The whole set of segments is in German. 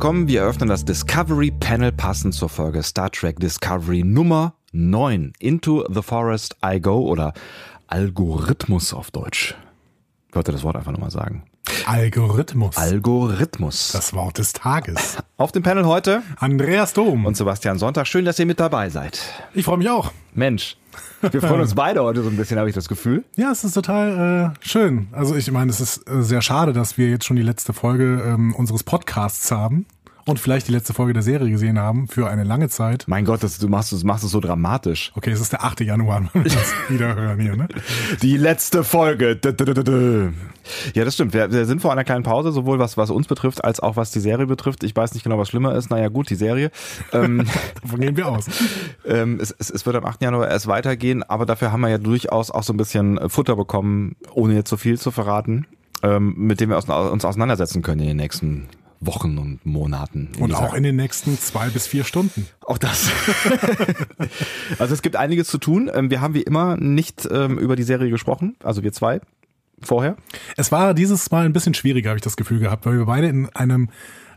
willkommen. Wir eröffnen das Discovery Panel passend zur Folge Star Trek Discovery Nummer 9. Into the Forest I Go oder Algorithmus auf Deutsch. Ich wollte das Wort einfach nochmal sagen. Algorithmus. Algorithmus. Das Wort des Tages. Auf dem Panel heute Andreas Dom. und Sebastian Sonntag. Schön, dass ihr mit dabei seid. ich freue mich auch. Mensch, wir freuen uns beide heute so ein bisschen, habe ich das Gefühl. Ja, es ist total äh, schön. Also ich meine, es ist äh, sehr schade, dass wir jetzt schon die letzte Folge ähm, unseres Podcasts haben und vielleicht die letzte Folge der Serie gesehen haben für eine lange Zeit. Mein Gott, das, du machst es machst es so dramatisch. Okay, es ist der 8. Januar, wenn wir das wieder hören hier, ne? Die letzte Folge. Ja, das stimmt. Wir, wir sind vor einer kleinen Pause, sowohl was, was uns betrifft, als auch was die Serie betrifft. Ich weiß nicht genau, was schlimmer ist. Naja, gut, die Serie. Ähm, Davon gehen wir aus. ähm, es, es, es wird am 8. Januar erst weitergehen, aber dafür haben wir ja durchaus auch so ein bisschen Futter bekommen, ohne jetzt so viel zu verraten, ähm, mit dem wir uns auseinandersetzen können in den nächsten Wochen und Monaten. Und auch in den nächsten zwei bis vier Stunden. Auch das. also es gibt einiges zu tun. Ähm, Wir haben wie immer nicht ähm, über die Serie gesprochen, also wir zwei vorher. Es war dieses Mal ein bisschen schwieriger, habe ich das Gefühl gehabt, weil wir beide in einem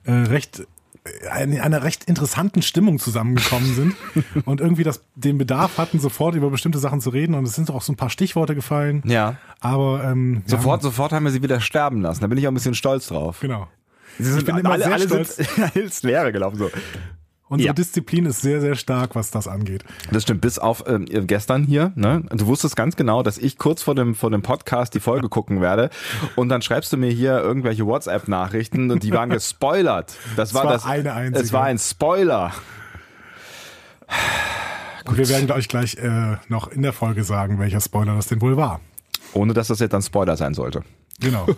äh, recht äh, in einer recht interessanten Stimmung zusammengekommen sind und irgendwie das, den Bedarf hatten, sofort über bestimmte Sachen zu reden. Und es sind auch so ein paar Stichworte gefallen. Ja. Aber ähm, Sofort, Haben, sofort haben wir sie wieder sterben lassen. Da bin ich auch ein bisschen stolz drauf. genau. Sie sind Ich bin immer alle, sehr alle stolz. sind ins Leere gelaufen. So. Unsere Ja. Disziplin ist sehr, sehr stark, was das angeht. Das stimmt, bis auf ähm, gestern hier. Ne? Du wusstest ganz genau, dass ich kurz vor dem, vor dem Podcast die Folge gucken werde. Und dann schreibst du mir hier irgendwelche WhatsApp-Nachrichten und die waren gespoilert. Das war, war das, eine einzige. Es war ein Spoiler. Und wir werden euch gleich äh, noch in der Folge sagen, welcher Spoiler das denn wohl war. Ohne dass das jetzt ein Spoiler sein sollte. Genau.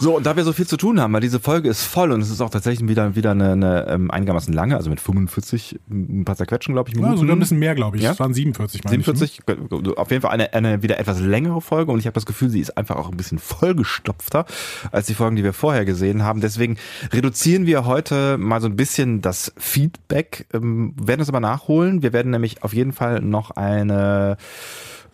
So, und da wir so viel zu tun haben, weil diese Folge ist voll und es ist auch tatsächlich wieder, wieder eine, eine ähm, einigermaßen lange, also mit 45, ein paar zerquetschen, glaube ich, Minuten. Ja, sogar ein bisschen mehr, glaube ich. Ja? Es waren 47, meine ich. ne? 47, auf jeden Fall eine, eine wieder etwas längere Folge und ich habe das Gefühl, sie ist einfach auch ein bisschen vollgestopfter als die Folgen, die wir vorher gesehen haben. Deswegen reduzieren wir heute mal so ein bisschen das Feedback, ähm, werden es aber nachholen. Wir werden nämlich auf jeden Fall noch eine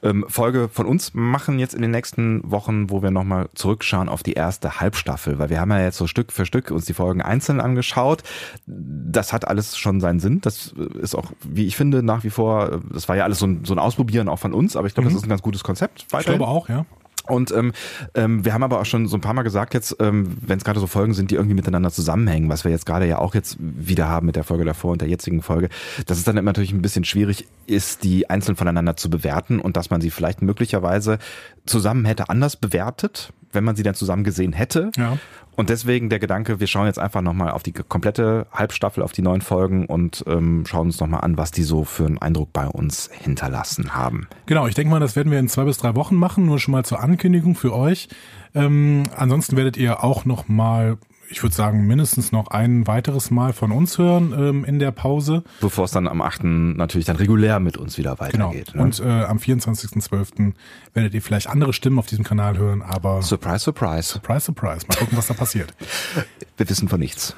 ähm, Folge von uns machen jetzt in den nächsten Wochen, wo wir nochmal zurückschauen auf die erste Halbstaffel, weil wir haben ja jetzt so Stück für Stück uns die Folgen einzeln angeschaut. Das hat alles schon seinen Sinn. Das ist auch, wie ich finde, nach wie vor, das war ja alles so ein, so ein Ausprobieren auch von uns, aber ich glaube, das ist ein ganz gutes Konzept. Ich glaube auch, ja. Und ähm, ähm, wir haben aber auch schon so ein paar Mal gesagt jetzt, ähm, wenn es gerade so Folgen sind, die irgendwie miteinander zusammenhängen, was wir jetzt gerade ja auch jetzt wieder haben mit der Folge davor und der jetzigen Folge, dass es dann immer natürlich ein bisschen schwierig ist, die einzeln voneinander zu bewerten und dass man sie vielleicht möglicherweise zusammen hätte anders bewertet, wenn man sie dann zusammen gesehen hätte. Ja. Und deswegen der Gedanke, wir schauen jetzt einfach nochmal auf die komplette Halbstaffel, auf die neun Folgen und ähm, schauen uns nochmal an, was die so für einen Eindruck bei uns hinterlassen haben. Genau, ich denke mal, das werden wir in zwei bis drei Wochen machen, nur schon mal zur Ankündigung für euch. Ähm, ansonsten werdet ihr auch noch mal, ich würde sagen, mindestens noch ein weiteres Mal von uns hören ähm, in der Pause. Bevor es dann am 8. natürlich dann regulär mit uns wieder Genau. weitergeht. Ne? Und äh, am 24.12. werdet ihr vielleicht andere Stimmen auf diesem Kanal hören, aber Surprise, surprise. surprise, surprise. Mal gucken, was da passiert. Wir wissen von nichts.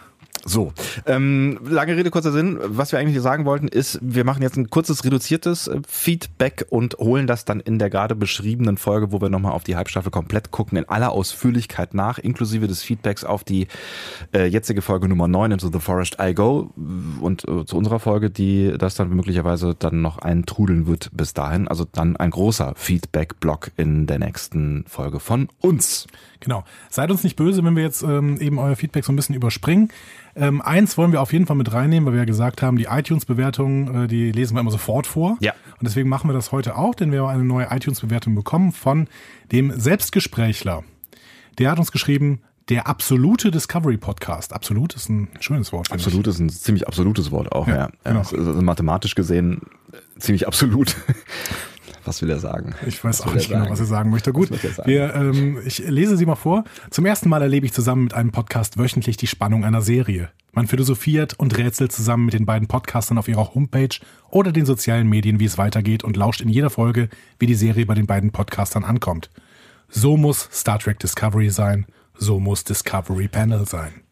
So, ähm, lange Rede, kurzer Sinn. Was wir eigentlich sagen wollten, ist, wir machen jetzt ein kurzes, reduziertes äh, Feedback und holen das dann in der gerade beschriebenen Folge, wo wir nochmal auf die Halbstaffel komplett gucken, in aller Ausführlichkeit nach, inklusive des Feedbacks auf die äh, jetzige Folge Nummer 9, Into the Forest I Go und äh, zu unserer Folge, die das dann möglicherweise dann noch eintrudeln wird bis dahin. Also dann ein großer Feedback-Block in der nächsten Folge von uns. Genau. Seid uns nicht böse, wenn wir jetzt ähm, eben euer Feedback so ein bisschen überspringen. Ähm, eins wollen wir auf jeden Fall mit reinnehmen, weil wir ja gesagt haben, die iTunes-Bewertungen, äh, die lesen wir immer sofort vor. Ja. Und deswegen machen wir das heute auch, denn wir haben eine neue iTunes-Bewertung bekommen von dem Selbstgesprächler. Der hat uns geschrieben, der absolute Discovery Podcast. Absolut ist ein schönes Wort. finde ich. Absolut ist ein ziemlich absolutes Wort auch, ja. Ja, genau. also mathematisch gesehen ziemlich absolut. Was will er sagen? Ich weiß Was auch nicht genau, was er sagen möchte. Gut, sagen? wir, ähm, ich lese sie mal vor. Zum ersten Mal erlebe ich zusammen mit einem Podcast wöchentlich die Spannung einer Serie. Man philosophiert und rätselt zusammen mit den beiden Podcastern auf ihrer Homepage oder den sozialen Medien, wie es weitergeht und lauscht in jeder Folge, wie die Serie bei den beiden Podcastern ankommt. So muss Star Trek Discovery sein. So muss Discovery Panel sein.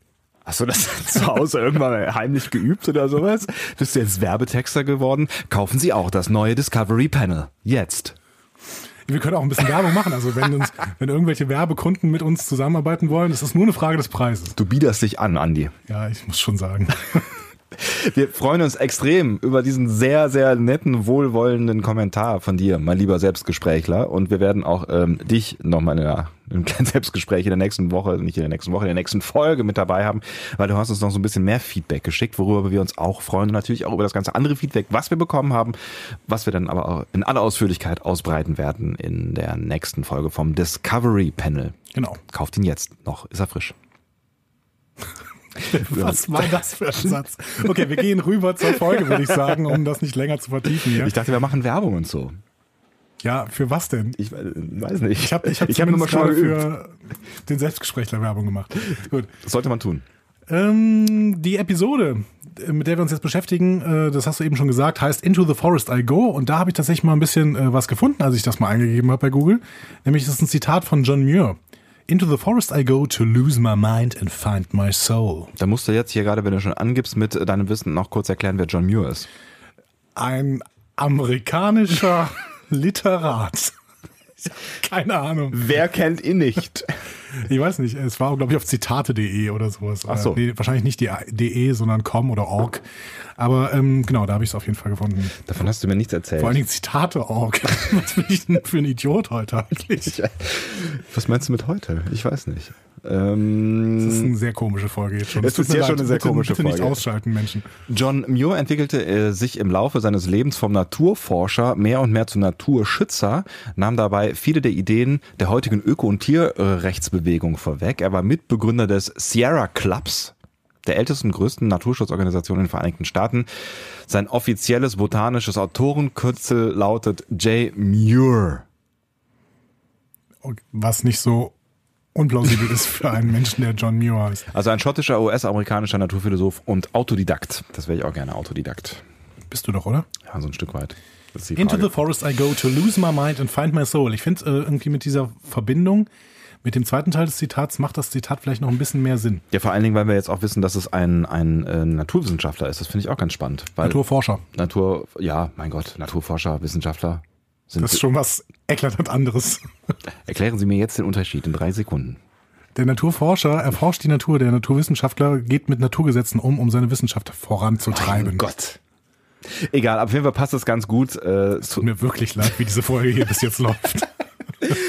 Hast du das zu Hause irgendwann heimlich geübt oder sowas? Bist du jetzt Werbetexter geworden? Kaufen Sie auch das neue Discovery Panel. Jetzt. Wir können auch ein bisschen Werbung machen. Also wenn uns, wenn irgendwelche Werbekunden mit uns zusammenarbeiten wollen, das ist nur eine Frage des Preises. Du biederst dich an, Andi. Ja, ich muss schon sagen. Wir freuen uns extrem über diesen sehr, sehr netten, wohlwollenden Kommentar von dir, mein lieber Selbstgesprächler. Und wir werden auch ähm, dich nochmal in einem kleinen Selbstgespräch in der nächsten Woche, nicht in der nächsten Woche, in der nächsten Folge mit dabei haben, weil du hast uns noch so ein bisschen mehr Feedback geschickt, worüber wir uns auch freuen und natürlich auch über das ganze andere Feedback, was wir bekommen haben, was wir dann aber auch in aller Ausführlichkeit ausbreiten werden in der nächsten Folge vom Discovery Panel. Genau. Kauft ihn jetzt noch, ist er frisch. Was war das für ein Satz? Okay, wir gehen rüber zur Folge, würde ich sagen, um das nicht länger zu vertiefen hier. Ich dachte, wir machen Werbung und so. Ja, für was denn? Ich weiß nicht. Ich habe ich hab ich hab nur mal schon mal für den Selbstgesprächler Werbung gemacht. Gut. Das sollte man tun. Ähm, die Episode, mit der wir uns jetzt beschäftigen, äh, das hast du eben schon gesagt, heißt Into the Forest I Go. Und da habe ich tatsächlich mal ein bisschen äh, was gefunden, als ich das mal eingegeben habe bei Google. Nämlich, das ist ein Zitat von John Muir. Into the forest I go to lose my mind and find my soul. Da musst du jetzt hier gerade, wenn du schon angibst, mit deinem Wissen noch kurz erklären, wer John Muir ist. Ein amerikanischer Literat. Keine Ahnung. Wer kennt ihn nicht? Ich weiß nicht, es war, glaube ich, auf zitate.de oder sowas. Ach so. Nee, wahrscheinlich nicht die de, sondern com oder org. Aber ähm, genau, da habe ich es auf jeden Fall gefunden. Davon hast du mir nichts erzählt. Vor allen Dingen Zitate.org. Was bin ich denn für ein Idiot heute eigentlich? Was meinst du mit heute? Ich weiß nicht. Ähm, Das ist eine sehr komische Folge jetzt schon. Es ist hier schon eine sehr bitte, komische bitte nicht Folge. ausschalten, Menschen. John Muir entwickelte äh, sich im Laufe seines Lebens vom Naturforscher mehr und mehr zum Naturschützer, nahm dabei viele der Ideen der heutigen Öko- und Tierrechtsbewegung vorweg. Er war Mitbegründer des Sierra Clubs, der ältesten und größten Naturschutzorganisation in den Vereinigten Staaten. Sein offizielles botanisches Autorenkürzel lautet J. Muir. Was nicht so unplausibel ist für einen Menschen, der John Muir heißt. Also ein schottischer, US-amerikanischer Naturphilosoph und Autodidakt. Das wäre ich auch gerne, Autodidakt. Bist du doch, oder? Ja, so ein Stück weit. Into the forest I go to lose my mind and find my soul. Ich finde äh, irgendwie mit dieser Verbindung mit dem zweiten Teil des Zitats macht das Zitat vielleicht noch ein bisschen mehr Sinn. Ja, vor allen Dingen, weil wir jetzt auch wissen, dass es ein, ein äh, Naturwissenschaftler ist. Das finde ich auch ganz spannend. Naturforscher. Natur, ja, mein Gott, Naturforscher, Wissenschaftler. Sind, Das ist schon was eklatant anderes. erklären Sie mir jetzt den Unterschied in drei Sekunden. Der Naturforscher erforscht die Natur, der Naturwissenschaftler geht mit Naturgesetzen um, um seine Wissenschaft voranzutreiben. Gott. Egal, auf jeden Fall passt das ganz gut. Äh, zu, Tut mir wirklich leid, wie diese Folge hier bis jetzt läuft.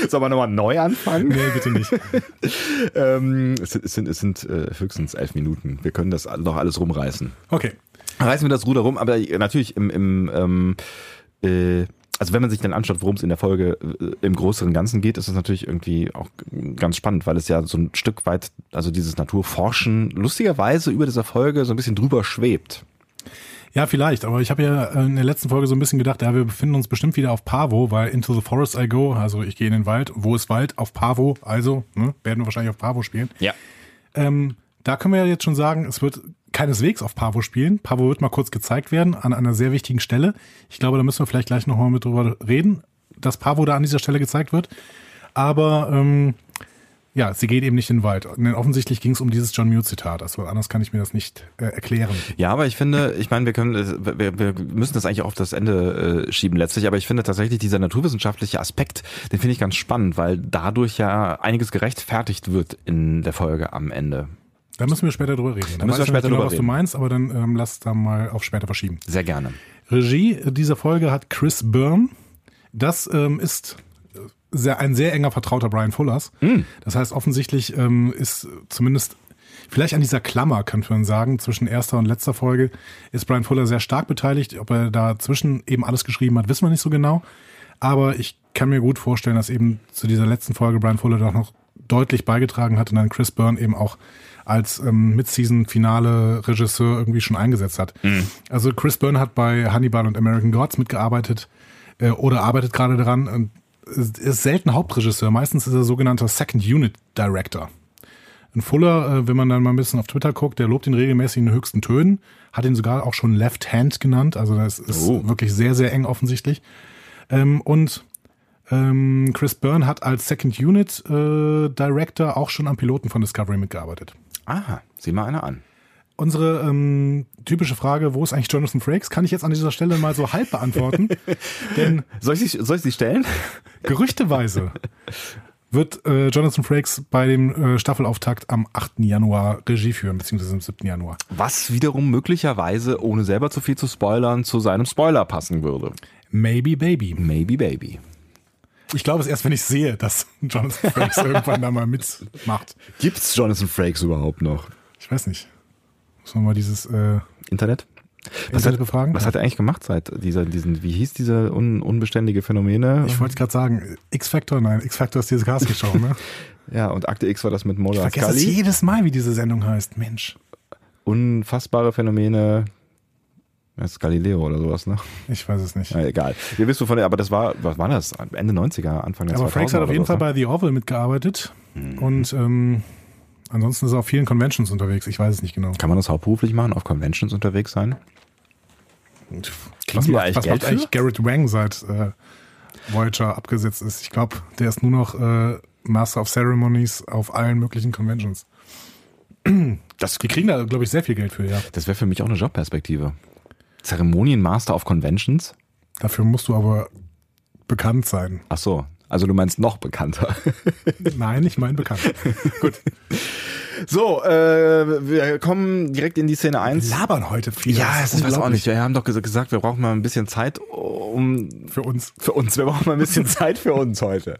sollen wir nochmal neu anfangen? Nee, bitte nicht. Ähm, es sind, es sind, es sind äh, höchstens elf Minuten. Wir können das noch alles rumreißen. Okay. reißen wir das Ruder rum, aber natürlich im, im ähm, äh, also wenn man sich dann anschaut, worum es in der Folge äh, im größeren Ganzen geht, ist es natürlich irgendwie auch ganz spannend, weil es ja so ein Stück weit, also dieses Naturforschen lustigerweise über dieser Folge so ein bisschen drüber schwebt. Ja, vielleicht, aber ich habe ja äh, in der letzten Folge so ein bisschen gedacht, ja, wir befinden uns bestimmt wieder auf Pavo, weil Into the Forest I go, also ich gehe in den Wald, wo ist Wald? Auf Pavo, also ne, werden wir wahrscheinlich auf Pavo spielen. Ja. Ähm, da können wir ja jetzt schon sagen, es wird keineswegs auf Pavo spielen. Pavo wird mal kurz gezeigt werden an einer sehr wichtigen Stelle. Ich glaube, da müssen wir vielleicht gleich nochmal mit drüber reden, dass Pavo da an dieser Stelle gezeigt wird. Aber ähm, ja, sie geht eben nicht in den Wald. Denn offensichtlich ging es um dieses John Muir-Zitat. Also anders kann ich mir das nicht äh, erklären. Ja, aber ich finde, ich meine, wir können, äh, wir, wir müssen das eigentlich auch auf das Ende äh, schieben letztlich, aber ich finde tatsächlich dieser naturwissenschaftliche Aspekt, den finde ich ganz spannend, weil dadurch ja einiges gerechtfertigt wird in der Folge am Ende. Da müssen wir später drüber reden. Da müssen wir später nicht genau, drüber was du meinst, aber dann ähm, lass da mal auf später verschieben. Sehr gerne. Regie dieser Folge hat Chris Byrne. Das ähm, ist äh, sehr, ein sehr enger Vertrauter Brian Fullers. Das heißt, offensichtlich ähm, ist zumindest vielleicht an dieser Klammer, kann man sagen, zwischen erster und letzter Folge ist Brian Fuller sehr stark beteiligt. Ob er dazwischen eben alles geschrieben hat, wissen wir nicht so genau. Aber ich kann mir gut vorstellen, dass eben zu dieser letzten Folge Brian Fuller doch noch deutlich beigetragen hat und dann Chris Byrne eben auch als ähm, Mid-Season-Finale-Regisseur irgendwie schon eingesetzt hat. Also Chris Byrne hat bei Hannibal und American Gods mitgearbeitet äh, oder arbeitet gerade daran und ist ist selten Hauptregisseur. Meistens ist er sogenannter Second Unit Director. Ein Fuller, äh, wenn man dann mal ein bisschen auf Twitter guckt, der lobt ihn regelmäßig in den höchsten Tönen, hat ihn sogar auch schon Left Hand genannt. Also das ist Oh. wirklich sehr, sehr eng offensichtlich. Ähm, und ähm, Chris Byrne hat als Second Unit äh, Director auch schon am Piloten von Discovery mitgearbeitet. Aha, sieh mal einer an. Unsere ähm, typische Frage, wo ist eigentlich Jonathan Frakes, kann ich jetzt an dieser Stelle mal so halb beantworten. Denn Soll ich, sie- soll ich sie stellen? gerüchteweise wird äh, Jonathan Frakes bei dem äh, Staffelauftakt am 8. Januar Regie führen, beziehungsweise am 7. Januar. Was wiederum möglicherweise, ohne selber zu viel zu spoilern, zu seinem Spoiler passen würde. Maybe Baby. Maybe Baby. Ich glaube es erst, wenn ich sehe, dass Jonathan Frakes irgendwann da mal mitmacht. Gibt's Jonathan Frakes überhaupt noch? Ich weiß nicht. Muss man mal dieses äh, Internet? Internet hat, befragen? Was hat er eigentlich gemacht seit dieser, diesen, wie hieß diese un, unbeständige Phänomene? Ich wollte gerade sagen, X-Factor, nein, X-Factor ist diese Casting-Show, ne? ja, und Akte X war das mit Ich Mola vergesse es jedes Mal, wie diese Sendung heißt. Mensch, Unfassbare Phänomene. Das ist Galileo oder sowas, ne? ich weiß es nicht. Ja, egal. Wie bist du von der, aber das war, was war das? Ende 90er, Anfang der Aber 2000er Frakes hat auf jeden Fall ne? bei The Orville mitgearbeitet und ähm, ansonsten ist er auf vielen Conventions unterwegs. Ich weiß es nicht genau. Kann man das hauptberuflich machen, auf Conventions unterwegs sein? Was macht, eigentlich was macht eigentlich? Garrett Wang seit äh, Voyager abgesetzt ist? Ich glaube, der ist nur noch äh, Master of Ceremonies auf allen möglichen Conventions. Das, Die kriegen da, glaube ich, sehr viel Geld für, ja. das wäre für mich auch eine Jobperspektive. Zeremonienmaster auf Conventions? Dafür musst du aber bekannt sein. Ach so. Also du meinst noch bekannter. Nein, ich meine bekannt. Gut. So, äh, wir kommen direkt in die Szene 1. Labern heute viel. Ja, Das ist weiß auch nicht. Wir haben doch ges- gesagt, wir brauchen mal ein bisschen Zeit um Für uns. für uns. Wir brauchen mal ein bisschen Zeit für uns heute.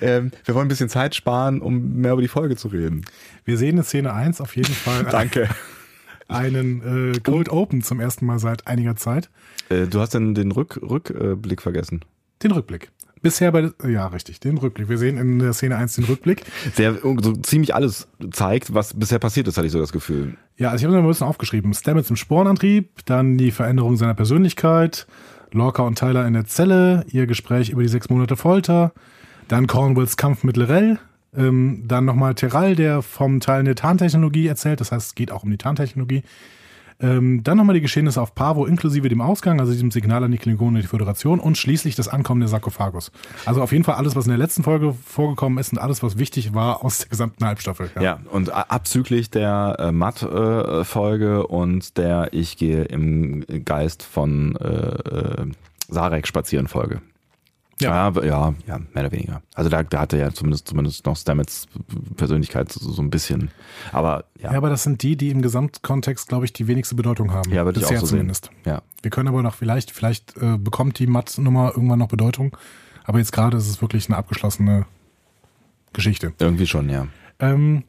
Ähm, wir wollen ein bisschen Zeit sparen, um mehr über die Folge zu reden. Wir sehen in Szene 1 auf jeden Fall Danke. Einen äh, Cold Open zum ersten Mal seit einiger Zeit. Äh, du hast denn den Rück, Rückblick vergessen. Den Rückblick. Bisher bei, ja, richtig, den Rückblick. Wir sehen in der Szene 1 den Rückblick. Der so ziemlich alles zeigt, was bisher passiert ist, hatte ich so das Gefühl. Ja, also ich habe mir mal ein bisschen aufgeschrieben. Stamets im Sporenantrieb, dann die Veränderung seiner Persönlichkeit, Lorca und Tyler in der Zelle, ihr Gespräch über die sechs Monate Folter, dann Cornwalls Kampf mit Lorel, ähm, dann nochmal Terral, der vom Teil der Tarntechnologie erzählt, das heißt, es geht auch um die Tarntechnologie. Ähm, dann nochmal die Geschehnisse auf Pavo inklusive dem Ausgang, also diesem Signal an die Klingonen und die Föderation und schließlich das Ankommen der Sarkophagus. Also auf jeden Fall alles, was in der letzten Folge vorgekommen ist und alles, was wichtig war aus der gesamten Halbstaffel. Ja, und a- abzüglich der äh, Matt-Folge und der Ich gehe im Geist von äh, äh, Sarek spazieren Folge. Ja. Ja, aber- ja, ja, mehr oder weniger. Also da, da hatte ja zumindest, zumindest noch Stamets Persönlichkeit so, so ein bisschen. Aber ja, Ja, aber das sind die, die im Gesamtkontext, glaube ich, die wenigste Bedeutung haben. Ja, würde ich auch so sehen. zumindest. ja. Wir können aber noch vielleicht, vielleicht äh, bekommt die Matt-Nummer irgendwann noch Bedeutung. Aber jetzt gerade ist es wirklich eine abgeschlossene Geschichte. Irgendwie schon, ja. Ähm,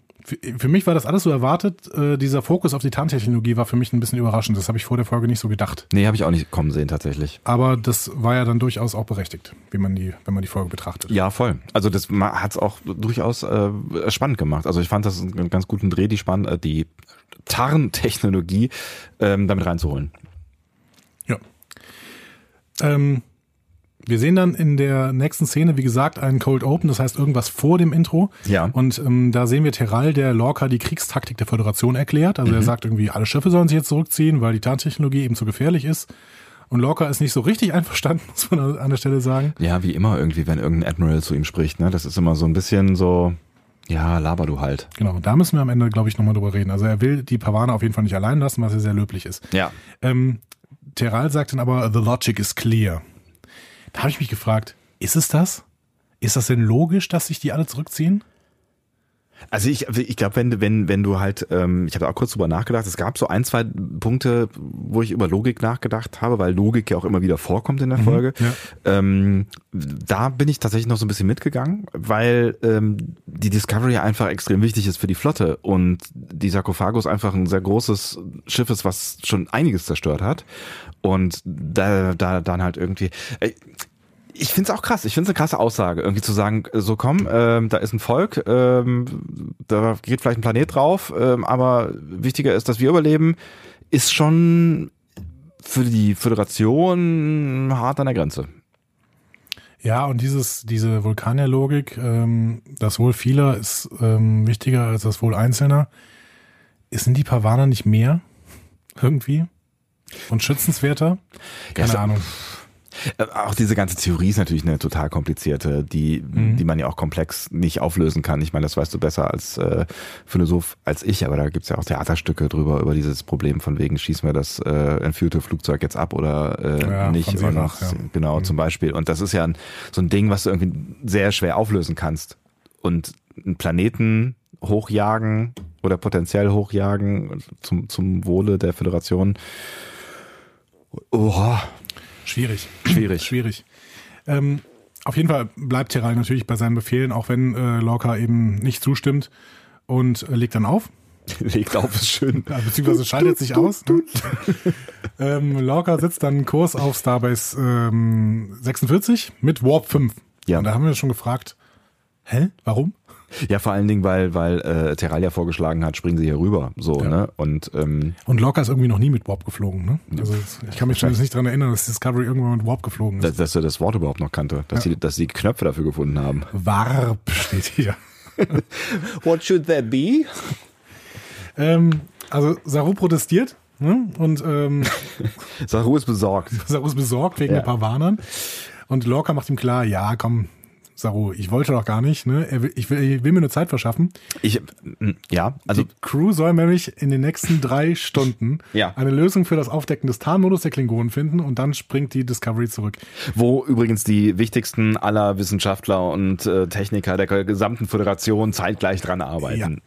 für, mich war das alles so erwartet. Äh, dieser Fokus auf die Tarntechnologie war für mich ein bisschen überraschend. Das habe ich vor der Folge nicht so gedacht. Nee, habe ich auch nicht kommen sehen tatsächlich. Aber das war ja dann durchaus auch berechtigt, wie man die, wenn man die Folge betrachtet. Ja, voll. Also das hat es auch durchaus äh, spannend gemacht. Also ich fand das einen ganz guten Dreh, die spann äh, die Tarntechnologie ähm, damit reinzuholen. Ja. Ähm, wir sehen dann in der nächsten Szene, wie gesagt, einen Cold Open, das heißt irgendwas vor dem Intro. Ja. Und ähm, da sehen wir Terral, der Lorca die Kriegstaktik der Föderation erklärt. Also er sagt irgendwie, alle Schiffe sollen sich jetzt zurückziehen, weil die Tarntechnologie eben zu gefährlich ist. Und Lorca ist nicht so richtig einverstanden, muss man an der Stelle sagen. Ja, wie immer irgendwie, wenn irgendein Admiral zu ihm spricht, ne? Das ist immer so ein bisschen so, ja, laber du halt. Genau, da müssen wir am Ende, glaube ich, nochmal drüber reden. Also er will die Pavane auf jeden Fall nicht allein lassen, was ja sehr löblich ist. Ja. Ähm, Terral sagt dann aber, the logic is clear. Da habe ich mich gefragt, ist es das? Ist das denn logisch, dass sich die alle zurückziehen? Also ich, ich glaube, wenn, wenn, wenn du halt, ähm, ich habe auch kurz drüber nachgedacht, es gab so ein, zwei Punkte, wo ich über Logik nachgedacht habe, weil Logik ja auch immer wieder vorkommt in der Folge. ja. Ähm, da bin ich tatsächlich noch so ein bisschen mitgegangen, weil ähm, die Discovery einfach extrem wichtig ist für die Flotte und die Sarkophagus einfach ein sehr großes Schiff ist, was schon einiges zerstört hat. Und da, da dann halt irgendwie. Äh, ich finde es auch krass. Ich finde es eine krasse Aussage, irgendwie zu sagen, äh, so komm, ähm, da ist ein Volk, ähm, da geht vielleicht ein Planet drauf, ähm, aber wichtiger ist, dass wir überleben, ist schon für die Föderation hart an der Grenze. Ja, und dieses, diese Vulkanierlogik, ähm, das Wohl vieler ist ähm, wichtiger als das Wohl Einzelner. Sind die Pavaner nicht mehr? Irgendwie? Und schützenswerter? Keine Ja, Ahnung. Äh, Auch diese ganze Theorie ist natürlich eine total komplizierte, die, Mhm. die man ja auch komplex nicht auflösen kann. Ich meine, das weißt du besser als äh, Philosoph als ich, aber da gibt's ja auch Theaterstücke drüber, über dieses Problem von wegen, schießen wir das äh, entführte Flugzeug jetzt ab oder äh, Ja, nicht. Und, Sirach, ja. Genau, zum Beispiel. Und das ist ja ein, so ein Ding, was du irgendwie sehr schwer auflösen kannst. Und einen Planeten hochjagen oder potenziell hochjagen zum, zum Wohle der Föderation. Oha, Schwierig. Schwierig. Schwierig. Ähm, auf jeden Fall bleibt Terral natürlich bei seinen Befehlen, auch wenn äh, Lorca eben nicht zustimmt und äh, legt dann auf. legt auf, ist schön. Ja, beziehungsweise schaltet sich aus. Ne? ähm, Lorca setzt dann Kurs auf Starbase ähm, 46 mit Warp 5. Ja. Und da haben wir schon gefragt, hä, warum? Ja, vor allen Dingen, weil, weil äh, Terralia vorgeschlagen hat, springen sie hier rüber. So, Ja. ne? Und ähm, Und Lorca ist irgendwie noch nie mit Warp geflogen. Ne? Also ich kann mich zumindest nicht daran erinnern, dass Discovery irgendwann mit Warp geflogen ist. dass, dass er das Wort überhaupt noch kannte, dass, sie, dass sie Knöpfe dafür gefunden haben. Warp steht hier. What should that be? Ähm, also Saru protestiert ne? und ähm, Saru ist besorgt. Saru ist besorgt wegen Ja. ein paar Warnern. Und Lorca macht ihm klar, ja, komm, Saru, ich wollte doch gar nicht. Ne? Will, ich, will, ich will mir nur Zeit verschaffen. Ich, mm, ja, also Die Crew soll nämlich in den nächsten drei Stunden Ja. eine Lösung für das Aufdecken des Tarnmodus der Klingonen finden und dann springt die Discovery zurück. wo übrigens die wichtigsten aller Wissenschaftler und äh, Techniker der gesamten Föderation zeitgleich dran arbeiten.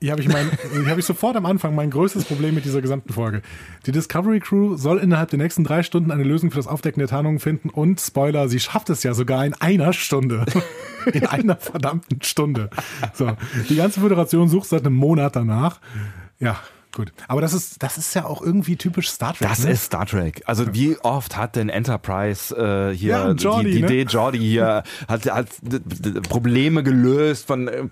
Hier habe ich, mein, hier hab ich sofort am Anfang mein größtes Problem mit dieser gesamten Folge. Die Discovery Crew soll innerhalb der nächsten drei Stunden eine Lösung für das Aufdecken der Tarnungen finden und Spoiler, sie schafft es ja sogar in einer Stunde. In einer verdammten Stunde. So, die ganze Föderation sucht seit einem Monat danach. Ja, gut. Aber das ist, das ist ja auch irgendwie typisch Star Trek. Das ne? ist Star Trek. Also wie oft hat denn Enterprise äh, hier Ja, Geordi, die, die ne? Idee Jordi hier hat, hat Probleme gelöst von äh,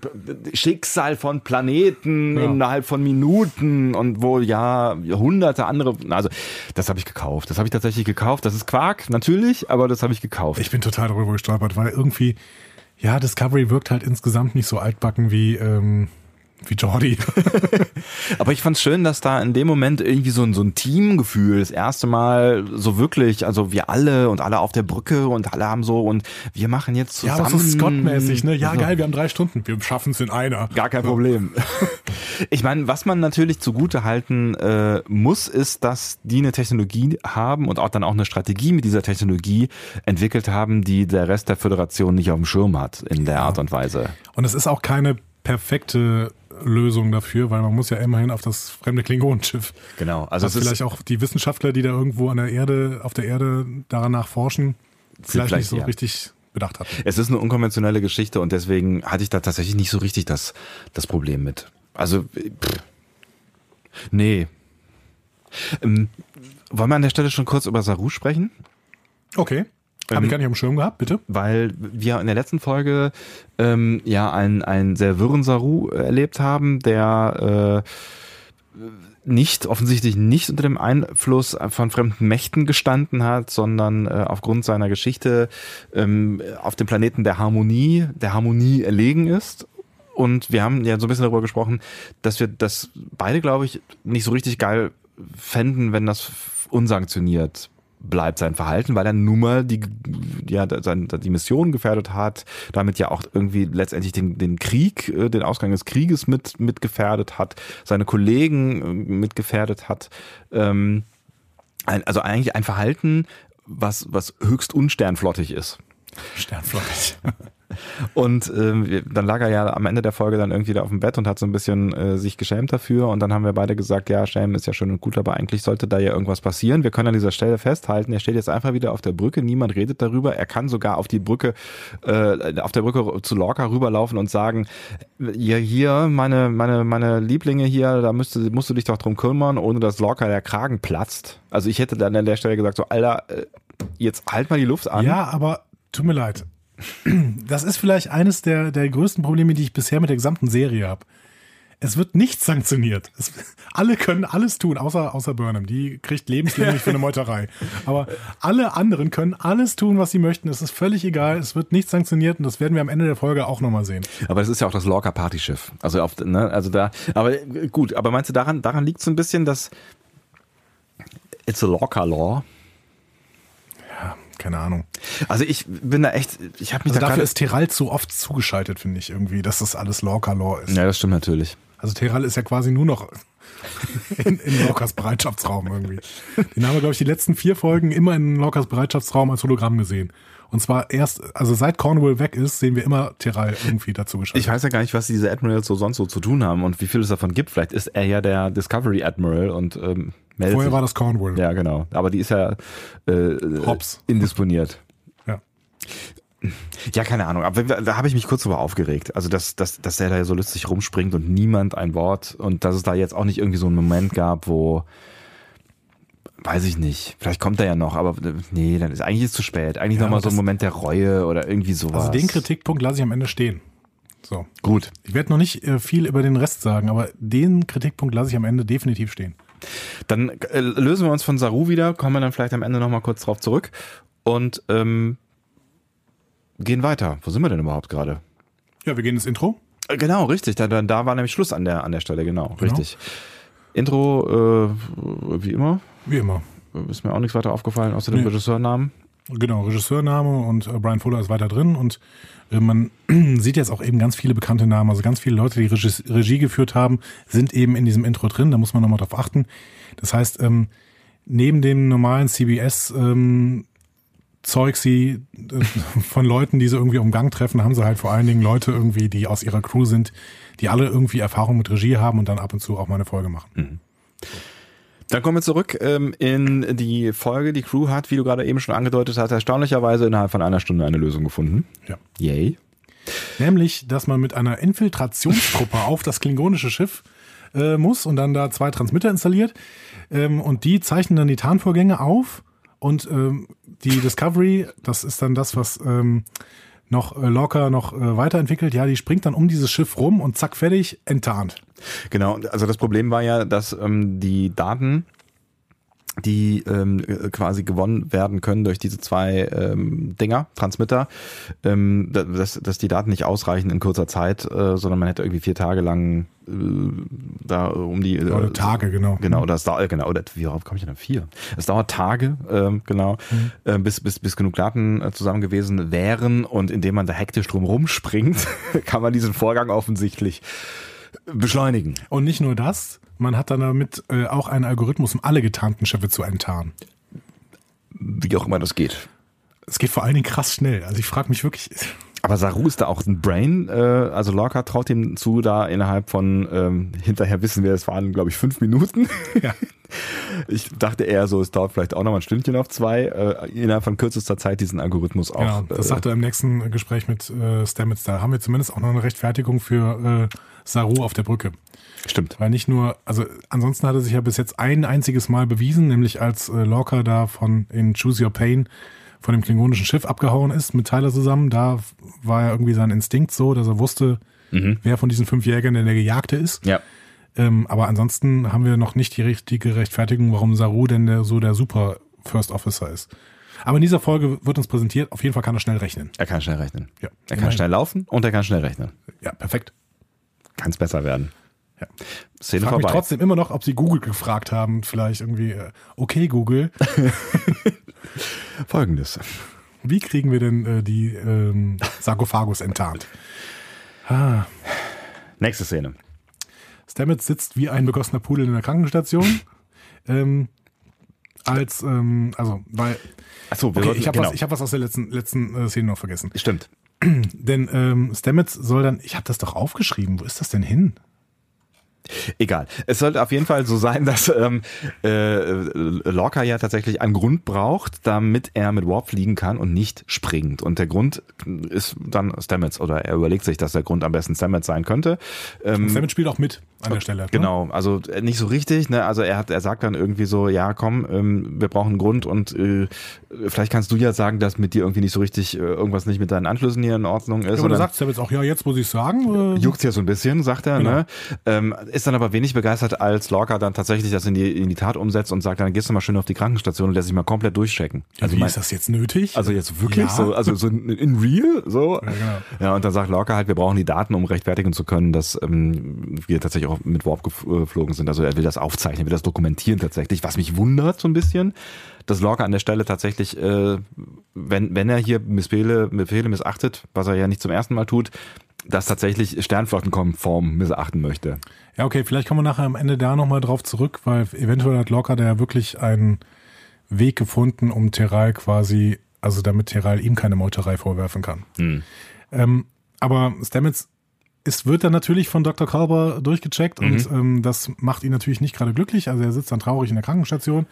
Schicksal von Planeten Ja. innerhalb von Minuten und wo ja hunderte andere. Also das habe ich gekauft. Das habe ich tatsächlich gekauft. Das ist Quark natürlich, aber das habe ich gekauft. Ich bin total darüber gestolpert, weil irgendwie, ja, Discovery wirkt halt insgesamt nicht so altbacken wie, ähm, wie Jordi. Aber ich fand's schön, dass da in dem Moment irgendwie so ein, so ein Teamgefühl das erste Mal so wirklich, also wir alle und alle auf der Brücke und alle haben so und wir machen jetzt Ja, zusammen. aber so Scott-mäßig, ne? Ja, So. geil, wir haben drei Stunden. Wir schaffen es in einer. Gar kein Problem. Ich meine, was man natürlich zugute halten äh, muss, ist, dass die eine Technologie haben und auch dann auch eine Strategie mit dieser Technologie entwickelt haben, die der Rest der Föderation nicht auf dem Schirm hat in der Art und Weise. Und es ist auch keine perfekte Lösung dafür, weil man muss ja immerhin auf das fremde Klingonenschiff. Genau. Also es ist vielleicht auch die Wissenschaftler, die da irgendwo an der Erde, auf der Erde danach forschen, vielleicht, vielleicht, nicht so ja. richtig bedacht hatten. Es ist eine unkonventionelle Geschichte und deswegen hatte ich da tatsächlich nicht so richtig das, das Problem mit. Also, pff, nee. Ähm, wollen wir an der Stelle schon kurz über Saru sprechen? Okay. Habe Ähm, ich gar nicht dem Schirm gehabt, bitte? Weil wir in der letzten Folge ähm, ja einen, einen sehr wirren Saru erlebt haben, der äh, nicht, offensichtlich nicht unter dem Einfluss von fremden Mächten gestanden hat, sondern äh, aufgrund seiner Geschichte ähm, auf dem Planeten der Harmonie, der Harmonie erlegen ist. Und wir haben ja so ein bisschen darüber gesprochen, dass wir das beide, glaube ich, nicht so richtig geil fänden, wenn das unsanktioniert bleibt sein Verhalten, weil er nun mal die, ja, die Mission gefährdet hat, damit ja auch irgendwie letztendlich den, den Krieg, äh, den Ausgang des Krieges mit, mit gefährdet hat, seine Kollegen äh, mit gefährdet hat. Ähm, ein, also eigentlich ein Verhalten, was, was höchst unsternflottig ist. Sternflottig. Und ähm, dann lag er ja am Ende der Folge dann irgendwie da auf dem Bett und hat so ein bisschen äh, sich geschämt dafür. Und dann haben wir beide gesagt, ja, Schämen ist ja schön und gut, aber eigentlich sollte da ja irgendwas passieren. Wir können an dieser Stelle festhalten, er steht jetzt einfach wieder auf der Brücke, niemand redet darüber. Er kann sogar auf die Brücke, äh, auf der Brücke zu Lorca rüberlaufen und sagen, ja, hier, meine, meine, meine Lieblinge hier, da müsste, musst du dich doch drum kümmern, ohne dass Lorca der Kragen platzt. Also ich hätte dann an der Stelle gesagt, so, Alter, äh, jetzt halt mal die Luft an. Ja, aber tut mir leid. Das ist vielleicht eines der, der größten Probleme, die ich bisher mit der gesamten Serie habe. Es wird nichts sanktioniert. Es, alle können alles tun, außer, außer Burnham. Die kriegt lebenslänglich für eine Meuterei. Aber alle anderen können alles tun, was sie möchten. Es ist völlig egal. Es wird nichts sanktioniert und das werden wir am Ende der Folge auch nochmal sehen. Aber das ist ja auch das Lorca Partyschiff. Also auf, ne, also da, aber äh, gut, aber meinst du daran, daran liegt so ein bisschen, dass it's a Lorca Law? Keine Ahnung. Also ich bin da echt, ich habe mich Also da dafür ist Terral zu oft zugeschaltet, finde ich irgendwie, dass das alles Lorca-Lore ist. Ja, das stimmt natürlich. Also Terral ist ja quasi nur noch in, in Lorcas Bereitschaftsraum irgendwie. Den haben wir, glaube ich, die letzten vier Folgen immer in Lorcas Bereitschaftsraum als Hologramm gesehen. Und zwar erst, also seit Cornwall weg ist, sehen wir immer Terral irgendwie dazu geschaltet. Ich weiß ja gar nicht, was diese Admirals so sonst so zu tun haben und wie viel es davon gibt. Vielleicht ist er ja der Discovery Admiral und ähm, meldet Vorher sich. war das Cornwall. Ja, genau. Aber die ist ja äh, Hobbs. indisponiert. Ja. Ja, keine Ahnung. Aber da habe ich mich kurz drüber aufgeregt. Also, dass, dass, dass der da so lustig rumspringt und niemand ein Wort und dass es da jetzt auch nicht irgendwie so einen Moment gab, wo weiß ich nicht. Vielleicht kommt er ja noch, aber äh, nee, dann ist eigentlich ist zu spät. Eigentlich Ja, noch mal aber so ein Moment der Reue oder irgendwie sowas. Also den Kritikpunkt lasse ich am Ende stehen. So. Gut. Ich werde noch nicht äh, viel über den Rest sagen, aber den Kritikpunkt lasse ich am Ende definitiv stehen. Dann äh, lösen wir uns von Saru wieder, kommen wir dann vielleicht am Ende noch mal kurz drauf zurück und ähm, gehen weiter. Wo sind wir denn überhaupt gerade? Ja, wir gehen ins Intro. Genau, richtig. Da, da, war nämlich Schluss an der, an der Stelle, genau, richtig. Intro, äh, wie immer, Wie immer. ist mir auch nichts weiter aufgefallen, außer dem Nee. Regisseurnamen. Genau, Regisseurname und äh, Brian Fuller ist weiter drin und äh, man sieht jetzt auch eben ganz viele bekannte Namen, also ganz viele Leute, die Regis Regie geführt haben, sind eben in diesem Intro drin, da muss man nochmal drauf achten. Das heißt, ähm, neben dem normalen CBS ähm, Zeug sie äh, von Leuten, die sie irgendwie um Gang treffen, haben sie halt vor allen Dingen Leute irgendwie, die aus ihrer Crew sind, die alle irgendwie Erfahrung mit Regie haben und dann ab und zu auch mal eine Folge machen. Dann kommen wir zurück ähm, in die Folge. Die Crew hat, wie du gerade eben schon angedeutet hast, erstaunlicherweise innerhalb von einer Stunde eine Lösung gefunden. Ja. Yay. Nämlich, dass man mit einer Infiltrationstruppe auf das klingonische Schiff äh, muss und dann da zwei Transmitter installiert. Ähm, und die zeichnen dann die Tarnvorgänge auf. Und ähm, die Discovery, das ist dann das, was ähm, noch äh, locker noch äh, weiterentwickelt, ja, die springt dann um dieses Schiff rum und zack, fertig, enttarnt. Genau, also das Problem war ja, dass ähm, die Daten, die ähm, äh, quasi gewonnen werden können durch diese zwei ähm, Dinger, Transmitter, ähm, da- dass, dass die Daten nicht ausreichen in kurzer Zeit, äh, sondern man hätte irgendwie vier Tage lang äh, da um die äh, Oder Tage, genau. Genau, das dauert, genau, oder wie worauf komme ich denn? Vier. Es dauert Tage, ähm, genau, äh, bis, bis, bis genug Daten äh, zusammen gewesen wären und indem man da hektisch drum rumspringt, kann man diesen Vorgang offensichtlich beschleunigen. Und nicht nur das, man hat dann damit äh, auch einen Algorithmus, um alle getarnten Schiffe zu enttarnen. Wie auch immer das geht. Es geht vor allen Dingen krass schnell. Also ich frage mich wirklich, Aber Saru ist da auch ein Brain, äh, also Lorca traut ihm zu, da innerhalb von, ähm, hinterher wissen wir, es waren, glaube ich, fünf Minuten. ja, Ich dachte eher so, es dauert vielleicht auch noch mal ein Stündchen auf zwei, äh, innerhalb von kürzester Zeit diesen Algorithmus auch. Genau, das äh, sagt er im nächsten Gespräch mit äh, Stamets. Da haben wir zumindest auch noch eine Rechtfertigung für äh, Saru auf der Brücke. Stimmt. Weil nicht nur, also ansonsten hat er sich ja bis jetzt ein einziges Mal bewiesen, nämlich als äh, Lorca da von in Choose Your Pain von dem klingonischen Schiff abgehauen ist mit Tyler zusammen. Da war ja irgendwie sein Instinkt so, dass er wusste, wer von diesen fünf Jägern denn der Gejagte ist. Ja. Ähm, aber ansonsten haben wir noch nicht die richtige Rechtfertigung, warum Saru denn der, so der Super First Officer ist. Aber in dieser Folge wird uns präsentiert, auf jeden Fall kann er schnell rechnen. Er kann schnell rechnen. Ja, Er kann schnell laufen und er kann schnell rechnen. Ja, perfekt. Kann es besser werden. Ja. Szene Ich frage mich trotzdem immer noch, ob sie Google gefragt haben, vielleicht irgendwie, äh, okay Google, Folgendes. wie kriegen wir denn äh, die ähm, Sarkophagus enttarnt? Ah, Nächste Szene. Stamets sitzt wie ein begossener Pudel in der Krankenstation. ähm, als, ähm, also, weil, Achso, okay, ich habe genau. was, ich hab was aus der letzten, letzten äh, Szene noch vergessen. Stimmt. Denn ähm, Stamets soll dann, ich habe das doch aufgeschrieben, wo ist das denn hin? Egal. Es sollte auf jeden Fall so sein, dass ähm, äh, Lorca ja tatsächlich einen Grund braucht, damit er mit Warp fliegen kann und nicht springt. Und der Grund ist dann Stamets oder er überlegt sich, dass der Grund am besten Stamets sein könnte. Ähm, Stamets spielt auch mit an der Stelle. Ne? Genau, also äh, nicht so richtig, ne? Also er hat, er sagt dann irgendwie so, ja komm, ähm, wir brauchen einen Grund und äh, vielleicht kannst du ja sagen, dass mit dir irgendwie nicht so richtig äh, irgendwas nicht mit deinen Anschlüssen hier in Ordnung ist. Ja, aber dann sagt Stamets auch, ja, jetzt muss ich sagen. Äh, juckt's ja so ein bisschen, sagt er, Genau. ne? Ähm, ist dann aber wenig begeistert, als Lorca dann tatsächlich das in die, in die Tat umsetzt und sagt, dann gehst du mal schön auf die Krankenstation und lässt sich mal komplett durchchecken. Also Wie mein- ist das jetzt nötig? also jetzt wirklich Ja. so, also so in, in real, so. Ja, genau. Ja, und dann sagt Lorca halt, wir brauchen die Daten, um rechtfertigen zu können, dass ähm, wir tatsächlich auch mit Warp gef- geflogen sind. Also er will das aufzeichnen, will das dokumentieren tatsächlich, was mich wundert so ein bisschen, dass Lorca an der Stelle tatsächlich, äh, wenn, wenn er hier Missbefehle, Befehle missachtet, was er ja nicht zum ersten Mal tut, das tatsächlich Sternflottenkonform missachten möchte. Ja, okay, vielleicht kommen wir nachher am Ende da nochmal drauf zurück, weil eventuell hat Lorca da ja wirklich einen Weg gefunden, um Teral quasi, also damit Teral ihm keine Meuterei vorwerfen kann. Ähm, aber Stamets ist, wird dann natürlich von Dr. Kalber durchgecheckt und ähm, das macht ihn natürlich nicht gerade glücklich. Also er sitzt dann traurig in der Krankenstation.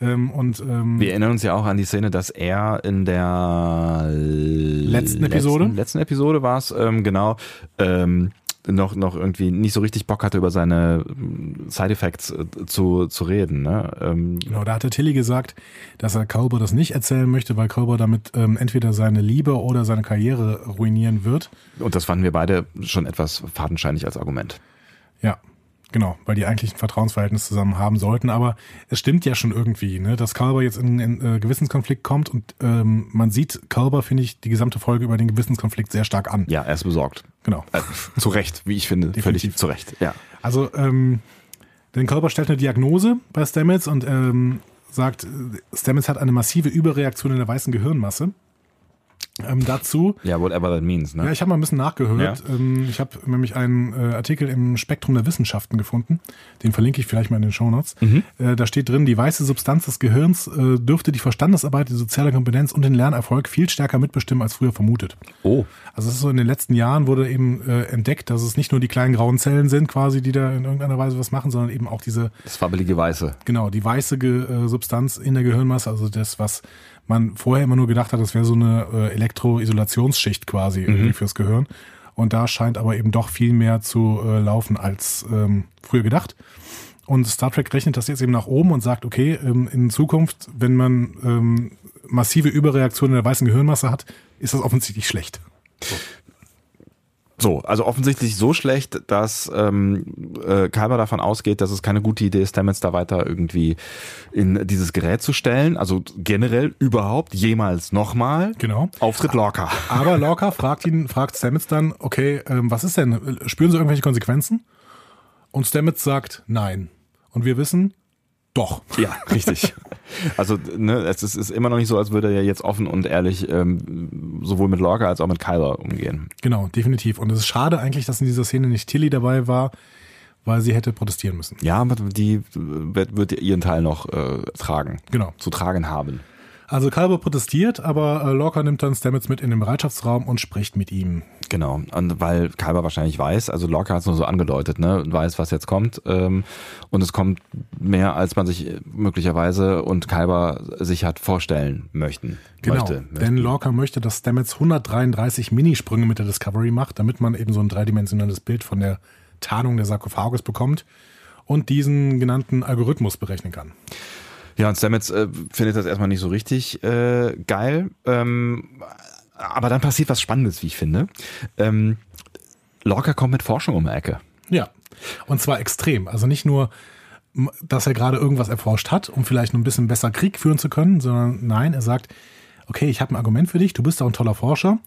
Ähm, und ähm, Wir erinnern uns ja auch an die Szene, dass er in der letzten Episode? Letzten, letzten Episode war es, ähm, genau, ähm, noch, noch irgendwie nicht so richtig Bock hatte, über seine ähm, Side-Effects äh, zu, zu reden. Ne? Ähm, Genau, da hatte Tilly gesagt, dass er Culber das nicht erzählen möchte, weil Culber damit ähm, entweder seine Liebe oder seine Karriere ruinieren wird. und das fanden wir beide schon etwas fadenscheinig als Argument. Ja, genau, weil die eigentlich ein Vertrauensverhältnis zusammen haben sollten. Aber es stimmt ja schon irgendwie, ne, dass Culber jetzt in einen äh, Gewissenskonflikt kommt und ähm, man sieht Culber, finde ich, die gesamte Folge über den Gewissenskonflikt sehr stark an. Ja, er ist besorgt. Genau. Äh, zu Recht, wie ich finde. Definitiv. Völlig zu Recht, ja. Also, ähm, denn Culber stellt eine Diagnose bei Stamets und ähm, sagt, Stamets hat eine massive Überreaktion in der weißen Gehirnmasse. Ähm, dazu Ja, whatever that means. Ne? Ja, ich habe mal ein bisschen nachgehört. Ähm, ich habe nämlich einen äh, Artikel im Spektrum der Wissenschaften gefunden. Den verlinke ich vielleicht mal in den Shownotes. Äh, da steht drin, die weiße Substanz des Gehirns äh, dürfte die Verstandesarbeit, die soziale Kompetenz und den Lernerfolg viel stärker mitbestimmen als früher vermutet. oh, Also es ist so in den letzten Jahren wurde eben äh, entdeckt, dass es nicht nur die kleinen grauen Zellen sind, quasi, die da in irgendeiner Weise was machen, sondern eben auch diese das fabbelige Weiße. Genau, die weiße Ge äh, Substanz in der Gehirnmasse, also das, was man vorher immer nur gedacht hat, das wäre so eine äh, Elektroisolationsschicht quasi irgendwie fürs Gehirn. Und da scheint aber eben doch viel mehr zu äh, laufen als ähm, früher gedacht. Und Star Trek rechnet das jetzt eben nach oben und sagt, okay, ähm, in Zukunft, wenn man ähm, massive Überreaktionen in der weißen Gehirnmasse hat, ist das offensichtlich schlecht. So, also offensichtlich so schlecht, dass ähm, äh, Kalber davon ausgeht, dass es keine gute Idee ist, Stamets da weiter irgendwie in dieses Gerät zu stellen. Also generell überhaupt jemals nochmal. Genau. Auftritt Lorca. Aber Lorca fragt ihn, fragt Stamets dann, okay, ähm, was ist denn? Spüren Sie irgendwelche Konsequenzen? Und Stamets sagt nein. Und wir wissen, doch. Ja, richtig. Also ne, es ist, ist immer noch nicht so, als würde er jetzt offen und ehrlich ähm, sowohl mit Lorca als auch mit Kyler umgehen. Genau, definitiv. Und es ist schade eigentlich, dass in dieser Szene nicht Tilly dabei war, weil sie hätte protestieren müssen. Ja, die wird, wird ihren Teil noch äh, tragen, Genau. zu tragen haben. Also Kalber protestiert, aber äh, Lorca nimmt dann Stamets mit in den Bereitschaftsraum und spricht mit ihm. Genau, und weil Kalber wahrscheinlich weiß, also Lorca hat es nur so angedeutet, ne, weiß, was jetzt kommt, ähm, und es kommt mehr, als man sich möglicherweise und Kalber sich hat vorstellen möchten. Genau, Möchte, denn Lorca möchte, dass Stamets 133 Minisprünge mit der Discovery macht, damit man eben so ein dreidimensionales Bild von der Tarnung der Sarkophagus bekommt und diesen genannten Algorithmus berechnen kann. Ja, und Stamets äh, findet das erstmal nicht so richtig äh, geil. Ähm, aber dann passiert was Spannendes, wie ich finde. Ähm, Lorca kommt mit Forschung um die Ecke. Ja, und zwar extrem. Also nicht nur, dass er gerade irgendwas erforscht hat, um vielleicht noch ein bisschen besser Krieg führen zu können, sondern nein, er sagt, okay, ich habe ein Argument für dich, du bist auch ein toller Forscher.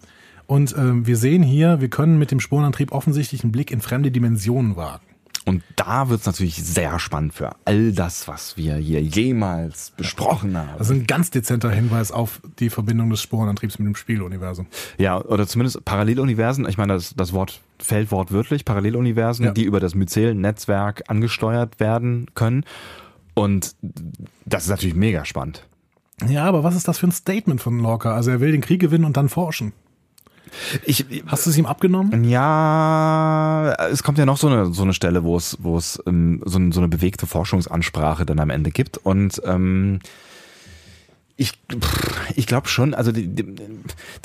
Und ähm, wir sehen hier, wir können mit dem Spurenantrieb offensichtlich einen Blick in fremde Dimensionen wagen. Und da wird's natürlich sehr spannend für all das, was wir hier jemals besprochen haben. Also ein ganz dezenter Hinweis auf die Verbindung des Spurenantriebs mit dem Spieluniversum. Ja, oder zumindest Paralleluniversen. Ich meine, das, das Wort fällt wortwörtlich. Paralleluniversen, Ja. die über das Myzel-Netzwerk angesteuert werden können. Und das ist natürlich mega spannend. Ja, aber was ist das für ein Statement von Lorca? Also er will den Krieg gewinnen und dann forschen. Ich, Hast du es ihm abgenommen? ja, es kommt ja noch so eine, so eine Stelle, wo es, wo es ähm, so, ein- so eine bewegte Forschungsansprache dann am Ende gibt. Und ähm, ich, ich glaube schon, also die, die,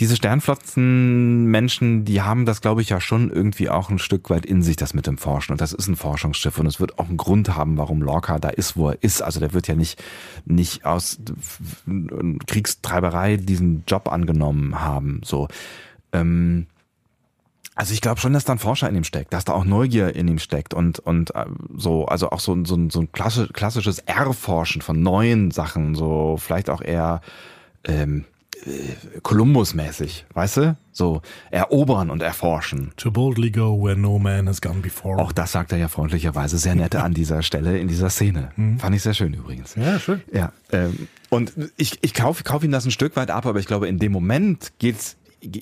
diese Sternflotzenmenschen, die haben das, glaube ich, ja schon irgendwie auch ein Stück weit in sich, das mit dem Forschen. Und das ist ein Forschungsschiff und es wird auch einen Grund haben, warum Lorca da ist, wo er ist. Also der wird ja nicht, nicht aus Kriegstreiberei diesen Job angenommen haben. So. Ähm, Also ich glaube schon, dass da ein Forscher in ihm steckt, dass da auch Neugier in ihm steckt und und äh, so, also auch so, so, so ein klassisch, klassisches Erforschen von neuen Sachen, so vielleicht auch eher ähm, Kolumbus-mäßig, weißt du? So erobern und erforschen. To boldly go where no man has gone before. Auch das sagt er ja freundlicherweise sehr nette an dieser Stelle in dieser Szene. Mhm. Fand ich sehr schön übrigens. Ja, schön. Ja. Ähm, und ich, ich kaufe kauf ihm das ein Stück weit ab, aber ich glaube, in dem Moment geht's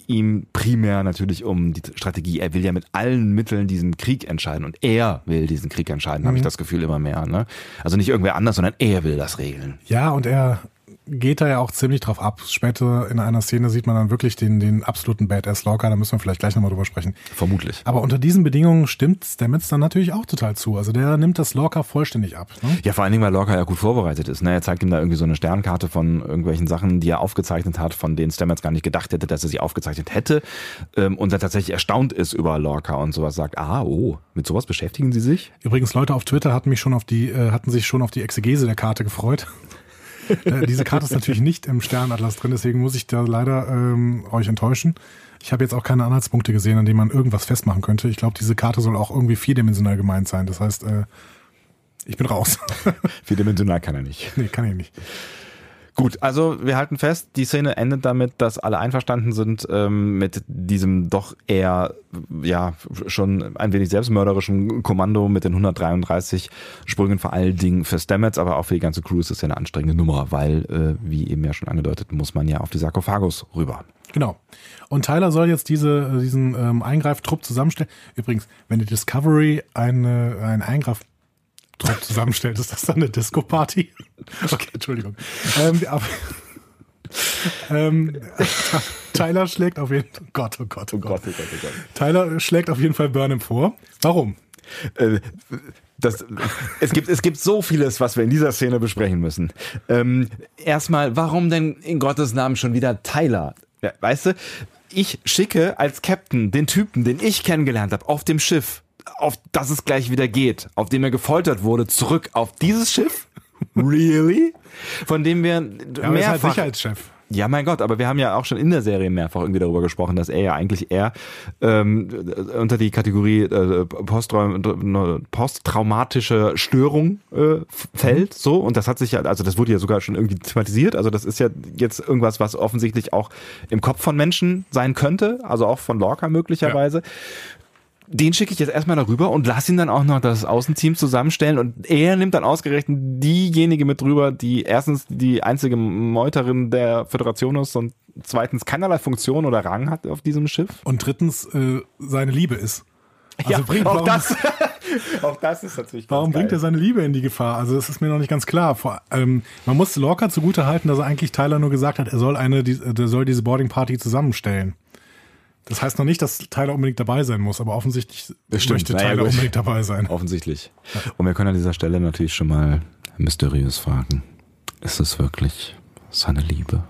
ihm primär natürlich um die Strategie. Er will ja mit allen Mitteln diesen Krieg entscheiden und er will diesen Krieg entscheiden, mhm. habe ich das Gefühl immer mehr. Ne? Also nicht irgendwer anders, sondern er will das regeln. Ja, und er geht da ja auch ziemlich drauf ab. Später in einer Szene sieht man dann wirklich den, den absoluten Badass Lorca, da müssen wir vielleicht gleich nochmal drüber sprechen. Vermutlich. Aber unter diesen Bedingungen stimmt Stamets dann natürlich auch total zu. Also der nimmt das Lorca vollständig ab. Ne? Ja, vor allen Dingen, weil Lorca ja gut vorbereitet ist. Ne? Er zeigt ihm da irgendwie so eine Sternkarte von irgendwelchen Sachen, die er aufgezeichnet hat, von denen Stamets gar nicht gedacht hätte, dass er sie aufgezeichnet hätte. Ähm, und er tatsächlich erstaunt ist über Lorca und sowas sagt, ah, oh, mit sowas beschäftigen sie sich? Übrigens, Leute auf Twitter hatten mich schon auf die, äh, hatten sich schon auf die Exegese der Karte gefreut. Äh, diese Karte ist natürlich nicht im Sternatlas drin, deswegen muss ich da leider ähm, euch enttäuschen. Ich habe jetzt auch keine Anhaltspunkte gesehen, an denen man irgendwas festmachen könnte. Ich glaube, diese Karte soll auch irgendwie vierdimensional gemeint sein. Das heißt, äh, ich bin raus. vierdimensional kann er nicht. Nee, kann er nicht. Gut, also wir halten fest, die Szene endet damit, dass alle einverstanden sind ähm, mit diesem doch eher ja schon ein wenig selbstmörderischen Kommando mit den 133 Sprüngen vor allen Dingen für Stamets, aber auch für die ganze Crew ist es ja eine anstrengende Nummer, weil, äh, wie eben ja schon angedeutet, muss man ja auf die Sarkophagus rüber. Genau. Und Tyler soll jetzt diese, diesen ähm, Eingreiftrupp zusammenstellen. Übrigens, wenn die Discovery eine, einen Eingreif Trupp zusammenstellt, ist das dann eine Disco-Party? Okay, Entschuldigung. Ähm, aber, ähm, Tyler schlägt auf jeden Fall, Gott, oh Gott, oh Gott. Oh Gott, oh Gott, oh Gott. Tyler schlägt auf jeden Fall Burnham vor. Warum? Äh, das, es, gibt, es gibt so vieles, was wir in dieser Szene besprechen müssen. Ähm, erstmal, warum denn in Gottes Namen schon wieder Tyler? Ja, weißt du, ich schicke als Captain den Typen, den ich kennengelernt habe, auf dem Schiff auf das es gleich wieder geht, auf dem er gefoltert wurde, zurück auf dieses Schiff? Really? Von dem wir ja, mehrfach... Halt Sicherheitschef. Ja, mein Gott, aber wir haben ja auch schon in der Serie mehrfach irgendwie darüber gesprochen, dass er ja eigentlich eher ähm, unter die Kategorie äh, posttraumatische Störung äh, fällt, so und das hat sich ja, also das wurde ja sogar schon irgendwie thematisiert, also das ist ja jetzt irgendwas, was offensichtlich auch im Kopf von Menschen sein könnte, also auch von Lorca möglicherweise. Den schicke ich jetzt erstmal darüber und lass ihn dann auch noch das Außenteam zusammenstellen und er nimmt dann ausgerechnet diejenige mit drüber, die erstens die einzige Meuterin der Föderation ist und zweitens keinerlei Funktion oder Rang hat auf diesem Schiff. Und drittens äh, seine Liebe ist. Also ja, bringt, auch warum, das. auch das ist natürlich Warum bringt er seine Liebe in die Gefahr? Also das ist mir noch nicht ganz klar. Vor, ähm, man muss Lorca zugute halten, dass er eigentlich Tyler nur gesagt hat, er soll eine, die, der soll diese Boarding Party zusammenstellen. Das heißt noch nicht, dass Tyler unbedingt dabei sein muss, aber offensichtlich möchte naja, Tyler gut. unbedingt dabei sein. Offensichtlich. Und wir können an dieser Stelle natürlich schon mal mysteriös fragen. Ist es wirklich seine Liebe?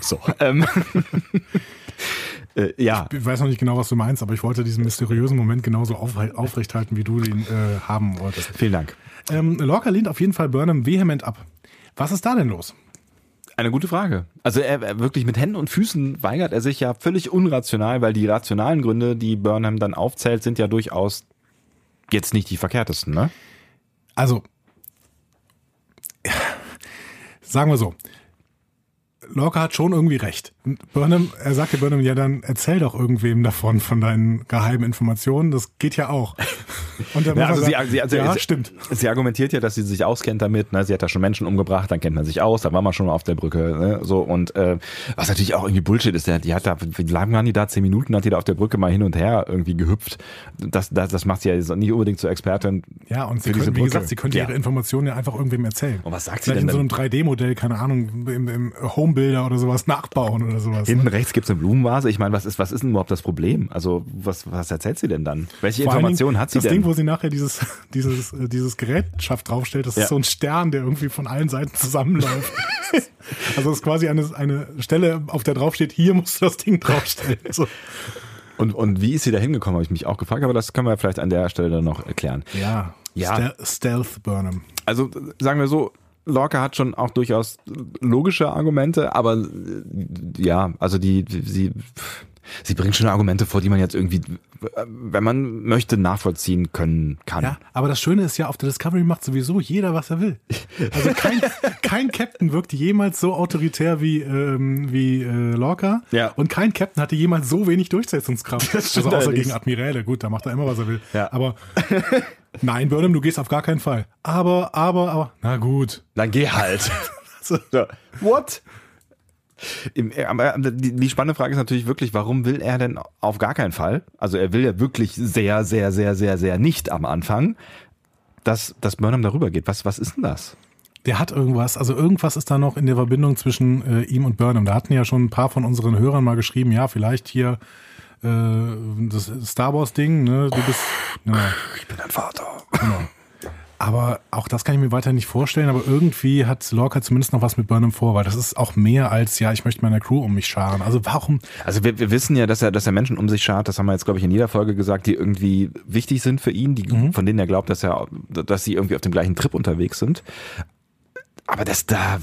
So, ähm, äh, ja. Ich weiß noch nicht genau, was du meinst, aber ich wollte diesen mysteriösen Moment genauso auf, aufrecht halten, wie du ihn äh, haben wolltest. Vielen Dank. Ähm, Lorca lehnt auf jeden Fall Burnham vehement ab. Was ist da denn los? Eine gute Frage. Also er, er, wirklich mit Händen und Füßen weigert er sich ja völlig unrational, weil die rationalen Gründe, die Burnham dann aufzählt, sind ja durchaus jetzt nicht die verkehrtesten, ne? Also sagen wir so, Lorca hat schon irgendwie recht. Burnham, er sagte Burnham, ja dann erzähl doch irgendwem davon, von deinen geheimen Informationen. Das geht ja auch. Und dann ja, also sie, sie, also ja, sie, stimmt. Sie argumentiert ja, dass sie sich auskennt damit. Ne? Sie hat da schon Menschen umgebracht, dann kennt man sich aus, da war man schon mal auf der Brücke. Ne? So und äh, was natürlich auch irgendwie Bullshit ist. Die hat da, wie lange waren die da? Zehn Minuten hat die da auf der Brücke mal hin und her irgendwie gehüpft. Das, das, das macht sie ja nicht unbedingt zur Expertin. Ja, und sie könnte, wie gesagt, sie könnte ja. ihre Informationen ja einfach irgendwem erzählen. Und was sagt sie Vielleicht denn? in so einem 3D-Modell, keine Ahnung, im, im Homebuilder oder sowas nachbauen oder sowas. Hinten ne? rechts gibt's eine Blumenvase. Ich meine, was ist, was ist denn überhaupt das Problem? Also, was, was erzählt sie denn dann? Welche Informationen hat sie das denn? Das Ding, wo sie nachher dieses, dieses, äh, dieses Gerätschaft draufstellt, das ja. ist so ein Stern, der irgendwie von allen Seiten zusammenläuft. also, das ist quasi eine, eine Stelle, auf der draufsteht, hier musst du das Ding draufstellen. So. Und, und wie ist sie da hingekommen, habe ich mich auch gefragt, aber das können wir vielleicht an der Stelle dann noch erklären. Ja. Ja. Stealth Burnham. Also sagen wir so, Lorca hat schon auch durchaus logische Argumente, aber äh, ja, also die, sie, sie bringt schon Argumente vor, die man jetzt irgendwie, wenn man möchte, nachvollziehen können kann. Ja, aber das Schöne ist ja, auf der Discovery macht sowieso jeder, was er will. Also kein, kein Captain wirkte jemals so autoritär wie, ähm, wie äh, Lorca. Ja. Und kein Captain hatte jemals so wenig Durchsetzungskraft. Also außer gegen Admiräle. Gut, da macht er immer, was er will. Ja. Aber nein, Burnham, du gehst auf gar keinen Fall. Aber, aber, aber, na gut. Dann geh halt. What? Im, äh, aber die, die spannende Frage ist natürlich wirklich, warum will er denn auf gar keinen Fall? Also er will ja wirklich sehr, sehr, sehr, sehr, sehr nicht am Anfang, dass, dass Burnham darüber geht. Was, was ist denn das? Der hat irgendwas, also irgendwas ist da noch in der Verbindung zwischen äh, ihm und Burnham. Da hatten ja schon ein paar von unseren Hörern mal geschrieben, ja, vielleicht hier äh, das Star Wars Ding, ne, du bist, ja, Ich bin dein Vater. genau. Aber auch das kann ich mir weiter nicht vorstellen, aber irgendwie hat Lorca zumindest noch was mit Burnham vor, weil das ist auch mehr als, ja, ich möchte meiner Crew um mich scharen. Also warum, Also wir, wir wissen ja, dass er, dass er Menschen um sich schart, das haben wir jetzt, glaube ich, in jeder Folge gesagt, die irgendwie wichtig sind für ihn, die, von denen er glaubt, dass er, dass sie irgendwie auf dem gleichen Trip unterwegs sind. Aber das da,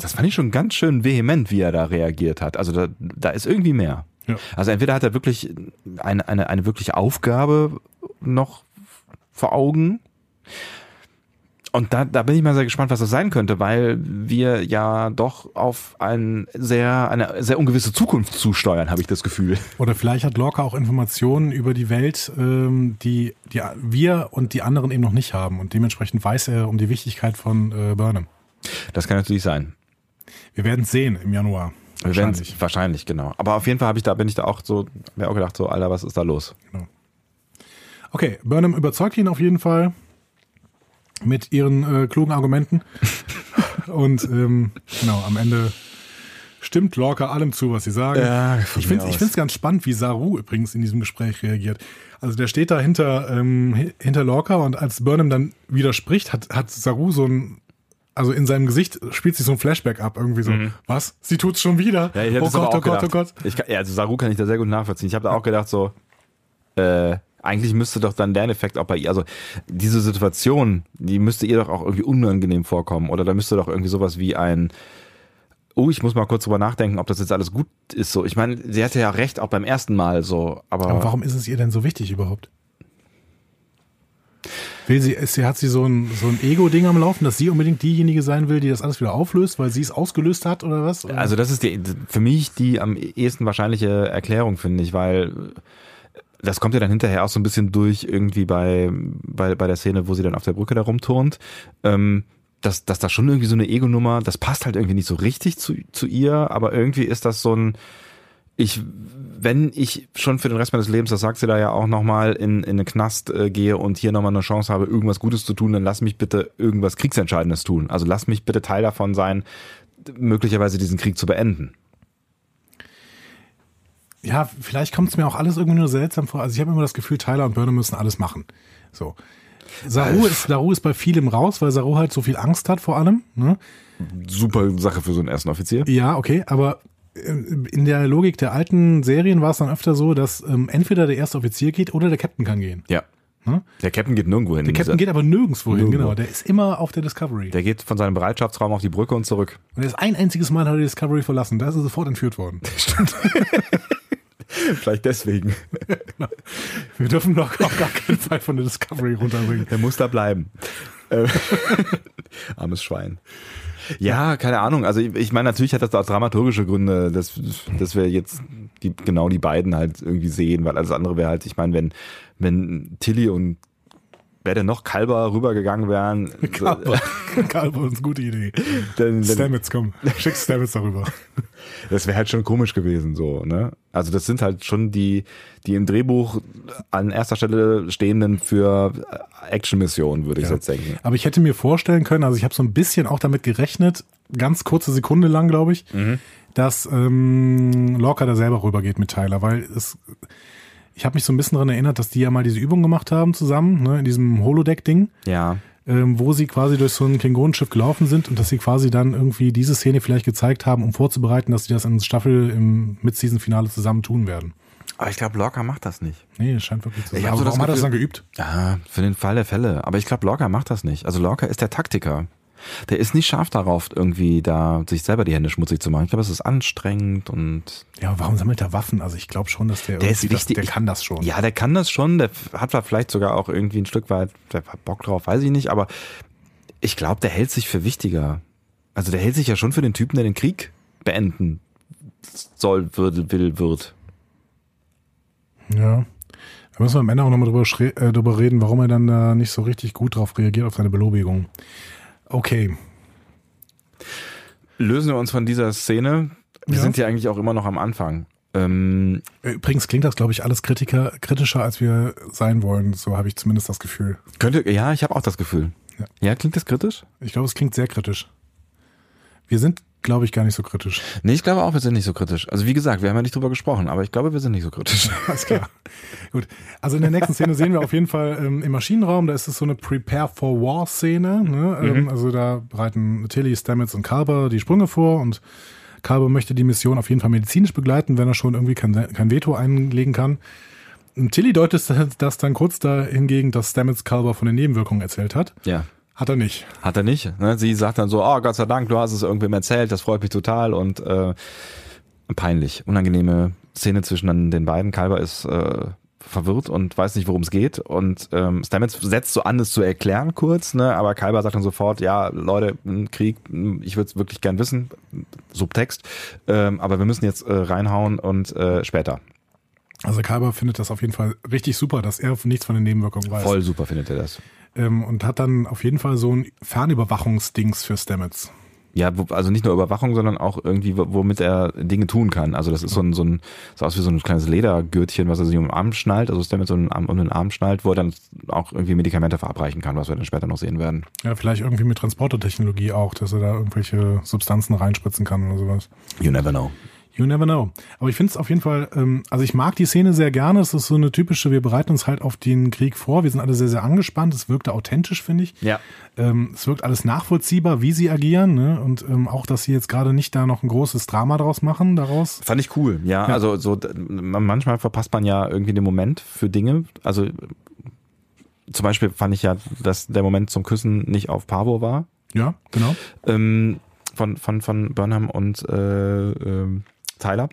das fand ich schon ganz schön vehement, wie er da reagiert hat. Also da, da ist irgendwie mehr. Ja. Also entweder hat er wirklich eine, eine, eine wirkliche Aufgabe noch vor Augen. Und da, da bin ich mal sehr gespannt, was das sein könnte, weil wir ja doch auf ein sehr, eine sehr ungewisse Zukunft zusteuern, habe ich das Gefühl. oder vielleicht hat Lorca auch Informationen über die Welt, ähm, die, die wir und die anderen eben noch nicht haben. Und dementsprechend weiß er um die Wichtigkeit von äh, Burnham. Das kann natürlich sein. Wir werden es sehen im Januar. Wir Wahrscheinlich. wahrscheinlich, genau. Aber auf jeden Fall habe ich da, bin ich da auch so, mir auch gedacht, so, Alter, was ist da los? Okay, Burnham überzeugt ihn auf jeden Fall mit ihren äh, klugen Argumenten. Und ähm, genau, am Ende stimmt Lorca allem zu, was sie sagen. Ja, ich finde es ganz spannend, wie Saru übrigens in diesem Gespräch reagiert. Also der steht da hinter, ähm, hi- hinter Lorca und als Burnham dann widerspricht, hat, hat Saru so ein also in seinem Gesicht spielt sich so ein Flashback ab, irgendwie so, was? Sie tut's schon wieder? Mhm. Ja, ich hätte oh es aber Gott, oh Gott, oh. Gott. Ich kann, ja, also Saru kann ich da sehr gut nachvollziehen. Ich habe da auch gedacht, so, äh, eigentlich müsste doch dann der Effekt auch bei ihr, also diese Situation, die müsste ihr doch auch irgendwie unangenehm vorkommen. Oder da müsste doch irgendwie sowas wie ein, oh, ich muss mal kurz drüber nachdenken, ob das jetzt alles gut ist. So, ich meine, sie hatte ja recht, auch beim ersten Mal so, aber, Aber warum ist es ihr denn so wichtig überhaupt? Will sie, sie, hat sie so ein, so ein Ego-Ding am Laufen, dass sie unbedingt diejenige sein will, die das alles wieder auflöst, weil sie es ausgelöst hat oder was? Also das ist die, für mich die am ehesten wahrscheinliche Erklärung, finde ich, weil das kommt ja dann hinterher auch so ein bisschen durch irgendwie bei, bei, bei der Szene, wo sie dann auf der Brücke da rumturnt. Ähm, dass, dass da schon irgendwie so eine Ego-Nummer, das passt halt irgendwie nicht so richtig zu, zu ihr, aber irgendwie ist das so ein, ich, wenn ich schon für den Rest meines Lebens, das sagt sie da ja auch nochmal, in, in einen Knast äh, gehe und hier nochmal eine Chance habe, irgendwas Gutes zu tun, dann lass mich bitte irgendwas Kriegsentscheidendes tun. Also lass mich bitte Teil davon sein, möglicherweise diesen Krieg zu beenden. ja, vielleicht kommt es mir auch alles irgendwie nur seltsam vor. Also ich habe immer das Gefühl, Tyler und Burnham müssen alles machen. So. Saru ist, Saru ist bei vielem raus, weil Saru halt so viel Angst hat vor allem. Ne? Super Sache für so einen ersten Offizier. Ja, okay, aber äh, in der Logik der alten Serien war es dann öfter so, dass ähm, entweder der erste Offizier geht oder der Captain kann gehen. Ja. Hm? Der Captain geht nirgendwo hin. Der Captain geht aber nirgendwo hin, genau. Der ist immer auf der Discovery. Der geht von seinem Bereitschaftsraum auf die Brücke und zurück. Und er ist ein einziges Mal hat er die Discovery verlassen. Da ist er sofort entführt worden. Vielleicht deswegen. Wir dürfen doch auf gar keinen Fall von der Discovery runterbringen. Der muss da bleiben. Äh, Armes Schwein. Ja, keine Ahnung. Also ich, ich meine, natürlich hat das auch dramaturgische Gründe, dass, dass wir jetzt die, genau die beiden halt irgendwie sehen, weil alles andere wäre halt, ich meine, wenn, wenn Tilly und denn noch Kalber rübergegangen wären, Kalber. Kalber ist eine gute Idee. dann, dann, Stamets, komm. Schick Stamets darüber. Das wäre halt schon komisch gewesen, so, ne? Also das sind halt schon die, die im Drehbuch an erster Stelle stehenden für Action-Missionen, würde ich Ja. jetzt denken. Aber ich hätte mir vorstellen können, also ich habe so ein bisschen auch damit gerechnet, ganz kurze Sekunde lang, glaube ich, dass ähm, Lorca da selber rübergeht mit Tyler, weil es, ich habe mich so ein bisschen daran erinnert, dass die ja mal diese Übung gemacht haben zusammen, ne, in diesem Holodeck-Ding, Ja. ähm, wo sie quasi durch so ein Klingonenschiff gelaufen sind und dass sie quasi dann irgendwie diese Szene vielleicht gezeigt haben, um vorzubereiten, dass sie das in Staffel im Mid-Season-Finale zusammen tun werden. Aber ich glaube, Locker macht das nicht. Nee, scheint wirklich zu Ich sein. so Aber das warum hat er das dann geübt? Ja, für den Fall der Fälle. Aber ich glaube, Locker macht das nicht. Also Locker ist der Taktiker. Der ist nicht scharf darauf, irgendwie da sich selber die Hände schmutzig zu machen. Ich glaube, es ist anstrengend und. Ja, warum sammelt er Waffen? Also ich glaube schon, dass der, Der ist wichtig. Das, der kann das schon. Ja, der kann das schon. Der hat vielleicht sogar auch irgendwie ein Stück weit Bock drauf, weiß ich nicht. Aber ich glaube, der hält sich für wichtiger. Also der hält sich ja schon für den Typen, der den Krieg beenden soll, würde, will, wird. Ja. Da müssen wir am Ende auch nochmal drüber, äh, drüber reden, warum er dann da nicht so richtig gut drauf reagiert, auf seine Belobigung. Okay. Lösen wir uns von dieser Szene. Wir Ja. sind ja eigentlich auch immer noch am Anfang. Ähm, Äh, Übrigens klingt das, glaube ich, alles Kritiker, kritischer, als wir sein wollen. So habe ich zumindest das Gefühl. könnte, ja, ich habe auch das Gefühl. Ja. Ja. klingt das kritisch? Ich glaube, es klingt sehr kritisch. Wir sind, glaube ich, gar nicht so kritisch. Nee, ich glaube auch, wir sind nicht so kritisch. Also wie gesagt, wir haben ja nicht drüber gesprochen, aber ich glaube, wir sind nicht so kritisch. Alles klar. Gut. Also in der nächsten Szene sehen wir auf jeden Fall ähm, im Maschinenraum, da ist es so eine Prepare for War Szene. Ne? Ähm, also da bereiten Tilly, Stamets und Carver die Sprünge vor und Carver möchte die Mission auf jeden Fall medizinisch begleiten, wenn er schon irgendwie kein, kein Veto einlegen kann. Und Tilly deutet das dann kurz da hingegen, dass Stamets Carver von den Nebenwirkungen erzählt hat. Ja. Hat er nicht. Hat er nicht. Ne? Sie sagt dann so, oh Gott sei Dank, du hast es irgendwem erzählt, das freut mich total und äh, peinlich, unangenehme Szene zwischen den beiden. Kalber ist äh, verwirrt und weiß nicht, worum es geht und ähm, Stamets setzt so an, es zu erklären kurz, ne? aber Kalber sagt dann sofort, ja Leute, ein Krieg, ich würde es wirklich gern wissen, Subtext, ähm, aber wir müssen jetzt äh, reinhauen und äh, später. Also Carver findet das auf jeden Fall richtig super, dass er nichts von den Nebenwirkungen weiß. Voll super findet er das. Ähm, und hat dann auf jeden Fall so ein Fernüberwachungsdings für Stamets. Ja, also nicht nur Überwachung, sondern auch irgendwie, wo- womit er Dinge tun kann. Also das ist so ein, so ein, so aus wie so ein kleines Ledergürtchen, was er sich um den Arm schnallt, also Stamets Arm, um den Arm schnallt, wo er dann auch irgendwie Medikamente verabreichen kann, was wir dann später noch sehen werden. Ja, vielleicht irgendwie mit Transportertechnologie auch, dass er da irgendwelche Substanzen reinspritzen kann oder sowas. You never know. You never know. Aber ich finde es auf jeden Fall, ähm, also ich mag die Szene sehr gerne. Es ist so eine typische, wir bereiten uns halt auf den Krieg vor. Wir sind alle sehr, sehr angespannt. Es wirkte authentisch, finde ich. Ja. Ähm, es wirkt alles nachvollziehbar, wie sie agieren. Ne? Und ähm, auch, dass sie jetzt gerade nicht da noch ein großes Drama draus machen, daraus. Fand ich cool, ja. Also so manchmal verpasst man ja irgendwie den Moment für Dinge. Also zum Beispiel fand ich ja, dass der Moment zum Küssen nicht auf Pavo war. Ja, genau. ähm, von, von, von Burnham und äh, ähm, Tyler.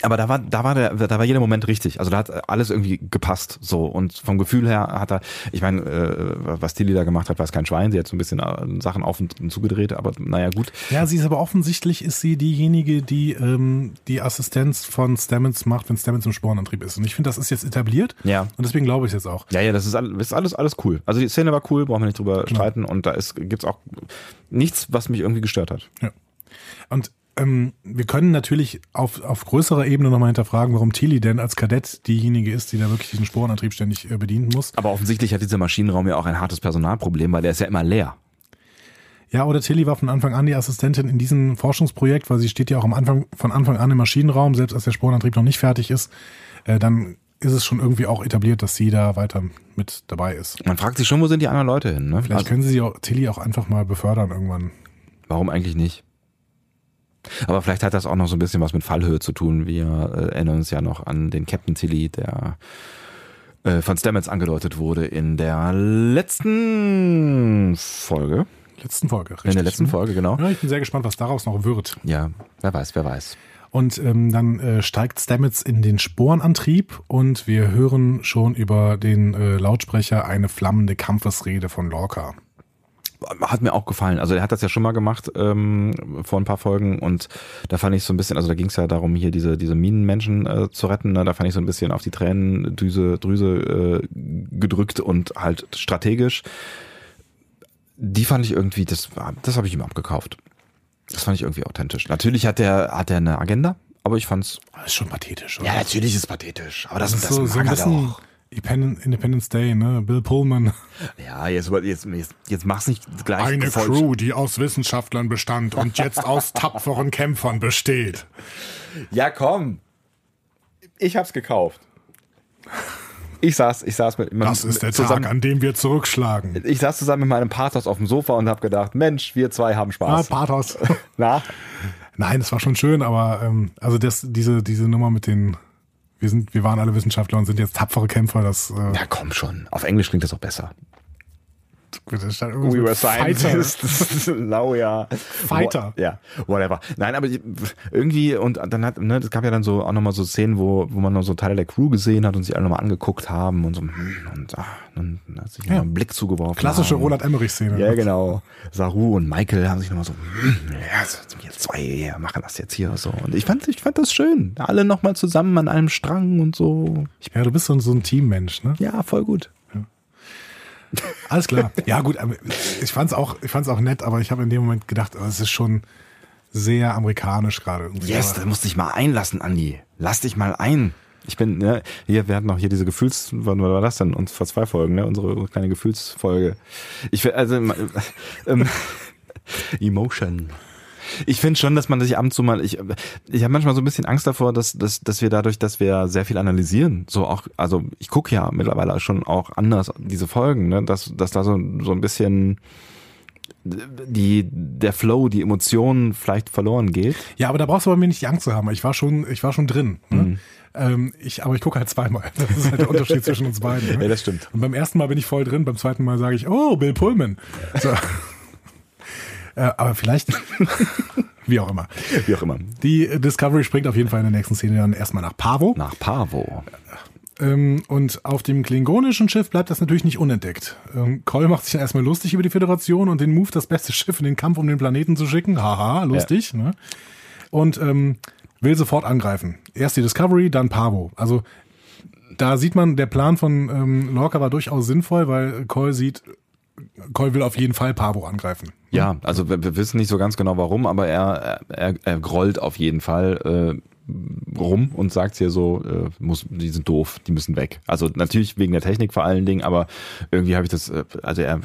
Aber da war, da war der, da war jeder Moment richtig. Also da hat alles irgendwie gepasst. So und vom Gefühl her hat er, ich meine, äh, was Tilly da gemacht hat, war es kein Schwein. Sie hat so ein bisschen äh, Sachen auf und zugedreht, aber naja gut. Ja, sie ist aber offensichtlich ist sie diejenige, die ähm, die Assistenz von Stamets macht, wenn Stamets im Sporenantrieb ist. Und ich finde, das ist jetzt etabliert. Ja. Und deswegen glaube ich es jetzt auch. Ja, ja, das ist alles, ist alles, alles cool. Also die Szene war cool, brauchen wir nicht drüber streiten. Und da ist, gibt's auch nichts, was mich irgendwie gestört hat. Ja. Und ähm, wir können natürlich auf, auf größerer Ebene nochmal hinterfragen, warum Tilly denn als Kadett diejenige ist, die da wirklich diesen Sporenantrieb ständig äh, bedienen muss. Aber offensichtlich hat dieser Maschinenraum ja auch ein hartes Personalproblem, weil der ist ja immer leer. Ja, oder Tilly war von Anfang an die Assistentin in diesem Forschungsprojekt, weil sie steht ja auch am Anfang, von Anfang an im Maschinenraum, selbst als der Sporenantrieb noch nicht fertig ist. Äh, dann ist es schon irgendwie auch etabliert, dass sie da weiter mit dabei ist. Man fragt sich schon, wo sind die anderen Leute hin? Ne? Vielleicht Also, können sie sie auch, Tilly auch einfach mal befördern irgendwann. warum eigentlich nicht? Aber vielleicht hat das auch noch so ein bisschen was mit Fallhöhe zu tun. Wir äh, erinnern uns ja noch an den Captain Tilly, der äh, von Stamets angedeutet wurde in der letzten Folge. Letzten Folge, richtig. In der letzten Folge, genau. Ja, ich bin sehr gespannt, was daraus noch wird. Ja, wer weiß, wer weiß. Und ähm, dann äh, steigt Stamets in den Sporenantrieb und wir hören schon über den äh, Lautsprecher eine flammende Kampfesrede von Lorca. Hat mir auch gefallen. Also er hat das ja schon mal gemacht ähm, vor ein paar Folgen und da fand ich so ein bisschen, also da ging es ja darum, hier diese, diese Minenmenschen äh, zu retten. Ne? Da fand ich so ein bisschen auf die Tränendüse Drüse äh, gedrückt und halt strategisch. Die fand ich irgendwie, das, das habe ich ihm abgekauft. Das fand ich irgendwie authentisch. Natürlich hat er hat er eine Agenda, aber ich fand's. Das ist schon pathetisch, oder? Ja, natürlich ist es pathetisch, aber das, das das, ist so, so ein mag er bisschen doch. Independence, Day, ne? Bill Pullman. Ja, jetzt, jetzt, jetzt, jetzt mach's nicht gleich. Eine voll- Crew, die aus Wissenschaftlern bestand und jetzt aus tapferen Kämpfern besteht. Ja, komm. Ich hab's gekauft. Ich saß, ich saß mit, Das ist der zusammen, Tag, an dem wir zurückschlagen. Ich saß zusammen mit meinem Pathos auf dem Sofa und hab gedacht, Mensch, wir zwei haben Ah, Spaß. Pathos. Na? Nein, das war schon schön, aber ähm, also das, diese, diese Nummer mit den, wir sind, wir waren alle Wissenschaftler und sind jetzt tapfere Kämpfer, das äh, Ja, komm schon. Auf Englisch klingt das auch besser. Da stand irgendwas We were scientists. Now, ja. Fighter. Ja, whatever. Nein, aber irgendwie, und dann hat, ne, es gab ja dann so auch nochmal so Szenen, wo, wo man noch so Teile der Crew gesehen hat und sich alle nochmal angeguckt haben und so, hm, und ach, dann hat sich Ja. einen Blick zugeworfen. Klassische haben. Roland Emmerich-Szene. Ja, genau. Saru und Michael haben sich nochmal so, hm, ja, wir zwei machen das jetzt hier so. Und ich fand, ich fand das schön. Alle nochmal zusammen an einem Strang und so. Ich, Ja, du bist so ein, so ein Teammensch, ne? ja, voll gut. Alles klar. Ja, gut, ich fand's auch, ich fand's auch nett, aber ich habe in dem Moment gedacht, oh, es ist schon sehr amerikanisch gerade. Yes, da musst dich mal einlassen, Andi. Lass dich mal ein. Ich bin, ne, hier, wir hatten auch hier diese Gefühls, wann war das denn? Und vor zwei Folgen, ne? Unsere kleine Gefühlsfolge. Ich will, also, äh, ähm, Emotion. Ich finde schon, dass man sich ab und zu mal, ich, ich habe manchmal so ein bisschen Angst davor, dass, dass, dass wir dadurch, dass wir sehr viel analysieren, so auch, also ich gucke ja mittlerweile schon auch anders diese Folgen, ne, dass, dass da so, so ein bisschen die, der Flow, die Emotionen vielleicht verloren geht. Ja, aber da brauchst du bei mir nicht die Angst zu haben. Ich war schon, ich war schon drin. Ne? Mhm. Ähm, ich, aber ich gucke halt zweimal. Das ist halt der Unterschied zwischen uns beiden. Ne? Ja, das stimmt. Und beim ersten Mal bin ich voll drin, beim zweiten Mal sage ich, oh, Bill Pullman. So. äh, aber vielleicht, wie auch immer. Wie auch immer. Die Discovery springt auf jeden Fall in der nächsten Szene dann erstmal nach Pavo. Nach Pavo. Ähm, und auf dem klingonischen Schiff bleibt das natürlich nicht unentdeckt. Ähm, Cole macht sich dann erstmal lustig über die Föderation und den Move, das beste Schiff in den Kampf um den Planeten zu schicken. Haha, lustig. Ne? Und ähm, will sofort angreifen. Erst die Discovery, dann Pavo. Also da sieht man, der Plan von ähm, Lorca war durchaus sinnvoll, weil Cole sieht, Cole will auf jeden Fall Pavo angreifen. Ja, also wir, wir wissen nicht so ganz genau warum, aber er, er, er grollt auf jeden Fall äh, rum und sagt hier so, äh, muss, die sind doof, die müssen weg. Also natürlich wegen der Technik vor allen Dingen, aber irgendwie habe ich das, äh, also er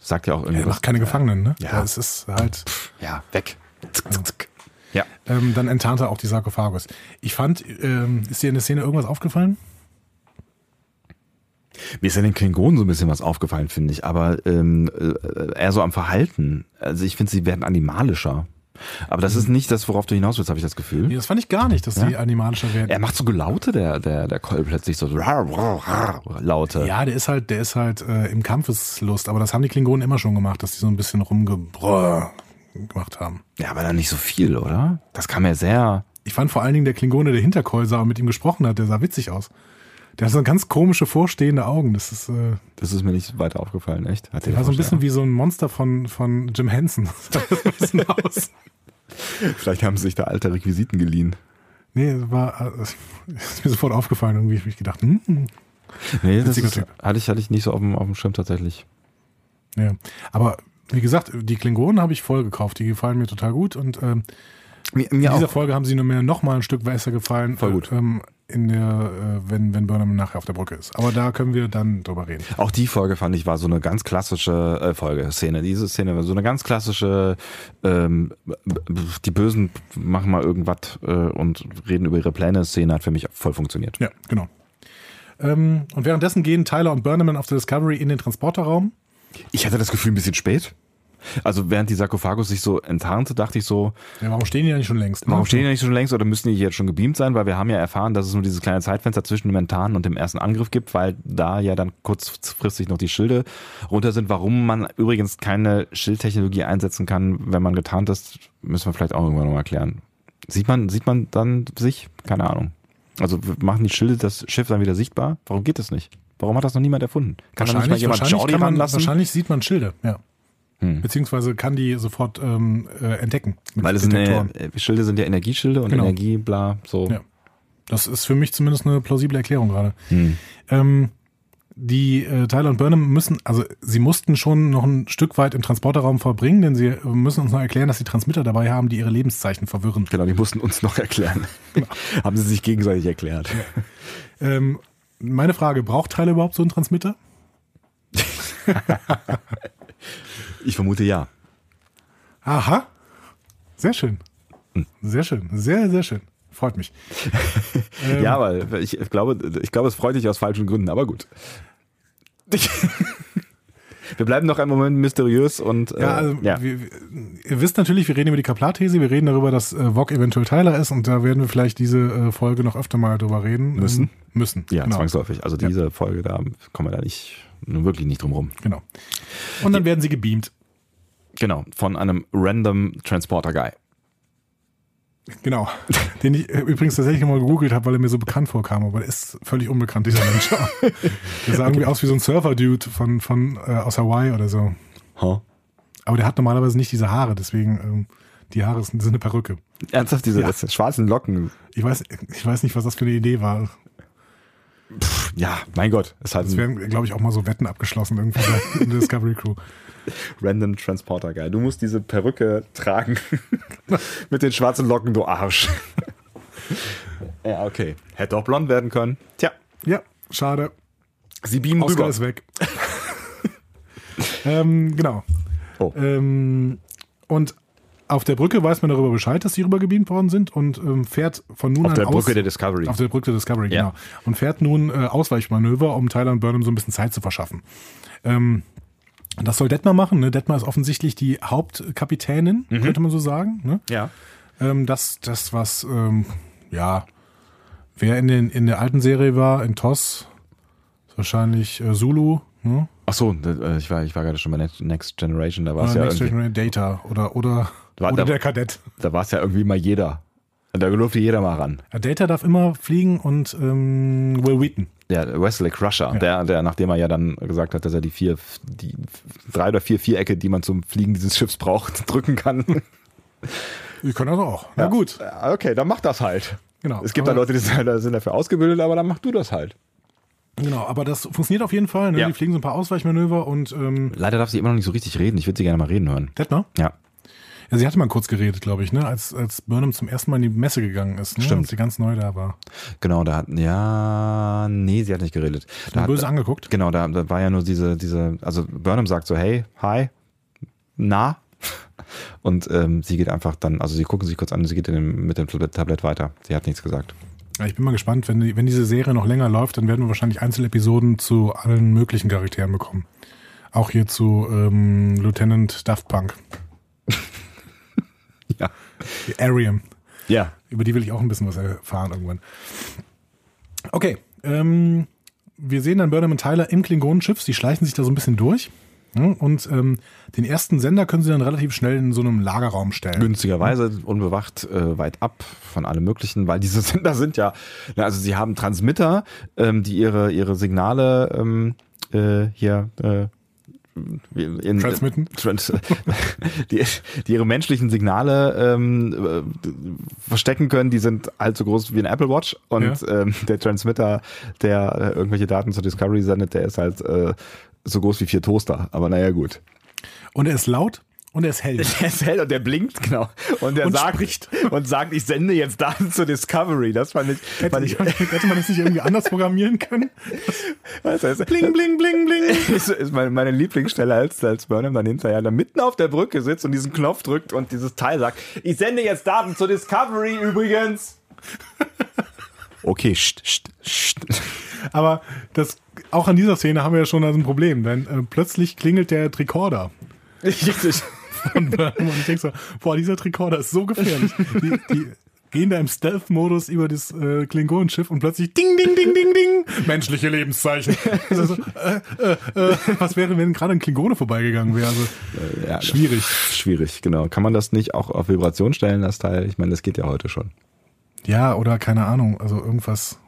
sagt ja auch irgendwie Er macht keine Gefangenen, ne? Ja. Es ist halt. Ja, weg. Zick, zick, zick. Ja. Ähm, dann enttarnt er auch die Sarkophagus. Ich fand, ähm, ist dir in der Szene irgendwas aufgefallen? Mir ist an den Klingonen so ein bisschen was aufgefallen, finde ich, aber ähm, äh, eher so am Verhalten. Also ich finde, sie werden animalischer. Aber das ist nicht das, worauf du hinaus willst, habe ich das Gefühl. Nee, das fand ich gar nicht, dass die Ja? animalischer werden. Er macht so Gelaute, der, der, der Cole plötzlich so Laute. Ja, der ist halt, der ist halt äh, im Kampfeslust, aber das haben die Klingonen immer schon gemacht, dass die so ein bisschen rumgebrrr gemacht haben. Ja, aber dann nicht so viel, oder? Das kam ja sehr. Ich fand vor allen Dingen der Klingone, der hinter Cole sah und mit ihm gesprochen hat, der sah witzig aus. Der hat so ganz komische vorstehende Augen. Das ist, äh, Das ist mir nicht weiter aufgefallen, echt? Hat der war so ein bisschen wie so ein Monster von von Jim Henson. Das. Vielleicht haben sie sich da alte Requisiten geliehen. Nee, es war äh, ist mir sofort aufgefallen irgendwie. Ich hab ich gedacht, hm, hm. Nee, das ist, Typ. hatte ich, hatte ich nicht so auf dem, auf dem Schirm tatsächlich. ja. Aber wie gesagt, die Klingonen habe ich voll gekauft. Die gefallen mir total gut und ähm, Mir, In mir dieser auch. Folge haben sie nur mehr noch mal ein Stück besser gefallen. Voll gut. äh, Ähm, in der, äh, wenn, wenn Burnham nachher auf der Brücke ist. Aber da können wir dann drüber reden. Auch die Folge fand ich war so eine ganz klassische äh, Folge, Szene. Diese Szene war so eine ganz klassische, ähm, die Bösen machen mal irgendwas äh, und reden über ihre Pläne. Szene hat für mich voll funktioniert. Ja, genau. Ähm, und währenddessen gehen Tyler und Burnham auf der Discovery in den Transporterraum. Ich hatte das Gefühl ein bisschen spät. Also während die Sarkophagus sich so enttarnte, dachte ich so, Ja, warum stehen die ja nicht schon längst? ne? warum stehen die nicht schon längst oder müssen die jetzt schon gebeamt sein? Weil wir haben ja erfahren, dass es nur dieses kleine Zeitfenster zwischen dem Enttarnen und dem ersten Angriff gibt, weil da ja dann kurzfristig noch die Schilde runter sind. Warum man übrigens keine Schildtechnologie einsetzen kann, wenn man getarnt ist, müssen wir vielleicht auch irgendwann noch erklären. Sieht man, sieht man dann sich? Keine Ahnung. Also machen die Schilde das Schiff dann wieder sichtbar? Warum geht das nicht? Warum hat das noch niemand erfunden? Kann da nicht mal jemand Jordi man, ranlassen? wahrscheinlich sieht man Schilde, ja. Hm. Beziehungsweise kann die sofort ähm, äh, entdecken. Weil es sind, äh, Schilde sind ja Energieschilde und Genau. Energie, bla, so. Ja. Das ist für mich zumindest eine plausible Erklärung gerade. Hm. Ähm, die äh, Tyler und Burnham müssen, also sie mussten schon noch ein Stück weit im Transporterraum verbringen, denn sie äh, müssen uns noch erklären, dass sie Transmitter dabei haben, die ihre Lebenszeichen verwirren. Genau, die mussten uns noch erklären. Genau. Haben sie sich gegenseitig erklärt. Ähm, meine Frage, braucht Tyler überhaupt so einen Transmitter? Ich vermute ja. Aha. Sehr schön. Hm. Sehr schön. Sehr, sehr schön. Freut mich. Ähm, Ja, weil ich glaube, ich glaube, es freut dich aus falschen Gründen, aber gut. wir bleiben noch einen Moment mysteriös und äh, Ja, also ja. Wir, ihr wisst natürlich, wir reden über die Kaplar-These, wir reden darüber, dass äh, Vogue eventuell Tyler ist und da werden wir vielleicht diese äh, Folge noch öfter mal drüber reden. Müssen. Ähm, müssen. ja, genau. zwangsläufig. Also diese Folge, da kommen wir da nicht, wirklich nicht drum rum. genau. Und dann werden sie gebeamt. Genau, von einem random Transporter Guy. Genau. Den ich äh, übrigens tatsächlich mal gegoogelt habe, weil er mir so bekannt vorkam, aber der ist völlig unbekannt, dieser Mensch. der sah irgendwie aus wie so ein Surfer-Dude von, von äh, aus Hawaii oder so. Huh? Aber der hat normalerweise nicht diese Haare, deswegen ähm, die Haare sind, sind eine Perücke. Ernsthaft, diese Ja. schwarzen Locken. Ich weiß, ich weiß nicht, was das für eine Idee war. Ja, mein Gott, ist halt Es ein werden, glaube ich, auch mal so Wetten abgeschlossen irgendwie bei- in der Discovery Crew. random Transporter Guy. Du musst diese Perücke tragen mit den schwarzen Locken, du Arsch. ja, okay. Hätte auch blond werden können. Tja, Ja, schade. sie beamen Oscar rüber. ist weg. ähm, genau. Oh. Ähm, und auf der Brücke weiß man darüber Bescheid, dass sie rübergebeamt worden sind und ähm, fährt von nun Auf an der aus, Brücke der Discovery. Auf der Brücke der Discovery, Ja. genau. Und fährt nun äh, Ausweichmanöver, um Tyler und Burnham so ein bisschen Zeit zu verschaffen. Ähm, das soll Detmar machen. Ne? Detmar ist offensichtlich die Hauptkapitänin, Mhm. könnte man so sagen. Ne? Ja. Ähm, das, das, was, ähm, ja, wer in, den, in der alten Serie war, in TOS, wahrscheinlich äh, Zulu, ne? Ach so, äh, ich war, ich war gerade schon bei Next- Generation, da war es Oder ja Next irgendwie, Generation Data oder, oder, War- oder da- der Kadett. da war es ja irgendwie mal jeder. Da durfte jeder mal ran. Ja, Data darf immer fliegen und ähm, Will Wheaton. Der Wesley Crusher, der, der, nachdem er ja dann gesagt hat, dass er die vier, die drei oder vier Vierecke, die man zum Fliegen dieses Schiffs braucht, drücken kann. Ich kann das auch. Na gut, Ja, Okay, dann mach das halt. genau. Es gibt da Leute, die sind, da sind dafür ausgebildet, aber dann mach du das halt. Genau, aber das funktioniert auf jeden Fall. Ne? Ja. Die fliegen so ein paar Ausweichmanöver und ähm, Leider darf sie immer noch nicht so richtig reden. Ich würde sie gerne mal reden hören. Detmar? Ja. Ja, sie hatte mal kurz geredet, glaube ich, ne? als, als Burnham zum ersten Mal in die Messe gegangen ist. Ne? Stimmt. Als sie ganz neu da war. Genau, da hatten, ja, nee, sie hat nicht geredet. Da hat, Böse angeguckt. genau, da, da war ja nur diese, diese, also Burnham sagt so, hey, hi, na? Und ähm, sie geht einfach dann, also sie gucken sich kurz an, sie geht dem, mit dem Tablett weiter. Sie hat nichts gesagt. Ja, ich bin mal gespannt, wenn, die, wenn diese Serie noch länger läuft, dann werden wir wahrscheinlich Einzelepisoden zu allen möglichen Charakteren bekommen. Auch hier zu ähm, Lieutenant Daft Punk. Ja. Die Ariam. Ja. Über die will ich auch ein bisschen was erfahren irgendwann. Okay, ähm, wir sehen dann Burnham und Tyler im Klingonenschiff. Sie schleichen sich da so ein bisschen durch. Ja, und ähm, den ersten Sender können sie dann relativ schnell in so einem Lagerraum stellen. Günstigerweise, unbewacht, äh, weit ab von allem Möglichen, weil diese Sender sind ja, na, also sie haben Transmitter, ähm, die ihre, ihre Signale ähm, äh, hier äh, in, Transmitten? Trans, die, die ihre menschlichen Signale ähm, äh, verstecken können, die sind halt so groß wie ein Apple Watch und ähm, der Transmitter, der äh, irgendwelche Daten zur Discovery sendet, der ist halt äh, so groß wie vier Toaster. Aber naja, gut. Und er ist laut und er ist hell. Der ist hell und der blinkt, genau. Und Und sagt, spricht. und sagt, ich sende jetzt Daten zur Discovery. Das fand ich, Hätte, fand ich, hätte man das nicht irgendwie anders programmieren können? was heißt, Bling, bling, bling, bling. ist, ist meine, meine Lieblingsstelle, als, als Burnham dann hinterher da mitten auf der Brücke sitzt und diesen Knopf drückt und dieses Teil sagt, ich sende jetzt Daten zur Discovery übrigens. Okay, st, st, st. Aber das, auch an dieser Szene haben wir ja schon also ein Problem, denn äh, plötzlich klingelt der Tricorder. Richtig. Von Burnham und ich denke so, boah, dieser Tricorder ist so gefährlich. Die, die gehen da im Stealth-Modus über das äh, Klingonenschiff und plötzlich ding, ding, ding, ding, ding, menschliche Lebenszeichen. Also, so, äh, äh, äh, was wäre, wenn gerade ein Klingone vorbeigegangen wäre? Also, Ja, Schwierig. Schwierig, genau. Kann man das nicht auch auf Vibration stellen, das Teil? Ich meine, das geht ja heute schon. ja, oder keine Ahnung, also irgendwas,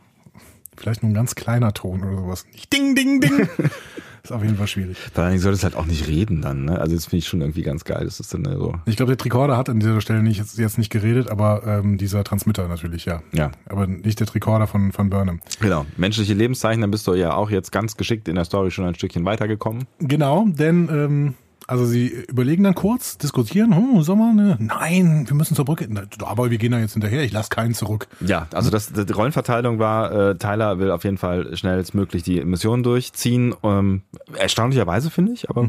vielleicht nur ein ganz kleiner Ton oder sowas. Nicht ding, ding, ding. ist auf jeden Fall schwierig. Vor allen Dingen soll es halt auch nicht reden dann, ne? Also das finde ich schon irgendwie ganz geil. Das ist dann so. Ich glaube, der Tricorder hat an dieser Stelle nicht, jetzt, jetzt nicht geredet, aber ähm, dieser Transmitter natürlich, ja. Ja. Aber nicht der Tricorder von, von Burnham. Genau. Menschliche Lebenszeichen, dann bist du ja auch jetzt ganz geschickt in der Story schon ein Stückchen weitergekommen. Genau, denn ähm, also sie überlegen dann kurz, diskutieren, hm, Sommer, ne? Nein, wir müssen zur Brücke. Aber wir gehen da jetzt hinterher, ich lasse keinen zurück. Ja, also das, die Rollenverteilung war, äh, Tyler will auf jeden Fall schnellstmöglich die Mission durchziehen. Ähm, erstaunlicherweise finde ich, aber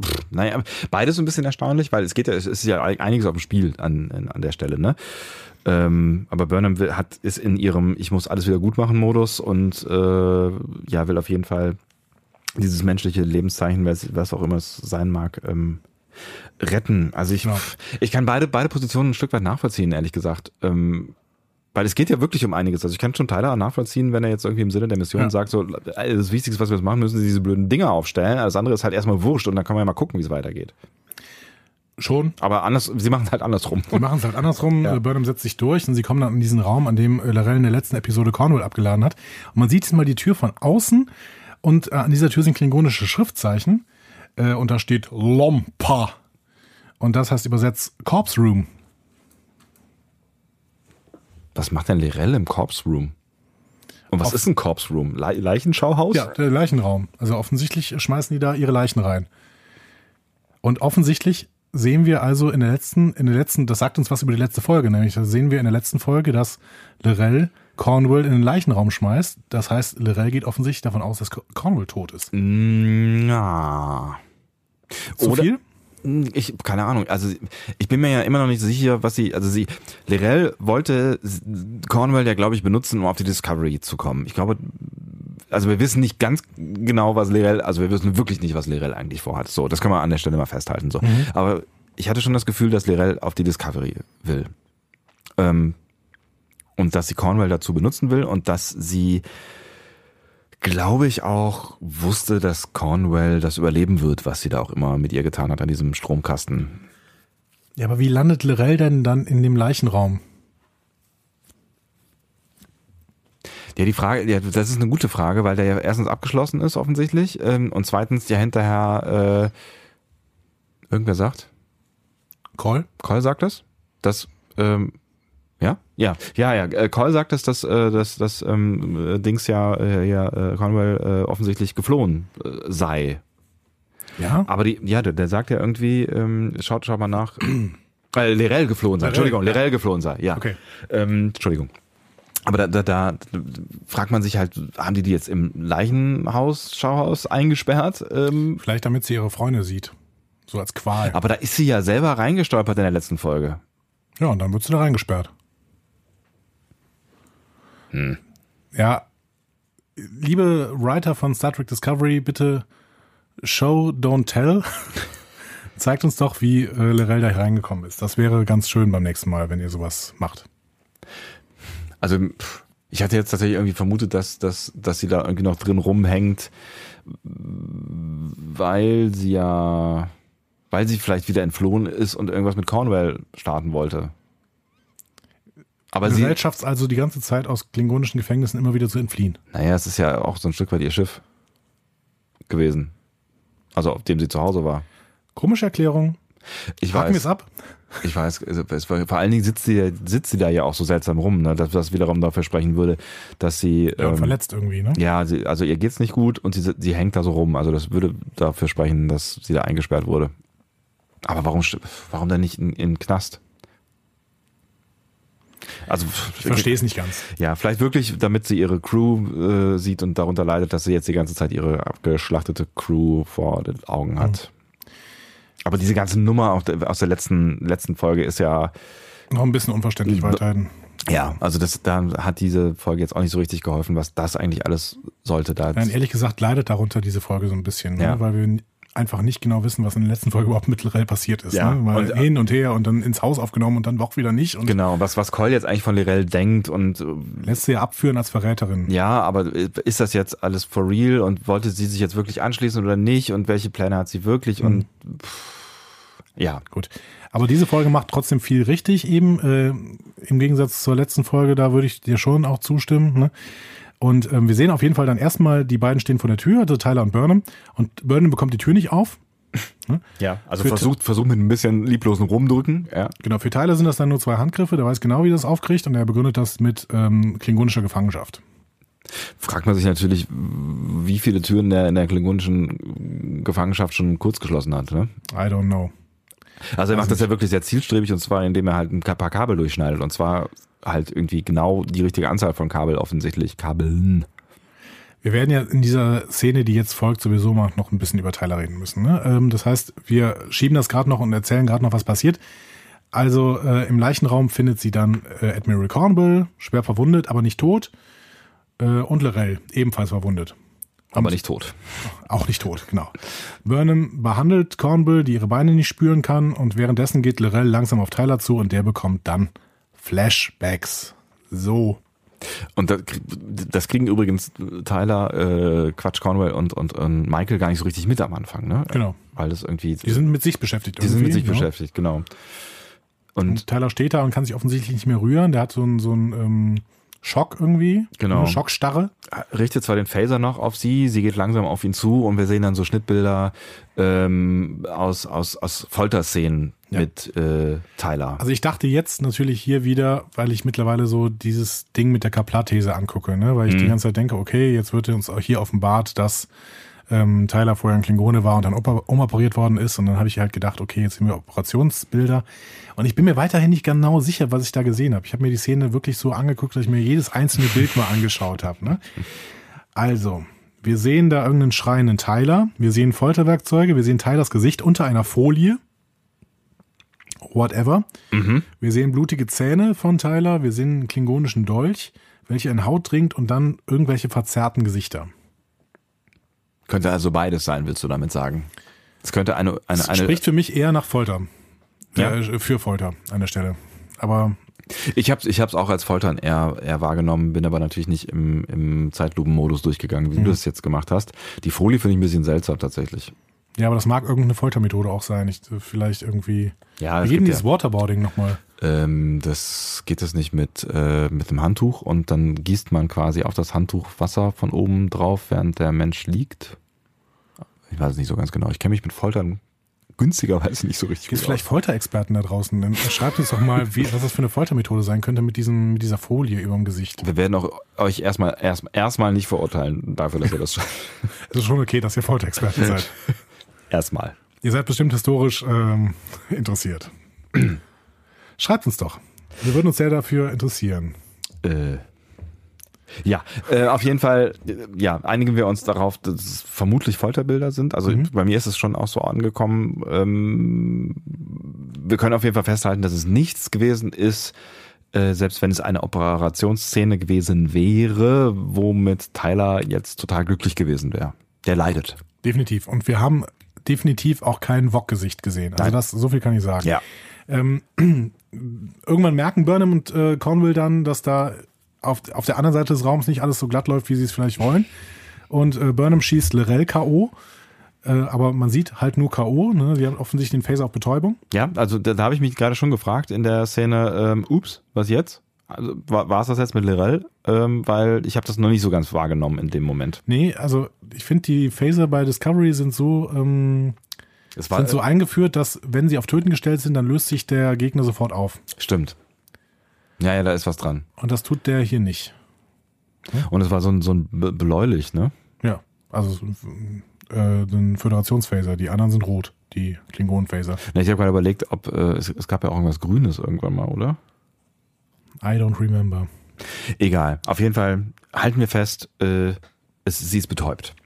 pff, naja, beides so ein bisschen erstaunlich, weil es geht ja, es ist ja einiges auf dem Spiel an, an, an der Stelle, ne? Ähm, aber Burnham will, hat, ist in ihrem Ich muss alles wieder gut machen Modus und äh, ja, will auf jeden Fall dieses menschliche Lebenszeichen, was, was auch immer es sein mag, ähm, retten. Also ich, Ja. ich kann beide, beide Positionen ein Stück weit nachvollziehen, ehrlich gesagt. Ähm, weil es geht ja wirklich um einiges. Also ich kann schon Tyler nachvollziehen, wenn er jetzt irgendwie im Sinne der Mission Ja. sagt, so äh, das Wichtigste, was wir jetzt machen müssen, ist diese blöden Dinger aufstellen. Alles andere ist halt erstmal wurscht und dann kann man ja mal gucken, wie es weitergeht. Schon. Aber anders, sie machen es halt andersrum. Sie machen es halt andersrum. Ja. Äh, Burnham setzt sich durch und sie kommen dann in diesen Raum, an dem äh, Larell in der letzten Episode Cornwall abgeladen hat. Und man sieht jetzt mal die Tür von außen und äh, an dieser Tür sind klingonische Schriftzeichen äh, und da steht Lompa. Und das heißt übersetzt Corpse Room. Was macht denn Lirel im Corpse Room? Und was Auf- ist ein Corpse Room? Le Leichenschauhaus? Ja, der Leichenraum. Also offensichtlich schmeißen die da ihre Leichen rein. Und offensichtlich sehen wir also in der letzten, in der letzten, das sagt uns was über die letzte Folge, nämlich da sehen wir in der letzten Folge, dass Lorel Cornwall in den Leichenraum schmeißt. Das heißt, Lorel geht offensichtlich davon aus, dass Cornwall tot ist. Mm, Ja. Zu Oder- viel? Ich, keine Ahnung. Also, ich bin mir ja immer noch nicht sicher, was sie, also sie, Lirel wollte Cornwall ja, glaube ich, benutzen, um auf die Discovery zu kommen. Ich glaube, also wir wissen nicht ganz genau, was Lirel, also wir wissen wirklich nicht, was Lirel eigentlich vorhat. So, das kann man an der Stelle mal festhalten, so. Aber ich hatte schon das Gefühl, dass Lirel auf die Discovery will. Ähm, und dass sie Cornwall dazu benutzen will und dass sie, glaube ich, auch wusste, dass Cornwall das überleben wird, was sie da auch immer mit ihr getan hat an diesem Stromkasten. Ja, aber wie landet Lorel denn dann in dem Leichenraum? Ja, die Frage, ja, das ist eine gute Frage, weil der ja erstens abgeschlossen ist offensichtlich ähm, und zweitens ja hinterher äh, irgendwer sagt, Call? Cole sagt das, dass ähm, ja, ja, ja, ja. äh, Cole sagt es, dass äh, dass das ähm, äh, Dings ja, äh, ja Cornwall äh, offensichtlich geflohen äh, sei. Ja. Aber die, ja, der, der sagt ja irgendwie, ähm, schaut, schaut mal nach, äh, Lerell geflohen sei. Lerell, Entschuldigung, ja. Lerell geflohen sei. Ja. Okay. Ähm, Entschuldigung. Aber da, da, da fragt man sich halt, haben die die jetzt im Leichenhaus, Schauhaus eingesperrt? Ähm, Vielleicht damit sie ihre Freunde sieht. So als Qual. aber da ist sie ja selber reingestolpert in der letzten Folge. Ja, und dann wird sie da reingesperrt. Hm. Ja, liebe Writer von Star Trek Discovery, bitte Show, don't tell. Zeigt uns doch, wie äh, Lorel da reingekommen ist. Das wäre ganz schön beim nächsten Mal, wenn ihr sowas macht. Also ich hatte jetzt tatsächlich irgendwie vermutet, dass, dass, dass sie da irgendwie noch drin rumhängt, weil sie ja, weil sie vielleicht wieder entflohen ist und irgendwas mit Cornwall starten wollte. Aber sie, schafft es also die ganze Zeit aus klingonischen Gefängnissen immer wieder zu entfliehen. naja, es ist ja auch so ein Stück weit ihr Schiff gewesen. Also auf dem sie zu Hause war. Komische Erklärung. Ich Haken weiß, ab. ich weiß, also vor allen Dingen sitzt sie, sitzt sie da ja auch so seltsam rum, ne, dass das wiederum dafür sprechen würde, dass sie Ja, ähm, verletzt irgendwie, ne? Ja, sie, also ihr geht's nicht gut und sie, sie hängt da so rum. Also das würde dafür sprechen, dass sie da eingesperrt wurde. Aber warum, warum denn nicht in, in den Knast? Also Ich verstehe es nicht ganz. Ja, vielleicht wirklich, damit sie ihre Crew äh, sieht und darunter leidet, dass sie jetzt die ganze Zeit ihre abgeschlachtete Crew vor den Augen hat. Aber diese ganze Nummer der, aus der letzten, letzten Folge ist ja, Noch ein bisschen unverständlich weiterhin. ja, also das, da hat diese Folge jetzt auch nicht so richtig geholfen, was das eigentlich alles sollte. Da Nein, ehrlich gesagt leidet darunter diese Folge so ein bisschen, ne? Ja. weil wir einfach nicht genau wissen, was in der letzten Folge überhaupt mit Lorel passiert ist. Ja, Ne? Mal und- hin und her und dann ins Haus aufgenommen und dann doch wieder nicht und Genau, was, was Cole jetzt eigentlich von Lirel denkt und äh, lässt sie ja abführen als Verräterin. ja, aber ist das jetzt alles for real und wollte sie sich jetzt wirklich anschließen oder nicht und welche Pläne hat sie wirklich und pff, ja, Gut. Aber diese Folge macht trotzdem viel richtig eben. Äh, Im Gegensatz zur letzten Folge, da würde ich dir schon auch zustimmen. Ne? Und ähm, wir sehen auf jeden Fall dann erstmal, die beiden stehen vor der Tür, also Tyler und Burnham. Und Burnham bekommt die Tür nicht auf. ja, also Für- versucht, versucht mit ein bisschen lieblosen Rumdrücken, ja. Genau, für Tyler sind das dann nur zwei Handgriffe. Der weiß genau, wie er das aufkriegt. Und er begründet das mit ähm, klingonischer Gefangenschaft. Fragt man sich natürlich, wie viele Türen der in der klingonischen Gefangenschaft schon kurz geschlossen hat, ne? I don't know. Also er macht das ja wirklich sehr zielstrebig und zwar indem er halt ein paar Kabel durchschneidet und zwar halt irgendwie genau die richtige Anzahl von Kabel offensichtlich, Kabeln. Wir werden ja in dieser Szene, die jetzt folgt, sowieso mal noch ein bisschen über Tyler reden müssen. Ne? Ähm, das heißt, wir schieben das gerade noch und erzählen gerade noch, was passiert. Also äh, im Leichenraum findet sie dann äh, Admiral Cornwall, schwer verwundet, aber nicht tot. Äh, und Lorel, ebenfalls verwundet. Aber nicht tot. Auch nicht tot, genau. Burnham behandelt Cornwall, die ihre Beine nicht spüren kann, und währenddessen geht Lorel langsam auf Tyler zu und der bekommt dann Flashbacks. So. Und das, das kriegen übrigens Tyler, äh, Quatsch, Cornwell und, und, und Michael gar nicht so richtig mit am Anfang, ne? Genau. Weil das irgendwie. Die sind mit sich beschäftigt. die sind mit sich ja. beschäftigt, genau. Und, Und Tyler steht da und kann sich offensichtlich nicht mehr rühren. Der hat so einen, so einen ähm, Schock irgendwie. Genau. Schockstarre. richtet zwar den Phaser noch auf sie, sie geht langsam auf ihn zu und wir sehen dann so Schnittbilder ähm, aus, aus, aus Folterszenen Ja. mit äh, Tyler. Also ich dachte jetzt natürlich hier wieder, weil ich mittlerweile so dieses Ding mit der Kaplat-These angucke, ne? weil ich Mhm. die ganze Zeit denke, okay, jetzt wird uns auch hier offenbart, dass ähm, Tyler vorher ein Klingone war und dann oper- umoperiert worden ist. Und dann habe ich halt gedacht, okay, jetzt sehen wir Operationsbilder. Und ich bin mir weiterhin nicht genau sicher, was ich da gesehen habe. Ich habe mir die Szene wirklich so angeguckt, dass ich mir jedes einzelne Bild mal angeschaut habe. Ne? Also, wir sehen da irgendeinen schreienden Tyler. Wir sehen Folterwerkzeuge. Wir sehen Tylers Gesicht unter einer Folie. Whatever. Wir sehen blutige Zähne von Tyler. Wir sehen einen klingonischen Dolch, welcher in Haut dringt und dann irgendwelche verzerrten Gesichter. Könnte also beides sein, willst du damit sagen? Es könnte eine, eine, Das eine spricht für mich eher nach Folter. Ja. Äh, für Folter an der Stelle. Aber Ich habe ich hab's auch als Foltern eher, eher wahrgenommen, bin aber natürlich nicht im, im Zeitlupenmodus durchgegangen, wie Mhm. du das jetzt gemacht hast. Die Folie finde ich ein bisschen seltsam tatsächlich. ja, aber das mag irgendeine Foltermethode auch sein. Ich, vielleicht irgendwie. Ja, Wir es geben dieses Waterboarding nochmal. Ähm, das geht es nicht mit, äh, mit dem Handtuch und dann gießt man quasi auf das Handtuch Wasser von oben drauf, während der Mensch liegt. Ich weiß es nicht so ganz genau. Ich kenne mich mit Foltern günstigerweise nicht so richtig Gibt vielleicht. Folterexperten da draußen? Dann schreibt uns doch mal, wie, was das für eine Foltermethode sein könnte mit, diesem, mit dieser Folie über dem Gesicht. Wir werden auch euch erstmal erst, erstmal nicht verurteilen dafür, dass ihr das schreibt. Es ist schon okay, dass ihr Folterexperten seid. erstmal. Ihr seid bestimmt historisch ähm, interessiert. Schreibt uns doch. Wir würden uns sehr dafür interessieren. Äh, ja, äh, auf jeden Fall, äh, ja, einigen wir uns darauf, dass es vermutlich Folterbilder sind. Also bei mir ist es schon auch so angekommen. Ähm, wir können auf jeden Fall festhalten, dass es nichts gewesen ist, äh, selbst wenn es eine Operationsszene gewesen wäre, womit Tyler jetzt total glücklich gewesen wäre. Der leidet. Definitiv. Und wir haben definitiv auch kein Wok-Gesicht gesehen. Also Nein. das, so viel kann ich sagen. Ja. Ähm, irgendwann merken Burnham und äh, Cornwall dann, dass da auf, auf der anderen Seite des Raums nicht alles so glatt läuft, wie sie es vielleicht wollen. Und äh, Burnham schießt Lorel K.O., äh, aber man sieht halt nur K.O., ne? Sie haben offensichtlich den Phaser auf Betäubung. Ja, also da, da habe ich mich gerade schon gefragt in der Szene, ähm, ups, was jetzt? Also, war, es das jetzt mit Lirel? Ähm, weil ich habe das noch nicht so ganz wahrgenommen in dem Moment. Nee, also ich finde, die Phaser bei Discovery sind so, ähm, Es war sind so eingeführt, dass wenn sie auf Töten gestellt sind, dann löst sich der Gegner sofort auf. Stimmt. Ja, ja, da ist was dran. Und das tut der hier nicht. Und es war so ein, so ein Bläulich, ne? Ja, also äh, ein Föderationsphaser. Die anderen sind rot, die Klingonen-Phaser. Na, Ich habe gerade überlegt, ob äh, es, es gab ja auch irgendwas Grünes irgendwann mal, oder? I don't remember. Egal. Auf jeden Fall halten wir fest, äh, es, sie ist betäubt,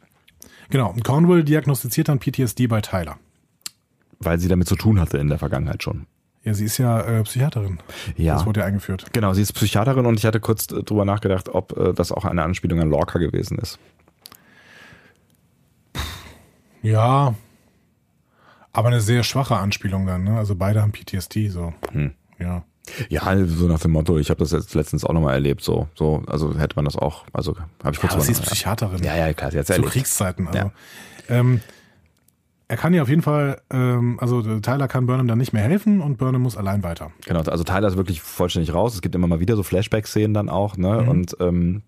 Genau, und Cornwall diagnostiziert dann PTSD bei Tyler. Weil sie damit zu tun hatte in der Vergangenheit schon. Ja, sie ist ja äh, Psychiaterin. Ja. Das wurde ja eingeführt. Genau, sie ist Psychiaterin und ich hatte kurz äh, drüber nachgedacht, ob äh, das auch eine Anspielung an Lorca gewesen ist. Ja, aber eine sehr schwache Anspielung dann. Ne? Also beide haben PTSD, so. Hm. Ja. Ja, so nach dem Motto, ich habe das jetzt letztens auch nochmal erlebt, so, so, also hätte man das auch, also habe ich kurz Ja, aber sie ist Psychiaterin. Ja, ja, klar, sie hat's Zu erlebt. Kriegszeiten. Also. Ja. Ähm, er kann ihr auf jeden Fall, ähm, also Tyler kann Burnham dann nicht mehr helfen und Burnham muss allein weiter. Genau, also Tyler ist wirklich vollständig raus. Es gibt immer mal wieder so Flashback-Szenen dann auch, ne? Mhm. Und ähm,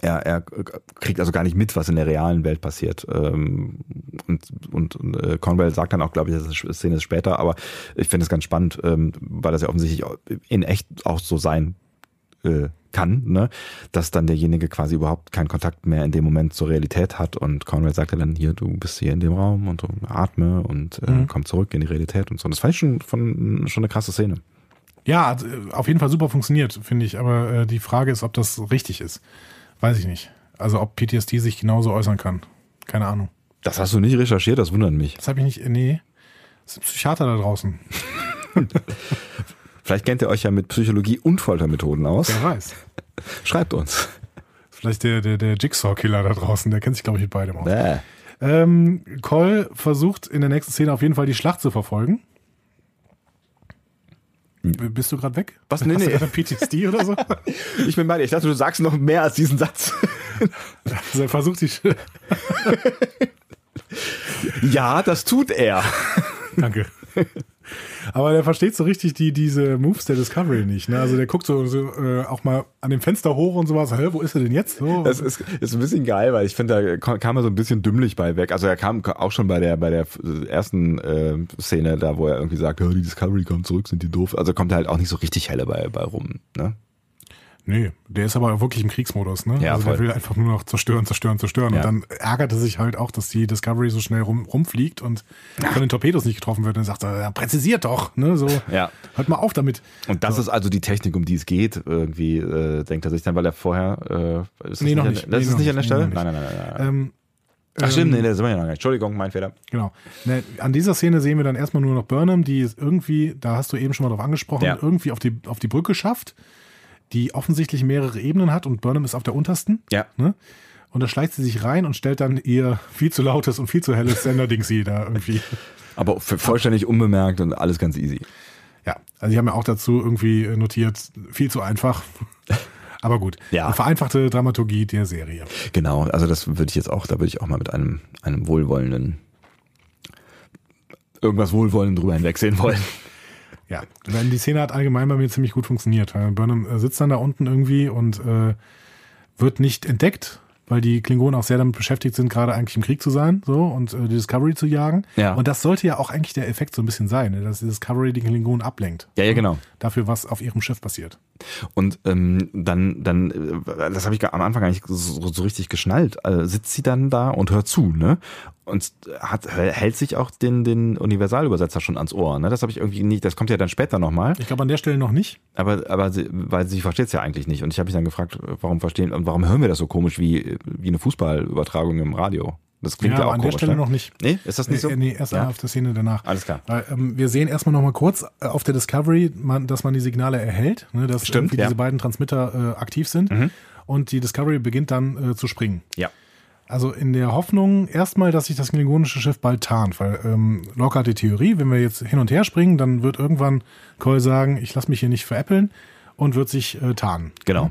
er, er kriegt also gar nicht mit, was in der realen Welt passiert. Ähm, und und, und äh, Conwell sagt dann auch, glaube ich, das ist Szene ist später, aber ich finde es ganz spannend, ähm, weil das ja offensichtlich in echt auch so sein äh, kann, ne? dass dann derjenige quasi überhaupt keinen Kontakt mehr in dem Moment zur Realität hat und Conwell sagt dann hier, du bist hier in dem Raum und atme und äh, Mhm. komm zurück in die Realität und so. Und das fand ich schon, von, schon eine krasse Szene. Ja, äh, auf jeden Fall super funktioniert, finde ich. Aber äh, die Frage ist, ob das richtig ist. Weiß ich nicht. Also ob PTSD sich genauso äußern kann. Keine Ahnung. Das hast du nicht recherchiert, das wundert mich. Das habe ich nicht. Nee. Das sind Psychiater da draußen. Vielleicht kennt ihr euch ja mit Psychologie und Foltermethoden aus. Wer weiß. Schreibt uns. Vielleicht der, der, der Jigsaw-Killer da draußen, der kennt sich, glaube ich, mit beidem aus. Bäh. Ähm, Cole versucht in der nächsten Szene auf jeden Fall die Schlacht zu verfolgen. B- Bist du gerade weg? Was? Nee, Hast nee. du PTSD oder so? Ich bin bei dir. Ich dachte, du sagst noch mehr als diesen Satz. Also er versucht die. Sch- ja, das tut er. Danke. Aber der versteht so richtig die, diese Moves der Discovery nicht. Ne? Also der guckt so, so äh, auch mal an dem Fenster hoch und sowas. Hä, wo ist er denn jetzt? So. Das ist, ist ein bisschen geil, weil ich finde, da kam er so ein bisschen dümmlich bei weg. Also er kam auch schon bei der bei der ersten äh, Szene, da wo er irgendwie sagt, die Discovery kommt zurück, sind die doof. Also kommt er halt auch nicht so richtig helle bei, bei rum. Ne? Nee, der ist aber wirklich im Kriegsmodus, ne? Ja, also voll. der will einfach nur noch zerstören, zerstören, zerstören. Ja. Und dann ärgert er sich halt auch, dass die Discovery so schnell rum, rumfliegt und von den Torpedos nicht getroffen wird. Und dann sagt er, ja, präzisiert doch, ne? So, Ja. hört mal auf damit. Und das ist also die Technik, um die es geht. Irgendwie äh, denkt er sich dann, weil er vorher. Äh, ist Nee, noch an- nicht. Das Nee, ist nicht an der. Stelle? Nee, Nein, nein, nein, nein. nein. Ähm, Ach stimmt, ähm, nee, da sind wir ja noch nicht. Entschuldigung, mein Fehler. Genau. Ne, an dieser Szene sehen wir dann erstmal nur noch Burnham, die es irgendwie, da hast du eben schon mal drauf angesprochen, Ja. irgendwie auf die, auf die Brücke schafft, die offensichtlich mehrere Ebenen hat und Burnham ist auf der untersten. Ja. Ne? Und da schleicht sie sich rein und stellt dann ihr viel zu lautes und viel zu helles Sender-Dingsi da irgendwie. Aber vollständig unbemerkt und alles ganz easy. Ja, also ich habe mir auch dazu irgendwie notiert, viel zu einfach. Aber gut, Ja. eine vereinfachte Dramaturgie der Serie. Genau, also das würde ich jetzt auch, da würde ich auch mal mit einem, einem wohlwollenden, irgendwas Wohlwollenden drüber hinwegsehen wollen. Ja, die Szene hat allgemein bei mir ziemlich gut funktioniert. weil Burnham äh, sitzt dann da unten irgendwie und äh, wird nicht entdeckt, weil die Klingonen auch sehr damit beschäftigt sind, gerade eigentlich im Krieg zu sein, so und äh, die Discovery zu jagen. Ja. Und das sollte ja auch eigentlich der Effekt so ein bisschen sein, ne, dass die Discovery die Klingonen ablenkt. Ja, ja, genau. Dafür, was auf ihrem Schiff passiert. Und ähm, dann, dann, äh, das habe ich am Anfang gar nicht so, so richtig geschnallt. Äh, sitzt sie dann da und hört zu, ne? Und hat, hält sich auch den, den Universalübersetzer schon ans Ohr, ne? Das habe ich irgendwie nicht, das kommt ja dann später nochmal. Ich glaube an der Stelle noch nicht. Aber, aber sie, weil sie versteht es ja eigentlich nicht. Und ich habe mich dann gefragt, warum verstehen und warum hören wir das so komisch wie, wie eine Fußballübertragung im Radio? Das klingt ja, aber auch an komisch. der Stelle ne? noch nicht. Nee, ist das nicht so? Äh, nee, erst Ja. auf der Szene danach. Alles klar. Weil, ähm, wir sehen erstmal noch mal kurz äh, auf der Discovery, man, dass man die Signale erhält, ne, dass Stimmt, ja. Mhm. diese beiden Transmitter äh, aktiv sind. Und die Discovery beginnt dann äh, zu springen. Ja. Also in der Hoffnung erstmal, dass sich das klingonische Schiff bald tarnt, weil ähm, Locke hat die Theorie, wenn wir jetzt hin und her springen, dann wird irgendwann Cole sagen, ich lasse mich hier nicht veräppeln und wird sich äh, tarnen. Genau.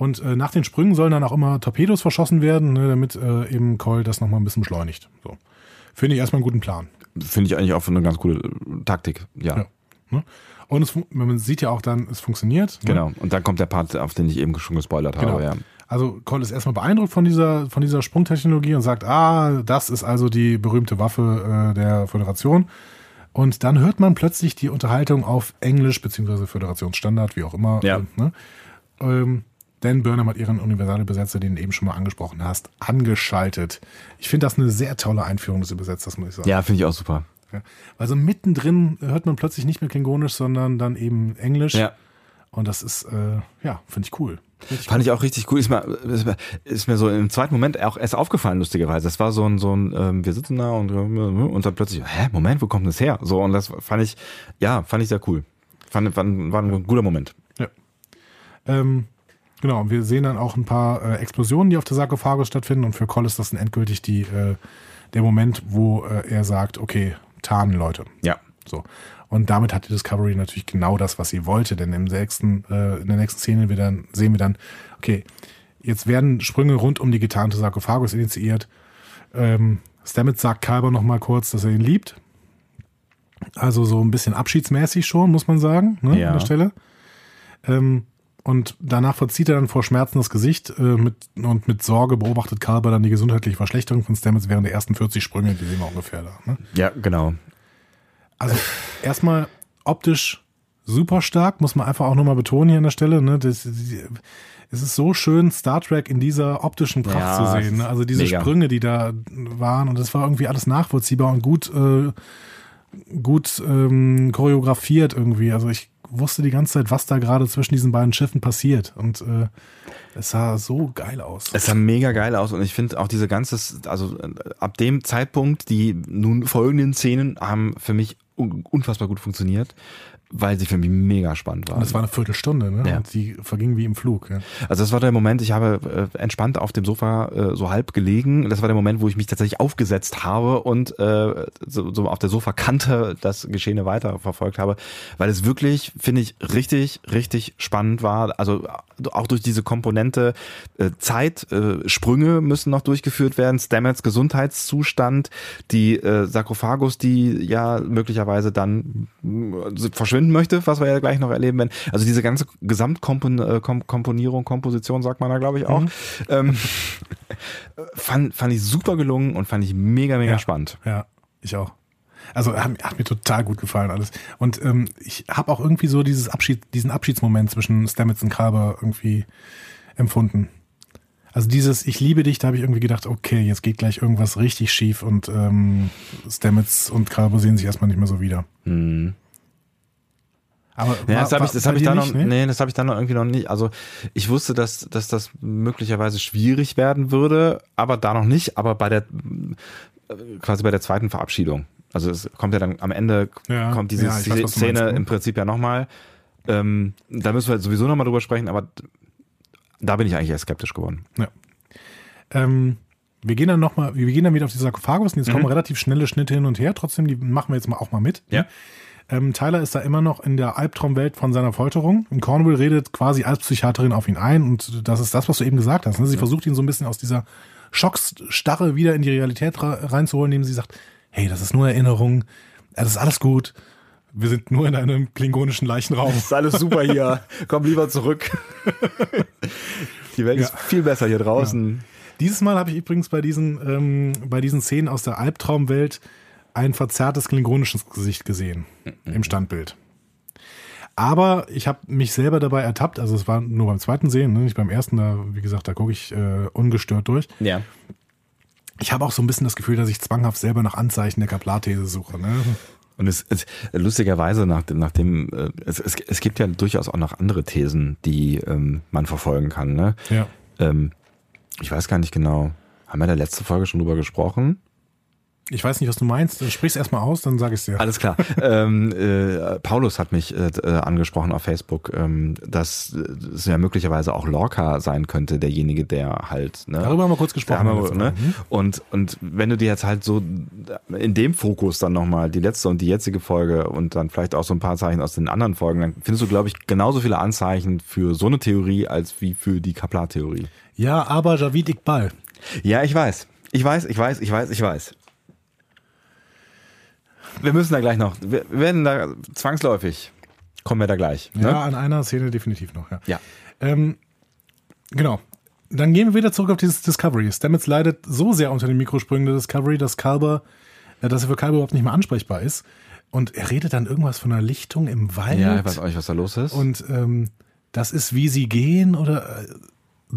Und äh, nach den Sprüngen sollen dann auch immer Torpedos verschossen werden, ne, damit äh, eben Cole das nochmal ein bisschen beschleunigt. So. Finde ich erstmal einen guten Plan. Finde ich eigentlich auch eine ganz coole Taktik. Ja. Ja. Ne? Und es, man sieht ja auch dann, es funktioniert. Ne? Genau. Und dann kommt der Part, auf den ich eben schon gespoilert Genau. habe. Ja. Also Cole ist erstmal beeindruckt von dieser, von dieser Sprungtechnologie und sagt, ah, das ist also die berühmte Waffe äh, der Föderation. Und dann hört man plötzlich die Unterhaltung auf Englisch, beziehungsweise Föderationsstandard, wie auch immer. Ja. Äh, ne? ähm, denn Burnham hat ihren Universalübersetzer, den du eben schon mal angesprochen hast, angeschaltet. Ich finde das eine sehr tolle Einführung des Übersetzers, muss ich sagen. Ja, finde ich auch super. Ja. Also mittendrin hört man plötzlich nicht mehr Klingonisch, sondern dann eben Englisch. Ja. Und das ist, äh, ja, finde ich cool. Richtig Fand ich auch richtig cool. Ist mir, ist mir, ist mir so im zweiten Moment auch erst aufgefallen, lustigerweise. Das war so ein, so ein, ähm, wir sitzen da und, und dann plötzlich, hä, Moment, wo kommt das her? So, und das fand ich, ja, fand ich sehr cool. Fand, fand, war ein guter Moment. Ja. Ähm, genau, wir sehen dann auch ein paar äh, Explosionen, die auf der Sarkophagus stattfinden und für Cole ist das dann endgültig die, äh, der Moment, wo äh, er sagt, okay, tarnen Leute. Ja. So. Und damit hat die Discovery natürlich genau das, was sie wollte, denn im nächsten, äh, in der nächsten Szene wir dann, sehen wir dann, okay, jetzt werden Sprünge rund um die getarnte Sarkophagus initiiert. Ähm, Stamets sagt Kalber noch mal kurz, dass er ihn liebt. Also so ein bisschen abschiedsmäßig schon, muss man sagen, ne, Ja. an der Stelle. Ähm, und danach verzieht er dann vor Schmerzen das Gesicht äh, mit, und mit Sorge beobachtet Kalber dann die gesundheitliche Verschlechterung von Stamets während der ersten 40 Sprünge, die sehen wir ungefähr da. Ne? Ja, genau. Also erstmal optisch super stark, muss man einfach auch nochmal betonen hier an der Stelle. Ne? Das, die, es ist so schön, Star Trek in dieser optischen Pracht Ja, zu sehen. Ne? Also diese mega. Sprünge, die da waren und das war irgendwie alles nachvollziehbar und gut, äh, gut ähm, choreografiert irgendwie. Also ich wusste die ganze Zeit, was da gerade zwischen diesen beiden Schiffen passiert und äh, es sah so geil aus. Es sah mega geil aus und ich finde auch diese ganze, also äh, ab dem Zeitpunkt, die nun folgenden Szenen haben für mich un- unfassbar gut funktioniert. Weil sie für mich mega spannend war. Und das war eine Viertelstunde, ne? Ja. Und die verging wie im Flug. Ja. Also das war der Moment, ich habe äh, entspannt auf dem Sofa äh, so halb gelegen. Das war der Moment, wo ich mich tatsächlich aufgesetzt habe und äh, so, so auf der Sofakante das Geschehene weiter verfolgt habe, weil es wirklich, finde ich, richtig, richtig spannend war. Also auch durch diese Komponente äh, Zeit, äh, Sprünge müssen noch durchgeführt werden, Stamets Gesundheitszustand, die äh, Sarkophagus, die ja möglicherweise dann äh, verschwinden möchte, was wir ja gleich noch erleben werden. Also diese ganze Gesamtkomponierung, Komposition sagt man da, glaube ich, auch. Ähm, fand, fand ich super gelungen und fand ich mega, mega Ja. spannend. Ja, ich auch. Also hat, hat mir total gut gefallen alles. Und ähm, ich habe auch irgendwie so dieses Abschied, diesen Abschiedsmoment zwischen Stamets und Carver irgendwie empfunden. Also dieses Ich liebe dich, da habe ich irgendwie gedacht, okay, jetzt geht gleich irgendwas richtig schief und ähm, Stamets und Carver sehen sich erstmal nicht mehr so wieder. Hm. Aber Ja, das habe ich, das bei hab ich dann noch, nicht, ne? nee, das habe ich dann noch irgendwie noch nicht. Also ich wusste, dass, dass das möglicherweise schwierig werden würde, aber da noch nicht. Aber bei der äh, quasi bei der zweiten Verabschiedung. Also es kommt ja dann am Ende Ja, kommt diese ja, weiß, Szene meinst, ne? im Prinzip ja nochmal. Ähm, da müssen wir sowieso nochmal drüber sprechen, aber da bin ich eigentlich eher skeptisch geworden. Ja. Ähm, wir gehen dann noch mal, wir gehen dann wieder auf die Sarkophagus und jetzt kommen relativ schnelle Schnitte hin und her. Trotzdem, die machen wir jetzt mal auch mal mit. Ja. Ähm, Tyler ist da immer noch in der Albtraumwelt von seiner Folterung. Und Cornwall redet quasi als Psychiaterin auf ihn ein. Und das ist das, was du eben gesagt hast. Ne? Sie versucht ihn so ein bisschen aus dieser Schocksstarre wieder in die Realität reinzuholen, indem sie sagt, hey, das ist nur Erinnerung. Ja, das ist alles gut. Wir sind nur in einem klingonischen Leichenraum. Ist alles super hier. Komm lieber zurück. Die Welt ist Ja. viel besser hier draußen. Dieses Mal habe ich übrigens bei diesen, ähm, bei diesen Szenen aus der Albtraumwelt ein verzerrtes klingonisches Gesicht gesehen im Standbild. Aber ich habe mich selber dabei ertappt, also es war nur beim zweiten Sehen, ne, nicht beim ersten, da, wie gesagt, da gucke ich äh, ungestört durch. Ja. Ich habe auch so ein bisschen das Gefühl, dass ich zwanghaft selber nach Anzeichen der Kaplarthese suche. Ne? Und es, es lustigerweise nach, dem- nach dem, äh, es, es, es gibt ja durchaus auch noch andere Thesen, die ähm, man verfolgen kann. Ne? Ja. Ähm, ich weiß gar nicht genau. Haben wir in der letzten Folge schon drüber gesprochen? Ich weiß nicht, was du meinst. Sprich's erstmal aus, dann sage ich dir. Alles klar. ähm, äh, Paulus hat mich äh, äh, angesprochen auf Facebook, ähm, dass äh, es ja möglicherweise auch Lorca sein könnte, derjenige, der halt. Ne, Darüber haben wir kurz gesprochen. wir, ne? Mhm. Und, und wenn du dir jetzt halt so in dem Fokus dann nochmal die letzte und die jetzige Folge und dann vielleicht auch so ein paar Zeichen aus den anderen Folgen, dann findest du, glaube ich, genauso viele Anzeichen für so eine Theorie als wie für die Kaplar-Theorie. Ja, aber Javid Iqbal. Ja, ich weiß. Ich weiß, ich weiß, ich weiß, ich weiß. Wir müssen da gleich noch, wir werden da zwangsläufig, kommen wir da gleich. Ne? Ja, an einer Szene definitiv noch, ja. Ja. Ähm, genau. Dann gehen wir wieder zurück auf dieses Discovery. Stamets leidet so sehr unter den Mikrosprüngen der Discovery, dass Kalber, äh, dass er für Kalber überhaupt nicht mehr ansprechbar ist. Und er redet dann irgendwas von einer Lichtung im Wald. Ja, ich weiß auch nicht, was da los ist. Und ähm, das ist, wie sie gehen oder äh,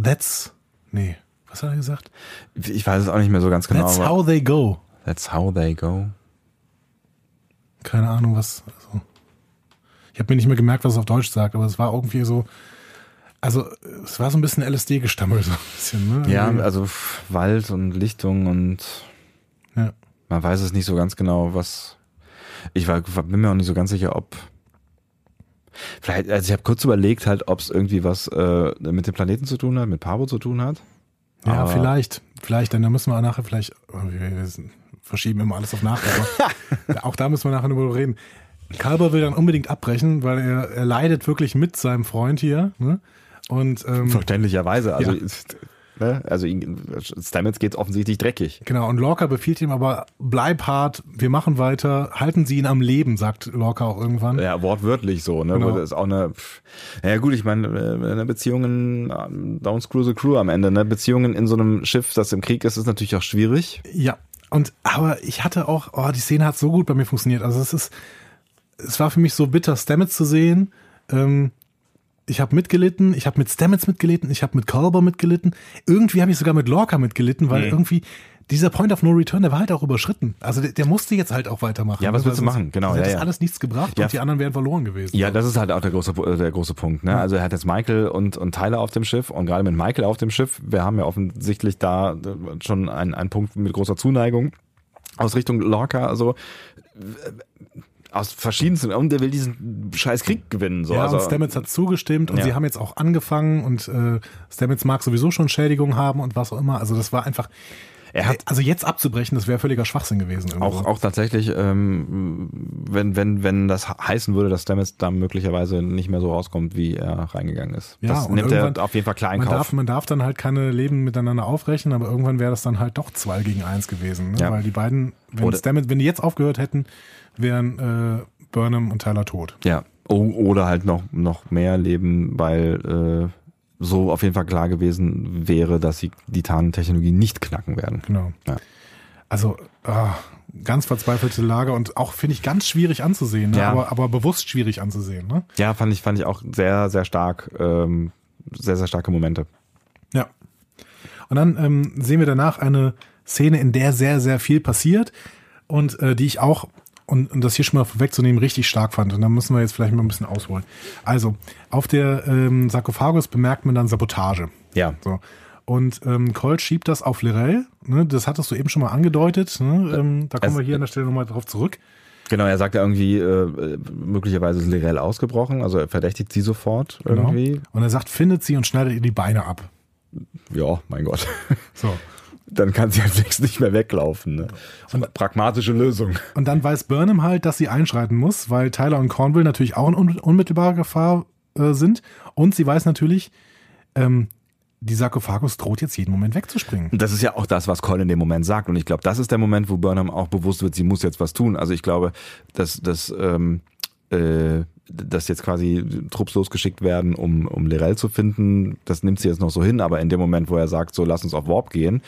that's. Nee, was hat er gesagt? ich weiß es auch nicht mehr so ganz genau. That's how they go. that's how they go. Keine Ahnung, was. Also, ich habe mir nicht mehr gemerkt, was es auf Deutsch sagt, aber es war irgendwie so. Also, es war so ein bisschen LSD-Gestammel, so ein bisschen, ne? Ja, also Wald und Lichtung und ja. man weiß es nicht so ganz genau, was. Ich war, bin mir auch nicht so ganz sicher, ob. Vielleicht, also ich habe kurz überlegt, halt, ob es irgendwie was äh, mit dem Planeten zu tun hat, mit Pavo zu tun hat. Ja, Aber- vielleicht. Vielleicht, denn da müssen wir nachher vielleicht, oh, wir, wir verschieben immer alles auf nachher, auch da müssen wir nachher drüber reden. Kalber will dann unbedingt abbrechen, weil er, er leidet wirklich mit seinem Freund hier. Ne? Und ähm, Verständlicherweise. Also, Ja. ist, ne? also Stamets geht offensichtlich dreckig. genau, und Lorca befiehlt ihm aber, bleib hart, wir machen weiter, halten Sie ihn am Leben, sagt Lorca auch irgendwann. Ja, wortwörtlich so, ne? Genau. Das ist auch eine, pff, ja gut, ich meine, äh, eine Beziehungen, ähm, don't screw the crew am Ende, ne? Beziehungen in so einem Schiff, das im Krieg ist, ist natürlich auch schwierig. Ja, und aber ich hatte auch, oh, die Szene hat so gut bei mir funktioniert. Also es ist, es war für mich so bitter, Stamets zu sehen. Ähm, ich habe mitgelitten, ich habe mit Stamets mitgelitten, ich habe mit Culber mitgelitten. Irgendwie habe ich sogar mit Lorca mitgelitten, weil irgendwie dieser Point of No Return, der war halt auch überschritten. Also der, der musste jetzt halt auch weitermachen. Ja, was willst du sonst- machen? Genau, sonst ja, das ja. alles nichts gebracht Ja. und die anderen wären verloren gewesen. Ja, das ist halt auch der große, äh, der große Punkt. Ne? Also er hat jetzt Michael und, und Tyler auf dem Schiff und gerade mit Michael auf dem Schiff, wir haben ja offensichtlich da äh, schon einen, einen Punkt mit großer Zuneigung aus Richtung Lorca. Also aus verschiedensten, und der will diesen scheiß Krieg gewinnen. So. Ja, also, und Stamets hat zugestimmt und Ja. sie haben jetzt auch angefangen und äh, Stamets mag sowieso schon Schädigungen haben und was auch immer. Also das war einfach, er hat also jetzt abzubrechen, das wäre völliger Schwachsinn gewesen. Irgendwo. auch, auch tatsächlich, ähm, wenn, wenn, wenn das heißen würde, dass Stamets da möglicherweise nicht mehr so rauskommt, wie er reingegangen ist. Ja, das nimmt er auf jeden Fall klar in man Kauf. darf, man darf dann halt keine Leben miteinander aufrechnen, aber irgendwann wäre das dann halt doch zwei gegen eins gewesen. Ne? Ja. Weil die beiden, wenn Oder- Stamets, wenn die jetzt aufgehört hätten, wären äh, Burnham und Tyler tot. Ja. Oder halt noch, noch mehr leben, weil äh, so auf jeden Fall klar gewesen wäre, dass sie die Tarntechnologie nicht knacken werden. Genau. Ja. Also ah, ganz verzweifelte Lage und auch finde ich ganz schwierig anzusehen, ne? Ja. aber, aber bewusst schwierig anzusehen. Ne? Ja, fand ich, fand ich auch sehr, sehr stark, ähm, sehr, sehr starke Momente. Ja. Und dann ähm, sehen wir danach eine Szene, in der sehr, sehr viel passiert und äh, die ich auch, und, und das hier schon mal vorwegzunehmen, richtig stark fand. Und da müssen wir jetzt vielleicht mal ein bisschen ausholen. Also, auf der ähm, Sarkophagus bemerkt man dann Sabotage. Ja. So. Und ähm, Colt schiebt das auf Lirel. Ne? Das hattest du eben schon mal angedeutet. Ne? Ähm, da kommen Es- wir hier an der Stelle nochmal drauf zurück. Genau, er sagt ja irgendwie, äh, möglicherweise ist Lirel ausgebrochen, also er verdächtigt sie sofort Genau. irgendwie. Und er sagt, findet sie und schneidet ihr die Beine ab. Ja, mein Gott. So. Dann kann sie halt nicht mehr weglaufen. Ne? Pragmatische Lösung. Und dann weiß Burnham halt, dass sie einschreiten muss, weil Tyler und Cornwall natürlich auch in un unmittelbarer Gefahr äh, sind. Und sie weiß natürlich, ähm, die Sarkophagus droht jetzt jeden Moment wegzuspringen. Und das ist ja auch das, was Cole in dem Moment sagt. Und ich glaube, das ist der Moment, wo Burnham auch bewusst wird, sie muss jetzt was tun. Also ich glaube, dass, dass, ähm, äh, dass jetzt quasi Trupps losgeschickt werden, um, um Lirel zu finden, das nimmt sie jetzt noch so hin. Aber in dem Moment, wo er sagt, so lass uns auf Warp gehen,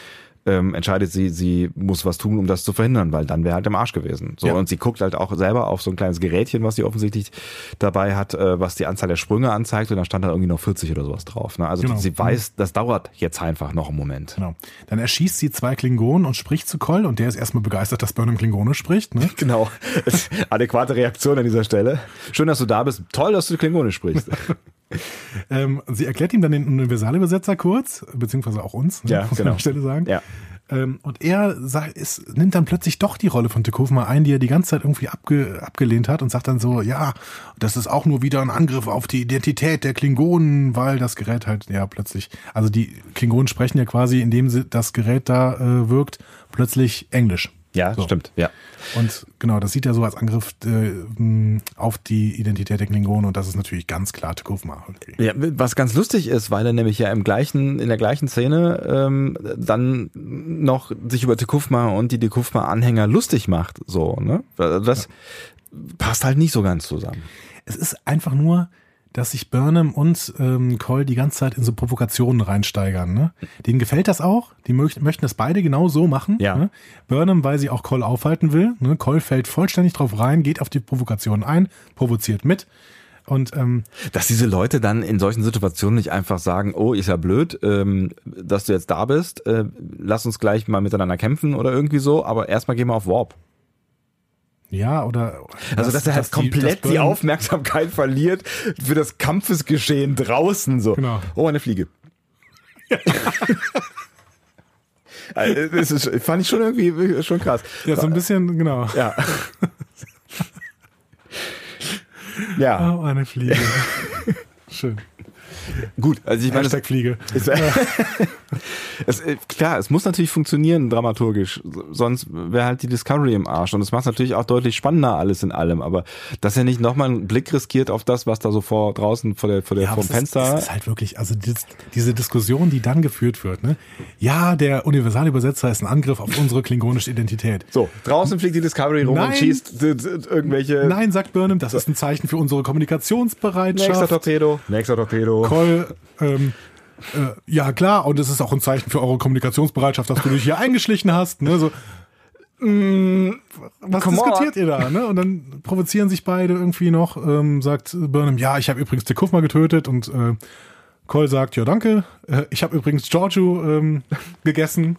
ähm, entscheidet sie, sie muss was tun, um das zu verhindern, weil dann wäre halt im Arsch gewesen. So Ja. und sie guckt halt auch selber auf so ein kleines Gerätchen, was sie offensichtlich dabei hat, äh, was die Anzahl der Sprünge anzeigt und da stand da irgendwie noch 40 oder sowas drauf. Ne? Also Genau. sie weiß, das dauert jetzt einfach noch einen Moment. Genau. Dann erschießt sie zwei Klingonen und spricht zu Coll und der ist erstmal begeistert, dass Burnham Klingone spricht. Ne? Genau. Adäquate Reaktion an dieser Stelle. Schön, dass du da bist. Toll, dass du Klingonisch sprichst. Ähm, sie erklärt ihm dann den Universalübersetzer kurz, beziehungsweise auch uns, ne, Ja, muss man genau. an der Stelle sagen. Ja. Ähm, und er sagt, ist, nimmt dann plötzlich doch die Rolle von Tekufma ein, die er die ganze Zeit irgendwie abge, abgelehnt hat und sagt dann so, ja, das ist auch nur wieder ein Angriff auf die Identität der Klingonen, weil das Gerät halt, ja, plötzlich, also die Klingonen sprechen ja quasi, indem sie das Gerät da äh, wirkt, plötzlich Englisch. Ja, So. stimmt. Ja. Und genau, das sieht er so als Angriff äh, auf die Identität der Klingonen und das ist natürlich ganz klar Tekufma. ja. Was ganz lustig ist, weil er nämlich ja im gleichen, in der gleichen Szene ähm, dann noch sich über Tekufma und die Tekufma-Anhänger lustig macht. So, ne? Das passt halt nicht so ganz zusammen. Es ist einfach nur, dass sich Burnham und ähm, Cole die ganze Zeit in so Provokationen reinsteigern. Ne? Denen gefällt das auch. Die möcht möchten das beide genau so machen. Ja. Ne? Burnham, weil sie auch Cole aufhalten will. Ne? Cole fällt vollständig drauf rein, geht auf die Provokation ein, provoziert mit. Und ähm, Dass diese Leute dann in solchen Situationen nicht einfach sagen, oh, ist ja blöd, ähm, dass du jetzt da bist, äh, lass uns gleich mal miteinander kämpfen oder irgendwie so, aber erstmal gehen wir auf Warp. Ja, oder Also, dass, er halt die- komplett dass die Burnham- Aufmerksamkeit verliert für das Kampfesgeschehen draußen so. Genau. Oh, eine Fliege. Also, das ist, fand ich schon irgendwie schon krass. Ja, so ein bisschen, genau. Ja. ja, Oh, eine Fliege. Schön. Gut. Also ich meine, Hashtag Fliege. Es, es, äh, klar, es muss natürlich funktionieren dramaturgisch, sonst wäre halt die Discovery im Arsch. Und es macht natürlich auch deutlich spannender alles in allem. Aber dass er nicht nochmal einen Blick riskiert auf das, was da so vor draußen vor der, vor der Ja, vom Fenster. Ist, es ist halt wirklich, also dis, diese Diskussion, die dann geführt wird, ne? Ja, der Universalübersetzer ist ein Angriff auf unsere klingonische Identität. so, draußen fliegt die Discovery rum Nein. und schießt irgendwelche. Nein, sagt Burnham, das ist ein Zeichen für unsere Nächster Kommunikationsbereitschaft. Torpedo. Nächster Torpedo. Cole, ähm, äh, ja klar, und es ist auch ein Zeichen für eure Kommunikationsbereitschaft, dass du dich hier eingeschlichen hast. Ne? So, mm, was come diskutiert ihr da? Ne? Und dann provozieren sich beide irgendwie noch. Ähm, sagt Burnham, ja, ich habe übrigens Tekuf mal getötet und äh, Cole sagt, ja danke, äh, ich habe übrigens Giorgio ähm, gegessen.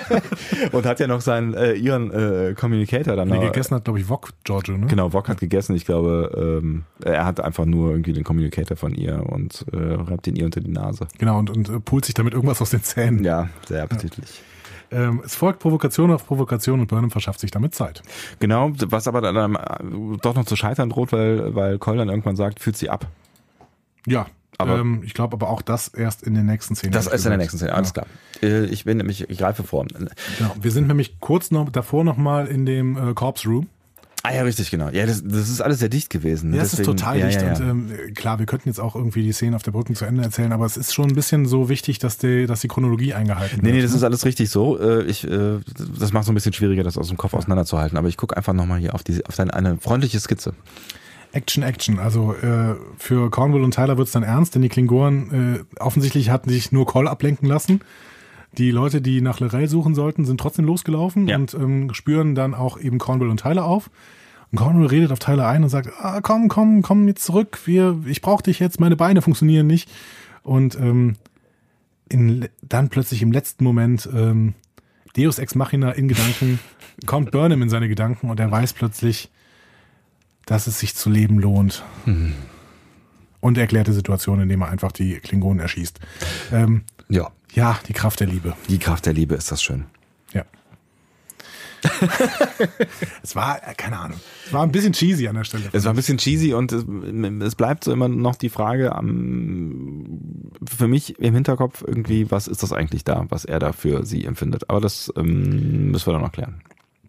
Und hat ja noch seinen äh, ihren äh, Communicator dann Nee, noch. gegessen hat, glaube ich, Wok Giorgio. Ne? Genau, Wok hat gegessen. Ich glaube, ähm, er hat einfach nur irgendwie den Communicator von ihr und äh, reibt ihn ihr unter die Nase. Genau, und, und äh, pult sich damit irgendwas aus den Zähnen. Ja, sehr appetitlich. Ähm, es folgt Provokation auf Provokation und Burnham verschafft sich damit Zeit. Genau, was aber dann ähm, doch noch zu scheitern droht, weil, weil Cole dann irgendwann sagt, führt sie ab. Ja, Aber- ähm, ich glaube aber auch das erst in den nächsten Szenen. Das ist in der nächsten Szene, alles klar. Äh, Ich bin nämlich, ich greife vor. Genau. Wir sind nämlich kurz noch davor noch mal in dem äh, Corpse Room. Ah ja, richtig, genau. Ja, das, das ist alles sehr dicht gewesen. Ja, es ist total ja, dicht ja, ja. und ähm, klar, wir könnten jetzt auch irgendwie die Szenen auf der Brücke zu Ende erzählen, aber es ist schon ein bisschen so wichtig, dass die, dass die Chronologie eingehalten wird. Nee, nee, das ist alles richtig so. Äh, Ich, äh, das macht so ein bisschen schwieriger, das aus dem Kopf auseinanderzuhalten. Aber ich gucke einfach nochmal hier auf, die, auf deine, eine freundliche Skizze. Action, Action. Also äh, für Cornwall und Tyler wird es dann ernst, denn die Klingonen äh, offensichtlich hatten sich nur Call ablenken lassen. Die Leute, die nach Lorel suchen sollten, sind trotzdem losgelaufen Ja. und ähm, spüren dann auch eben Cornwall und Tyler auf. Und Cornwall redet auf Tyler ein und sagt, ah, komm, komm, komm jetzt zurück, wir, ich brauche dich jetzt, meine Beine funktionieren nicht. Und ähm, in, dann plötzlich im letzten Moment ähm, Deus Ex Machina in Gedanken, kommt Burnham in seine Gedanken und er weiß plötzlich, dass es sich zu leben lohnt. Und erklärt die Situation, indem er einfach die Klingonen erschießt. Ähm, Ja. ja, die Kraft der Liebe. Die Kraft der Liebe ist das schön. Ja. es war, äh, keine Ahnung, es war ein bisschen cheesy an der Stelle. Es war ein bisschen cheesy und es, es bleibt so immer noch die Frage am, für mich im Hinterkopf irgendwie, was ist das eigentlich da, was er da für sie empfindet. Aber das ähm, müssen wir dann noch klären.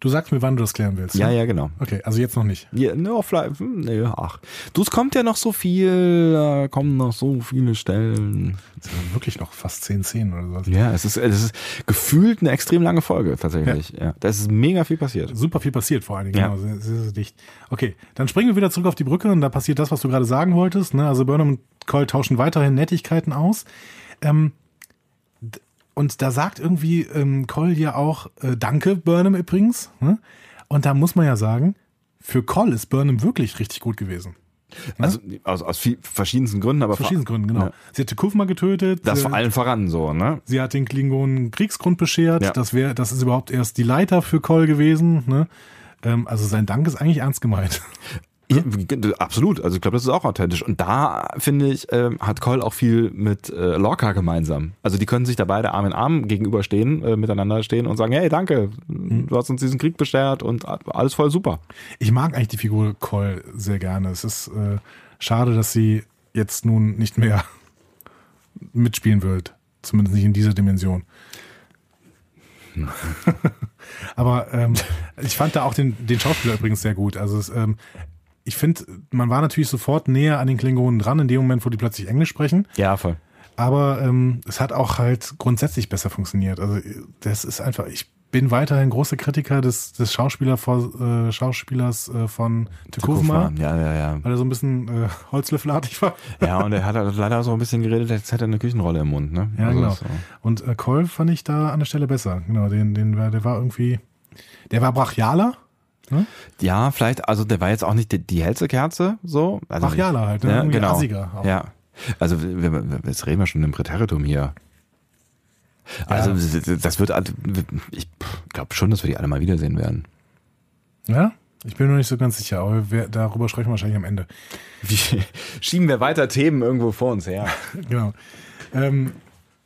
Du sagst mir, wann du das klären willst. Ja, ne? ja, genau. Okay, also jetzt noch nicht. Ja, no, vielleicht, hm, nee, ach. Du, es kommt ja noch so viel, da kommen noch so viele Stellen. Es sind wirklich noch fast zehn Szenen oder sowas. Ja, es ist, es ist gefühlt eine extrem lange Folge tatsächlich. Ja. Da ist mega viel passiert. Super viel passiert vor allen Dingen, Ja. genau, sehr, sehr, sehr dicht. Okay, dann springen wir wieder zurück auf die Brücke und da passiert das, was du gerade sagen wolltest. Ne? Also Burnham und Cole tauschen weiterhin Nettigkeiten aus. Ähm, und da sagt irgendwie ähm, Cole ja auch, äh, danke Burnham übrigens. Ne? Und da muss man ja sagen, für Cole ist Burnham wirklich richtig gut gewesen. Also aus, aus viel, verschiedensten Gründen, aber Aus verschiedenen Gründen, genau. Ja. Sie hat Tikufma getötet. das vor allen voran so, ne? Sie hat den Klingonen Kriegsgrund beschert. Ja. Das wäre, das ist überhaupt erst die Leiter für Cole gewesen. Ne? Ähm, also sein Dank ist eigentlich ernst gemeint. Ja, absolut. Also ich glaube, das ist auch authentisch. Und da finde ich, ähm, hat Cole auch viel mit äh, Lorca gemeinsam. Also die können sich da beide Arm in Arm gegenüberstehen, äh, miteinander stehen und sagen, hey, danke, Mhm. du hast uns diesen Krieg beschert und alles voll super. Ich mag eigentlich die Figur Cole sehr gerne. Es ist äh, schade, dass sie jetzt nun nicht mehr mitspielen wird. Zumindest nicht in dieser Dimension. Aber ähm, ich fand da auch den, den Schauspieler übrigens sehr gut. Also es, ähm, ich finde, man war natürlich sofort näher an den Klingonen dran, in dem Moment, wo die plötzlich Englisch sprechen. Ja, voll. Aber ähm, es hat auch halt grundsätzlich besser funktioniert. Also das ist einfach, ich bin weiterhin großer Kritiker des, des Schauspieler vor, äh, Schauspielers äh, von Tekufma, Ja, ja, ja. weil er so ein bisschen äh, holzlöffelartig war. Ja, und er hat halt leider so ein bisschen geredet, als hätte er eine Küchenrolle im Mund, ne? Ja, Also genau. so. Und äh, Cole fand ich da an der Stelle besser. Genau, den, den war, der war irgendwie, der war brachialer. Ne? Ja, vielleicht, also der war jetzt auch nicht die, die hellste Kerze, so. Also, Brachialer halt, ne? Ja, genau. assiger. Ja. Also, wir, jetzt reden wir schon im Präteritum hier. Also, das wird, ich glaube schon, dass wir die alle mal wiedersehen werden. ja? Ich bin mir nicht so ganz sicher, aber wir, darüber sprechen wir wahrscheinlich am Ende. Wie, schieben wir weiter Themen irgendwo vor uns her. Genau. Ähm,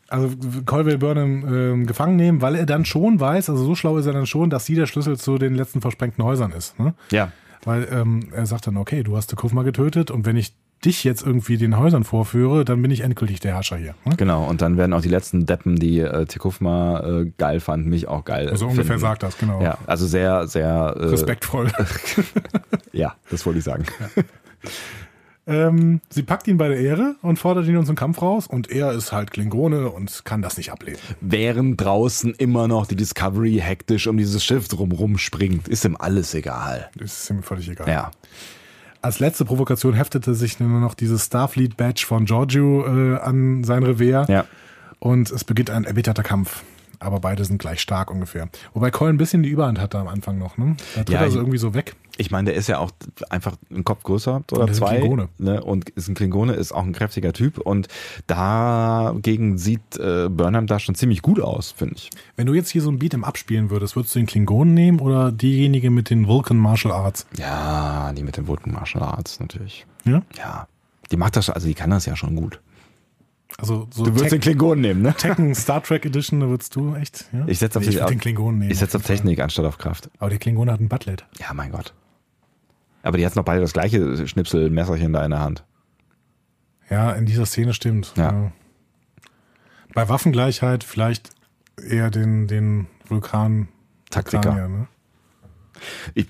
also Cole will Burnham ähm, gefangen nehmen, weil er dann schon weiß, also so schlau ist er dann schon, dass sie der Schlüssel zu den letzten versprengten Häusern ist. Ne? Ja. Weil ähm, er sagt dann, okay, du hast Tekufma getötet und wenn ich dich jetzt irgendwie den Häusern vorführe, dann bin ich endgültig der Herrscher hier. Ne? Genau, und dann werden auch die letzten Deppen, die äh, Tikufma äh, geil fanden, mich auch geil. Also finden. ungefähr sagt das, genau. Ja, also sehr, sehr. Äh, Respektvoll. Ja, das wollte ich sagen. Ähm, sie packt ihn bei der Ehre und fordert ihn uns im Kampf raus und er ist halt Klingone und kann das nicht ablehnen. Während draußen immer noch die Discovery hektisch um dieses Schiff drumrum springt, ist ihm alles egal. Ist ihm völlig egal. Ja. Als letzte Provokation heftete sich nur noch dieses Starfleet-Badge von Giorgio äh, an sein Revier. Ja. Und es beginnt ein erbitterter Kampf. Aber beide sind gleich stark ungefähr. Wobei Cole ein bisschen die Überhand hatte am Anfang noch. Ne? Da tritt Ja, er so ich- irgendwie so weg. Ich meine, der ist ja auch einfach ein Kopf größer oder er ist ein zwei. Klingone. Ne? Und ist ein Klingone, ist auch ein kräftiger Typ. Und dagegen sieht äh, Burnham da schon ziemlich gut aus, finde ich. Wenn du jetzt hier so ein Beat'em abspielen würdest, würdest du den Klingonen nehmen oder diejenige mit den Vulcan Martial Arts? Ja, die mit den Vulcan Martial Arts natürlich. Ja? Ja. Die macht das, also die kann das ja schon gut. Also so Du würdest den Tech- Klingonen nehmen, ne? Tekken Star Trek Edition, da würdest du echt? Ja? Ich setze auf, Nee, ich würd den Klingonen nehmen. ich setz auf Technik anstatt auf Kraft. Aber der Klingon hat ein Butlet. Ja, mein Gott. Aber die hat noch beide das gleiche Schnipselmesserchen da in der Hand. Ja, in dieser Szene stimmt. Ja. Bei Waffengleichheit vielleicht eher den, den Vulkan Taktiker. Vulkanier, ne? Ich,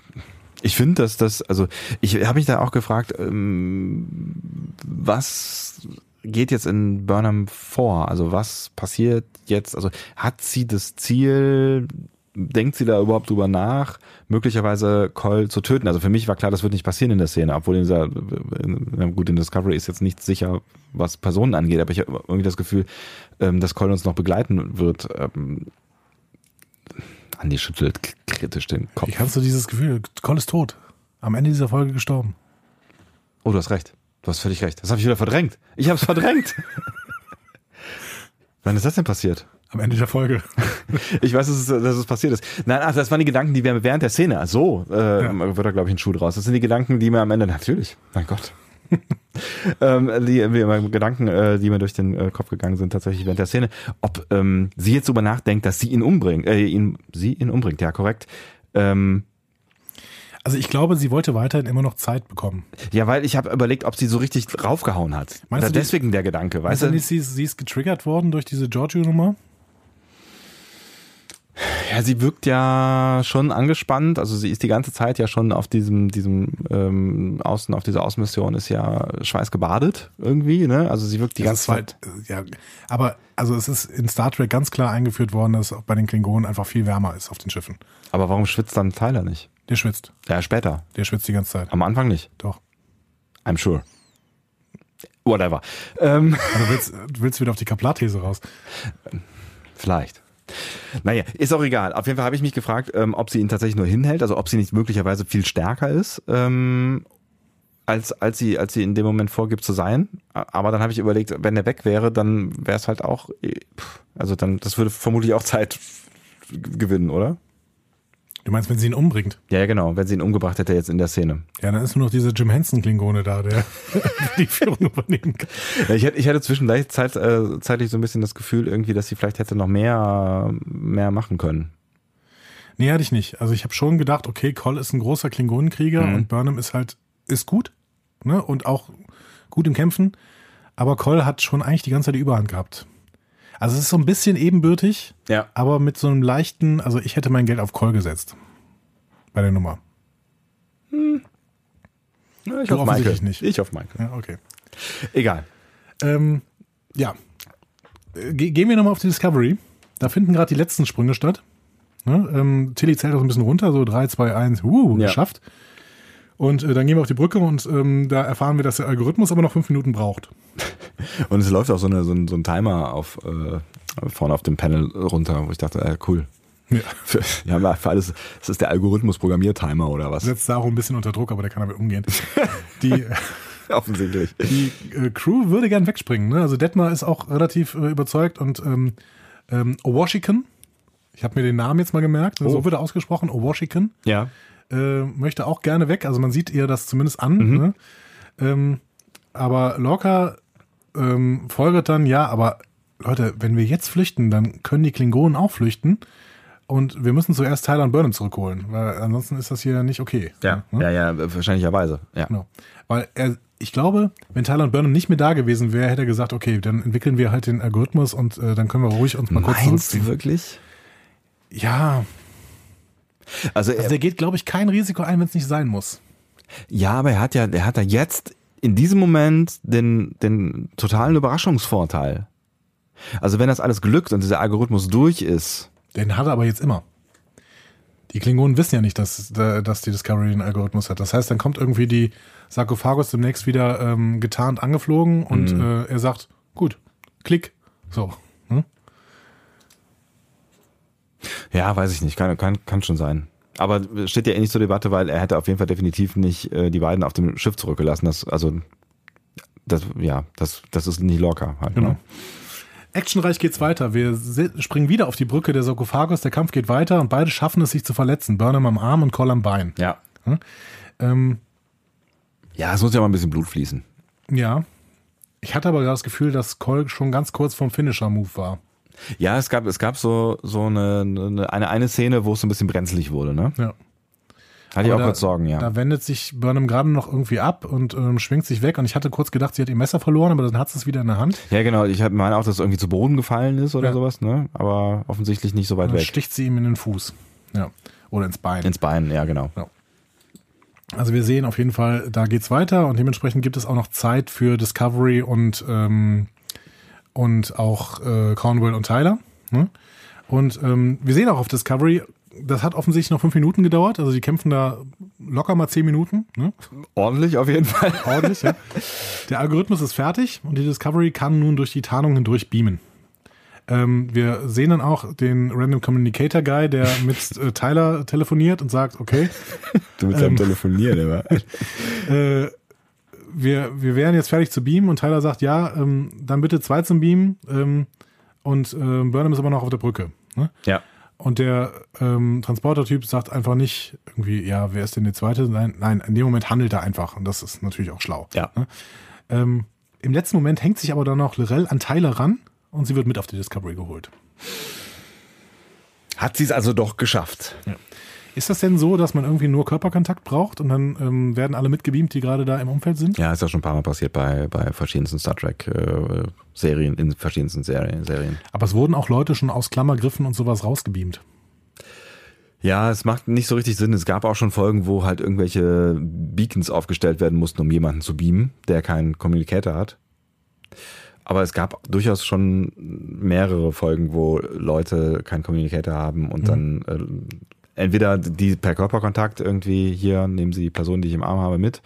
ich finde, dass das, also ich habe mich da auch gefragt, ähm, was geht jetzt in Burnham vor? Also was passiert jetzt? Also hat sie das Ziel, denkt sie da überhaupt drüber nach, möglicherweise Cole zu töten? Also für mich war klar, das wird nicht passieren in der Szene, obwohl in dieser, na gut, in Discovery ist jetzt nicht sicher, was Personen angeht, aber ich habe irgendwie das Gefühl, ähm, dass Cole uns noch begleiten wird. Ähm, Andi schüttelt kritisch den Kopf. Wie kannst du dieses Gefühl? Cole ist tot. Am Ende dieser Folge gestorben. Oh, du hast recht. Du hast völlig recht. Das habe ich wieder verdrängt. Ich habe es verdrängt. Wann ist das denn passiert? Am Ende der Folge. Ich weiß, dass es, dass es passiert ist. Nein, ach, das waren die Gedanken, die wir während der Szene. So äh, Ja. wird da, glaube ich, ein Schuh draus. Das sind die Gedanken, die mir am Ende, natürlich, mein Gott. ähm, die, die Gedanken, äh, die mir durch den äh, Kopf gegangen sind, tatsächlich während der Szene, ob ähm, sie jetzt drüber nachdenkt, dass sie ihn umbringt, äh, ihn, sie ihn umbringt, ja, korrekt. Ähm, Also ich glaube, sie wollte weiterhin immer noch Zeit bekommen. ja, weil ich habe überlegt, ob sie so richtig raufgehauen hat. Meinst Oder du, deswegen der Gedanke, weißt du nicht, sie, sie ist getriggert worden durch diese Giorgio-Nummer? Ja, sie wirkt ja schon angespannt. Also sie ist die ganze Zeit ja schon auf diesem, diesem ähm, Außen, auf dieser Außenmission ist ja schweißgebadet irgendwie, ne? Also sie wirkt die Das ganze halt, äh, ja, aber also es ist in Star Trek ganz klar eingeführt worden, dass es auch bei den Klingonen einfach viel wärmer ist auf den Schiffen. Aber warum schwitzt dann Tyler nicht? Der schwitzt. Ja, später. Der schwitzt die ganze Zeit. Am Anfang nicht. Doch. I'm sure. Whatever. Ähm, Also du willst, du willst wieder auf die Kaplar-These raus. vielleicht. Naja, ist auch egal. Auf jeden Fall habe ich mich gefragt, ähm, ob sie ihn tatsächlich nur hinhält, also ob sie nicht möglicherweise viel stärker ist, ähm, als, als, sie, als sie in dem Moment vorgibt zu sein. Aber dann habe ich überlegt, wenn er weg wäre, dann wäre es halt auch, äh, also dann, das würde vermutlich auch Zeit gewinnen, oder? Du meinst, wenn sie ihn umbringt? Ja, ja, genau, wenn sie ihn umgebracht hätte jetzt in der Szene. Ja, dann ist nur noch dieser Jim Henson-Klingone da, der die Führung übernehmen kann. Ja, ich, hatte, ich hatte zwischendurch Zeit, äh, zeitlich so ein bisschen das Gefühl irgendwie, dass sie vielleicht hätte noch mehr, mehr machen können. Nee, hatte ich nicht. Also ich habe schon gedacht, okay, Cole ist ein großer Klingonenkrieger Mhm. und Burnham ist halt, ist gut, ne? Und auch gut im Kämpfen. Aber Cole hat schon eigentlich die ganze Zeit die Überhand gehabt. Also es ist so ein bisschen ebenbürtig, Ja. aber mit so einem leichten, also ich hätte mein Geld auf Cole gesetzt. Bei der Nummer. Ja, Ich hoffe Michael. nicht. Ich hoffe Michael. Ja, okay. Egal. Ähm, ja. Äh, ge- Gehen wir nochmal auf die Discovery. Da finden gerade die letzten Sprünge statt. Ne? Ähm, Tilly zählt auch ein bisschen runter, so 3, 2, 1, uh, Ja. geschafft. Und äh, dann gehen wir auf die Brücke und ähm, da erfahren wir, dass der Algorithmus aber noch fünf Minuten braucht. Und es läuft auch so, eine, so, ein, so ein Timer auf, äh, vorne auf dem Panel runter, wo ich dachte, äh, cool. Ja. Für, ja, für alles, das ist der Algorithmus-Programmiertimer oder was? Setzt Saru ein bisschen unter Druck, aber der kann damit umgehen. Die, Offensichtlich. die äh, Crew würde gern wegspringen. Ne? Also Detmar ist auch relativ äh, überzeugt und ähm, ähm, Owashikan, ich habe mir den Namen jetzt mal gemerkt, Oh. so wird er ausgesprochen, Owashikan, Ja. Äh, möchte auch gerne weg. Also man sieht ihr das zumindest an. Mhm. Ne? Ähm, aber Lorca ähm, folgert dann, ja, aber Leute, wenn wir jetzt flüchten, dann können die Klingonen auch flüchten. Und wir müssen zuerst Tyler und Burnham zurückholen, weil ansonsten ist das hier nicht okay. Ja, Ne? ja, ja, wahrscheinlicherweise. Ja. Genau. Weil er, ich glaube, wenn Tyler und Burnham nicht mehr da gewesen wäre, hätte er gesagt, okay, dann entwickeln wir halt den Algorithmus und äh, dann können wir ruhig uns mal kurz Meinst du zurückziehen. wirklich? Ja, Also, also er, der geht, glaube ich, kein Risiko ein, wenn es nicht sein muss. ja, aber er hat ja, er hat ja jetzt in diesem Moment den, den totalen Überraschungsvorteil. Also wenn das alles glückt und dieser Algorithmus durch ist, Den hat er aber jetzt immer. Die Klingonen wissen ja nicht, dass, dass die Discovery einen Algorithmus hat. Das heißt, dann kommt irgendwie die Sarkophagus demnächst wieder ähm, getarnt angeflogen und äh, er sagt, gut, klick. So. Hm? Ja, weiß ich nicht. Kann, kann, kann schon sein. Aber steht ja eh nicht zur Debatte, weil er hätte auf jeden Fall definitiv nicht äh, die beiden auf dem Schiff zurückgelassen. Das, also, das, ja, das, das ist nicht locker. Halt, Genau. Ne? Actionreich geht's weiter. Wir springen wieder auf die Brücke der Sarkophagus. Der Kampf geht weiter und beide schaffen es, sich zu verletzen. Burnham am Arm und Cole am Bein. Ja. Ähm, Ja, es muss ja mal ein bisschen Blut fließen. ja. Ich hatte aber das Gefühl, dass Cole schon ganz kurz vom Finisher-Move war. Ja, es gab, es gab so, so eine, eine, eine, Szene, wo es so ein bisschen brenzlig wurde, ne? Ja. Hatte ich auch da- kurz Sorgen, ja. Da wendet sich Burnham gerade noch irgendwie ab und ähm, schwingt sich weg. Und ich hatte kurz gedacht, sie hat ihr Messer verloren, aber dann hat sie es wieder in der Hand. Ja, genau. Ich meine auch, dass es irgendwie zu Boden gefallen ist oder Ja. sowas, ne? Aber offensichtlich nicht so weit Dann weg. sticht sie ihm in den Fuß. Ja. Oder ins Bein. Ins Bein, ja, genau. Also wir sehen auf jeden Fall, da geht's weiter und dementsprechend gibt es auch noch Zeit für Discovery und ähm, und auch äh, Cornwell und Tyler. Ne? Und ähm, wir sehen auch auf Discovery, das hat offensichtlich noch fünf Minuten gedauert. Also die kämpfen da locker mal zehn Minuten. Ne? Ordentlich auf jeden Fall. Ordentlich, ja. Der Algorithmus ist fertig und die Discovery kann nun durch die Tarnung hindurch beamen. Ähm, wir sehen dann auch den Random Communicator Guy, der mit äh, Tyler telefoniert und sagt, okay, Du mit Ähm. deinem Telefonieren immer. äh, wir, wir wären jetzt fertig zu beamen und Tyler sagt, ja, ähm, dann bitte zwei zum Beamen ähm, und ähm, Burnham ist aber noch auf der Brücke. Ne? Ja. Und der ähm, Transporter-Typ sagt einfach nicht irgendwie, ja, wer ist denn der Zweite? Nein, nein, in dem Moment handelt er einfach und das ist natürlich auch schlau. Ja. Ne? Ähm, Im letzten Moment hängt sich aber dann noch Lorel an Tyler ran und sie wird mit auf die Discovery geholt. Hat sie es also doch geschafft. Ist das denn so, dass man irgendwie nur Körperkontakt braucht und dann ähm, werden alle mitgebeamt, die gerade da im Umfeld sind? Ja, ist ja schon ein paar Mal passiert bei, bei verschiedensten Star Trek äh, Serien, in verschiedensten Serien, Serien. Aber es wurden auch Leute schon aus Klammergriffen und sowas rausgebeamt. Ja, es macht nicht so richtig Sinn. Es gab auch schon Folgen, wo halt irgendwelche Beacons aufgestellt werden mussten, um jemanden zu beamen, der keinen Communicator hat. Aber es gab durchaus schon mehrere Folgen, wo Leute keinen Communicator haben und dann äh, entweder die per Körperkontakt irgendwie hier nehmen sie die Person, die ich im Arm habe, mit.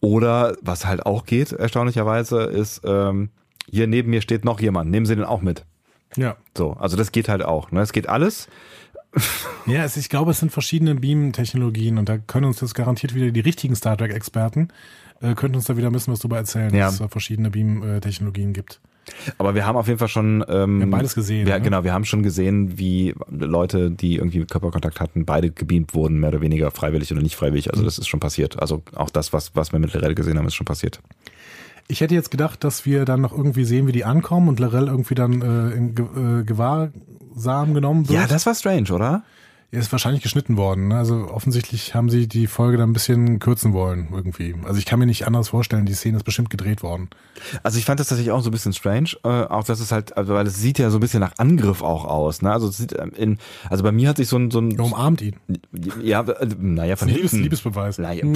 Oder was halt auch geht, erstaunlicherweise, ist ähm, hier neben mir steht noch jemand, nehmen Sie den auch mit. Ja. So, also das geht halt auch. Ne? Es geht alles. Ja, es, ich glaube, es sind verschiedene Beam-Technologien und da können uns das garantiert wieder die richtigen Star Trek-Experten, äh, könnten uns da wieder ein bisschen was drüber erzählen, Ja. dass es da verschiedene Beam-Technologien gibt. Aber wir haben auf jeden Fall schon. Ähm, Wir haben beides gesehen, Ja, ne? genau. Wir haben schon gesehen, wie Leute, die irgendwie Körperkontakt hatten, beide gebeamt wurden, mehr oder weniger freiwillig oder nicht freiwillig. Mhm. Also das ist schon passiert. Also auch das, was, was wir mit Lorel gesehen haben, ist schon passiert. Ich hätte jetzt gedacht, dass wir dann noch irgendwie sehen, wie die ankommen und Lorel irgendwie dann äh, in Ge äh, Gewahrsam genommen wird. Ja, das war strange, oder? Er ist wahrscheinlich geschnitten worden. Ne? Also offensichtlich haben sie die Folge dann ein bisschen kürzen wollen irgendwie. Also ich kann mir nicht anders vorstellen, die Szene ist bestimmt gedreht worden. Also ich fand das tatsächlich auch so ein bisschen strange, äh, auch dass es halt, also weil es sieht ja so ein bisschen nach Angriff auch aus, ne? Also es sieht ähm, in, also bei mir hat sich so ein, so ein, Er umarmt ihn. ja, äh, naja, von Liebes, hinten. Liebesbeweis. Naja.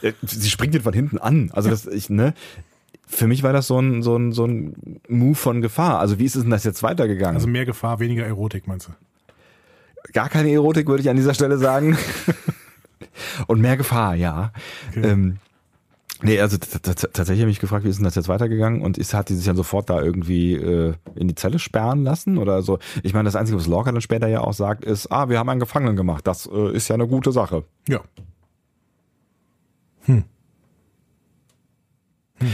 Äh, Sie springt ihn von hinten an. Also das, ich, ne? Für mich war das so ein, so ein, so ein Move von Gefahr. Also wie ist es denn das jetzt weitergegangen? Also mehr Gefahr, weniger Erotik, meinst du? Gar keine Erotik, würde ich an dieser Stelle sagen. Und mehr Gefahr, ja. Okay. Ähm, nee, also tatsächlich habe ich mich gefragt, wie ist denn das jetzt weitergegangen? Und ist, hat die sich dann sofort da irgendwie äh, in die Zelle sperren lassen? Oder so? Ich meine, das Einzige, was Lorca dann später ja auch sagt, ist, ah, wir haben einen Gefangenen gemacht. Das äh, ist ja eine gute Sache. Ja.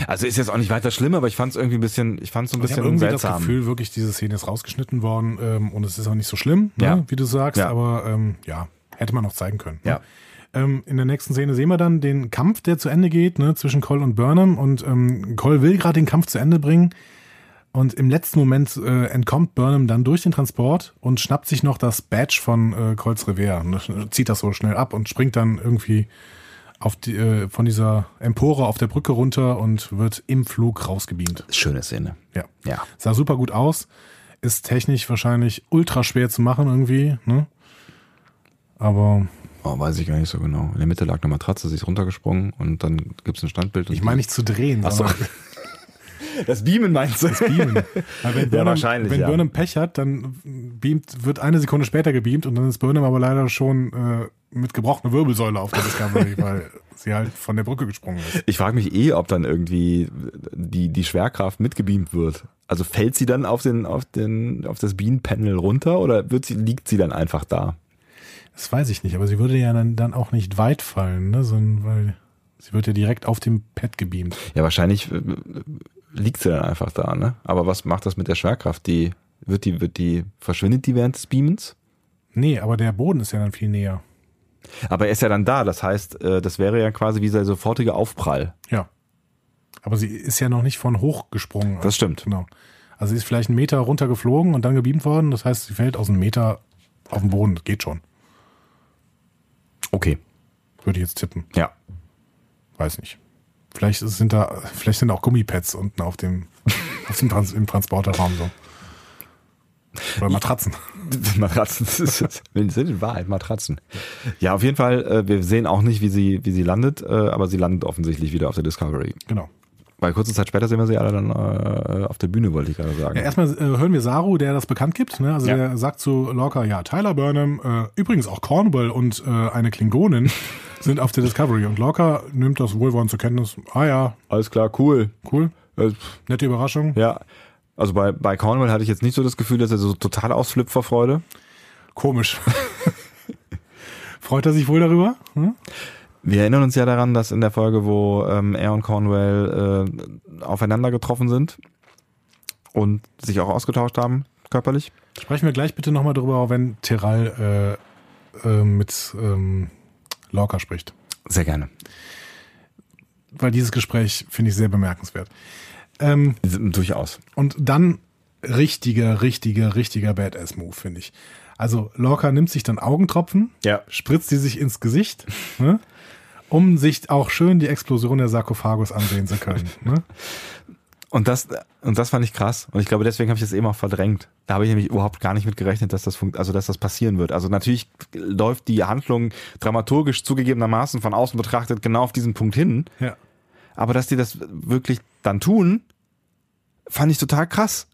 Also ist jetzt auch nicht weiter schlimm, aber ich fand es irgendwie ein bisschen, ich fand es so ein Ich bisschen irgendwie seltsam. das Gefühl, wirklich, diese Szene ist rausgeschnitten worden ähm, und es ist auch nicht so schlimm, ne, Ja. wie du sagst, Ja. aber ähm, ja, hätte man noch zeigen können. Ja. Ne? Ähm, in der nächsten Szene sehen wir dann den Kampf, der zu Ende geht, ne, zwischen Cole und Burnham und ähm, Cole will gerade den Kampf zu Ende bringen und im letzten Moment äh, entkommt Burnham dann durch den Transport und schnappt sich noch das Badge von äh, Coles Revier, ne, zieht das so schnell ab und springt dann irgendwie auf die, äh, von dieser Empore auf der Brücke runter und wird im Flug rausgebeamt. Schöne Szene. Ja. Ja. Sah super gut aus. Ist technisch wahrscheinlich ultra schwer zu machen irgendwie, ne? Aber Oh, weiß ich gar nicht so genau. In der Mitte lag eine Matratze, sie ist runtergesprungen und dann gibt's ein Standbild. ich meine nicht zu drehen, Ach so. sondern Das Beamen meinst du? beamen. Weil wenn Burnham, wahrscheinlich, wenn ja. Burnham Pech hat, dann beamt, wird eine Sekunde später gebeamt und dann ist Burnham aber leider schon äh, mit gebrochener Wirbelsäule auf der Discovery, weil sie halt von der Brücke gesprungen ist. Ich frage mich eh, ob dann irgendwie die, die Schwerkraft mitgebeamt wird. Also fällt sie dann auf den, auf den, auf das Bean-Panel runter oder wird sie, liegt sie dann einfach da? Das weiß ich nicht, aber sie würde ja dann, dann auch nicht weit fallen, ne? Sondern weil sie wird ja direkt auf dem Pad gebeamt. Ja, wahrscheinlich äh, liegt sie dann einfach da, ne? Aber was macht das mit der Schwerkraft? Die, wird die, wird die, verschwindet die während des Beamens? Nee, aber der Boden ist ja dann viel näher. Aber er ist ja dann da, das heißt, äh, das wäre ja quasi wie der sofortige Aufprall. Ja. Aber sie ist ja noch nicht von hoch gesprungen. Das stimmt. Genau. Also sie ist vielleicht einen Meter runtergeflogen und dann gebeamt worden. Das heißt, sie fällt aus einem Meter auf den Boden. Das geht schon. Okay. Würde ich jetzt tippen. Ja. Weiß nicht. Vielleicht sind da, vielleicht sind auch Gummipads unten auf dem, auf dem Trans im Transporterraum so. Oder Matratzen. Matratzen sind in Wahrheit Matratzen. Ja, auf jeden Fall, äh, wir sehen auch nicht, wie sie, wie sie landet, äh, aber sie landet offensichtlich wieder auf der Discovery. Genau. Weil kurze Zeit später sehen wir sie alle dann äh, auf der Bühne, wollte ich gerade sagen. Ja, erstmal äh, hören wir Saru, der das bekannt gibt. Ne? Also Ja. der sagt zu Lorca, ja, Tyler Burnham, äh, übrigens auch Cornwall und äh, eine Klingonin sind auf der Discovery. Und Lorca nimmt das wohlwollend zur Kenntnis. Ah ja, Alles klar, cool. cool, nette Überraschung. Ja. Also bei, bei Cornwall hatte ich jetzt nicht so das Gefühl, dass er so total ausflippt vor Freude. Komisch. Freut er sich wohl darüber? Hm? Wir erinnern uns ja daran, dass in der Folge, wo ähm, er und Cornwell äh, aufeinander getroffen sind und sich auch ausgetauscht haben, körperlich. Sprechen wir gleich bitte nochmal darüber, wenn Terral äh, äh, mit ähm, Lorca spricht. Sehr gerne. Weil dieses Gespräch finde ich sehr bemerkenswert. Ähm, Durchaus. Und dann richtiger, richtiger, richtiger Badass-Move, finde ich. Also Lorca nimmt sich dann Augentropfen, Ja. spritzt die sich ins Gesicht, ne, um sich auch schön die Explosion der Sarkophagus ansehen zu können. Ne? Und das, und das fand ich krass. Und ich glaube, deswegen habe ich das eben auch verdrängt. Da habe ich nämlich überhaupt gar nicht mit gerechnet, dass das funkt, also dass das passieren wird. Also natürlich läuft die Handlung dramaturgisch zugegebenermaßen von außen betrachtet genau auf diesen Punkt hin. Ja. Aber dass die das wirklich dann tun, fand ich total krass.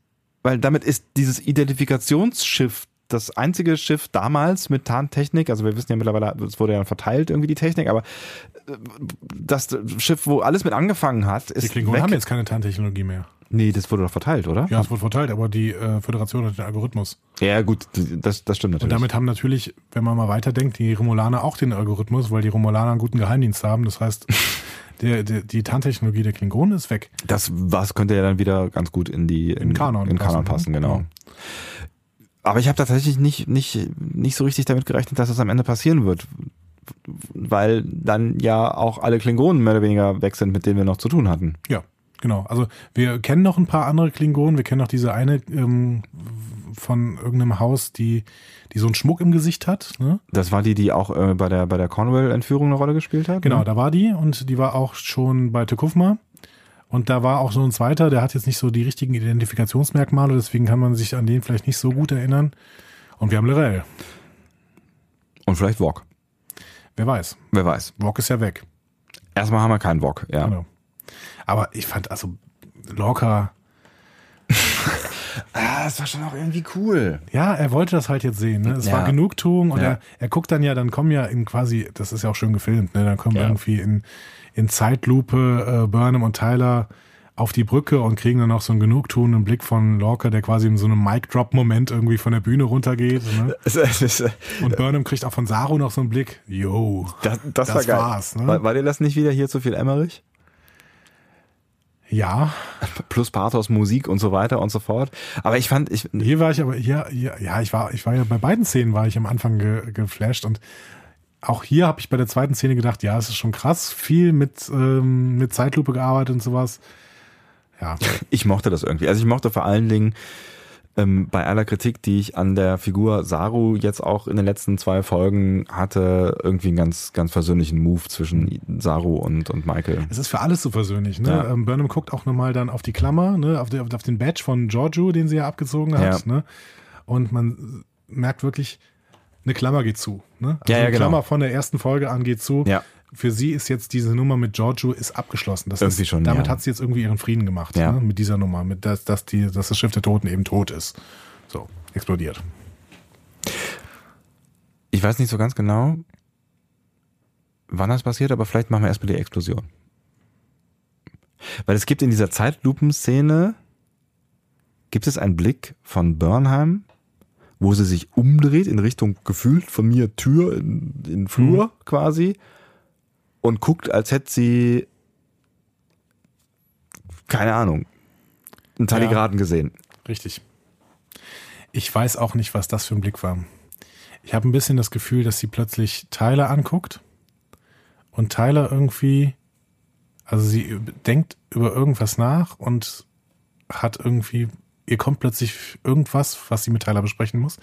Weil damit ist dieses Identifikationsschiff das einzige Schiff damals mit Tarntechnik, also wir wissen ja mittlerweile, es wurde ja verteilt irgendwie die Technik, aber äh, das Schiff, wo alles mit angefangen hat, Die ist Klingonen weg. haben jetzt keine Tarntechnologie mehr. Nee, das wurde doch verteilt, oder? Ja, es wurde verteilt, aber die äh, Föderation hat den Algorithmus. Ja, gut, das, das stimmt Und natürlich. damit haben natürlich, wenn man mal weiterdenkt, die Romulaner auch den Algorithmus, weil die Romulaner einen guten Geheimdienst haben. Das heißt, der, der, die Tarntechnologie der Klingonen ist weg. das was könnte ja dann wieder ganz gut in die in, Kanon in Kanon passen, passen, ne? genau. Ja. Aber ich habe tatsächlich nicht nicht nicht so richtig damit gerechnet, dass das am Ende passieren wird, weil dann ja auch alle Klingonen mehr oder weniger weg sind, mit denen wir noch zu tun hatten. Ja, genau. Also wir kennen noch ein paar andere Klingonen. Wir kennen noch diese eine ähm, von irgendeinem Haus, die, die so einen Schmuck im Gesicht hat. Ne? Das war die, die auch äh, bei der bei der Cornwall-Entführung eine Rolle gespielt hat. Genau, ne? da war die und die war auch schon bei Tekufma. Und da war auch so ein zweiter, der hat jetzt nicht so die richtigen Identifikationsmerkmale, deswegen kann man sich an den vielleicht nicht so gut erinnern. Und wir haben Lorel. Und vielleicht Wok. Wer weiß. Wer weiß. Wok ist ja weg. Erstmal haben wir keinen Wok, ja. Genau. Aber ich fand also Lorca, Ah, das war schon auch irgendwie cool. ja, er wollte das halt jetzt sehen. Ne? Es Ja. war Genugtuung und Ja. er, er guckt dann ja, dann kommen ja in quasi, das ist ja auch schön gefilmt, ne? dann kommen Ja. irgendwie in, in Zeitlupe äh, Burnham und Tyler auf die Brücke und kriegen dann noch so einen genugtuenden Blick von Lorca, der quasi in so einem Mic-Drop-Moment irgendwie von der Bühne runtergeht. Ne? Es- es Und Burnham kriegt auch von Saru noch so einen Blick. Yo, Das, das, Das war geil. war's, ne? war, war dir das nicht wieder hier zu viel Emmerich? Ja, Plus Pathos, Musik und so weiter und so fort. Aber ich fand, ich, hier war ich aber, hier, hier, ja, ich war, ich war ja bei beiden Szenen war ich am Anfang ge, geflasht und auch hier habe ich bei der zweiten Szene gedacht, ja, es ist schon krass, viel mit, ähm, mit Zeitlupe gearbeitet und sowas. Ja, ich mochte das irgendwie. Also ich mochte vor allen Dingen ähm, bei aller Kritik, die ich an der Figur Saru jetzt auch in den letzten zwei Folgen hatte, irgendwie einen ganz, ganz versöhnlichen Move zwischen Saru und, und Michael. es ist für alles so versöhnlich. Ne? Ja. Ähm, Burnham guckt auch nochmal dann auf die Klammer, ne? auf, die, auf den Badge von Giorgio, den sie ja abgezogen hat. Ja. Ne? Und man merkt wirklich, eine Klammer geht zu. Ne? Also Ja, ja, eine genau. Klammer von der ersten Folge an geht zu. Ja. Für sie ist jetzt diese Nummer mit Giorgio ist abgeschlossen. Das Irgendwie ist, schon, damit ja. hat sie jetzt irgendwie ihren Frieden gemacht. Ja. Ne? Mit dieser Nummer, mit dass, dass, die, dass das Schiff der Toten eben tot ist. So, explodiert. Ich weiß nicht so ganz genau, wann das passiert, aber vielleicht machen wir erstmal die Explosion. Weil es gibt in dieser Zeitlupenszene, gibt es einen Blick von Burnham, wo sie sich umdreht in Richtung gefühlt von mir Tür in, in Flur quasi und guckt, als hätte sie keine Ahnung, einen Taligraden gesehen. Richtig. Ich weiß auch nicht, was das für ein Blick war. Ich habe ein bisschen das Gefühl, dass sie plötzlich Tyler anguckt und Tyler irgendwie Also sie denkt über irgendwas nach und hat irgendwie, ihr kommt plötzlich irgendwas, was sie mit Tyler besprechen muss.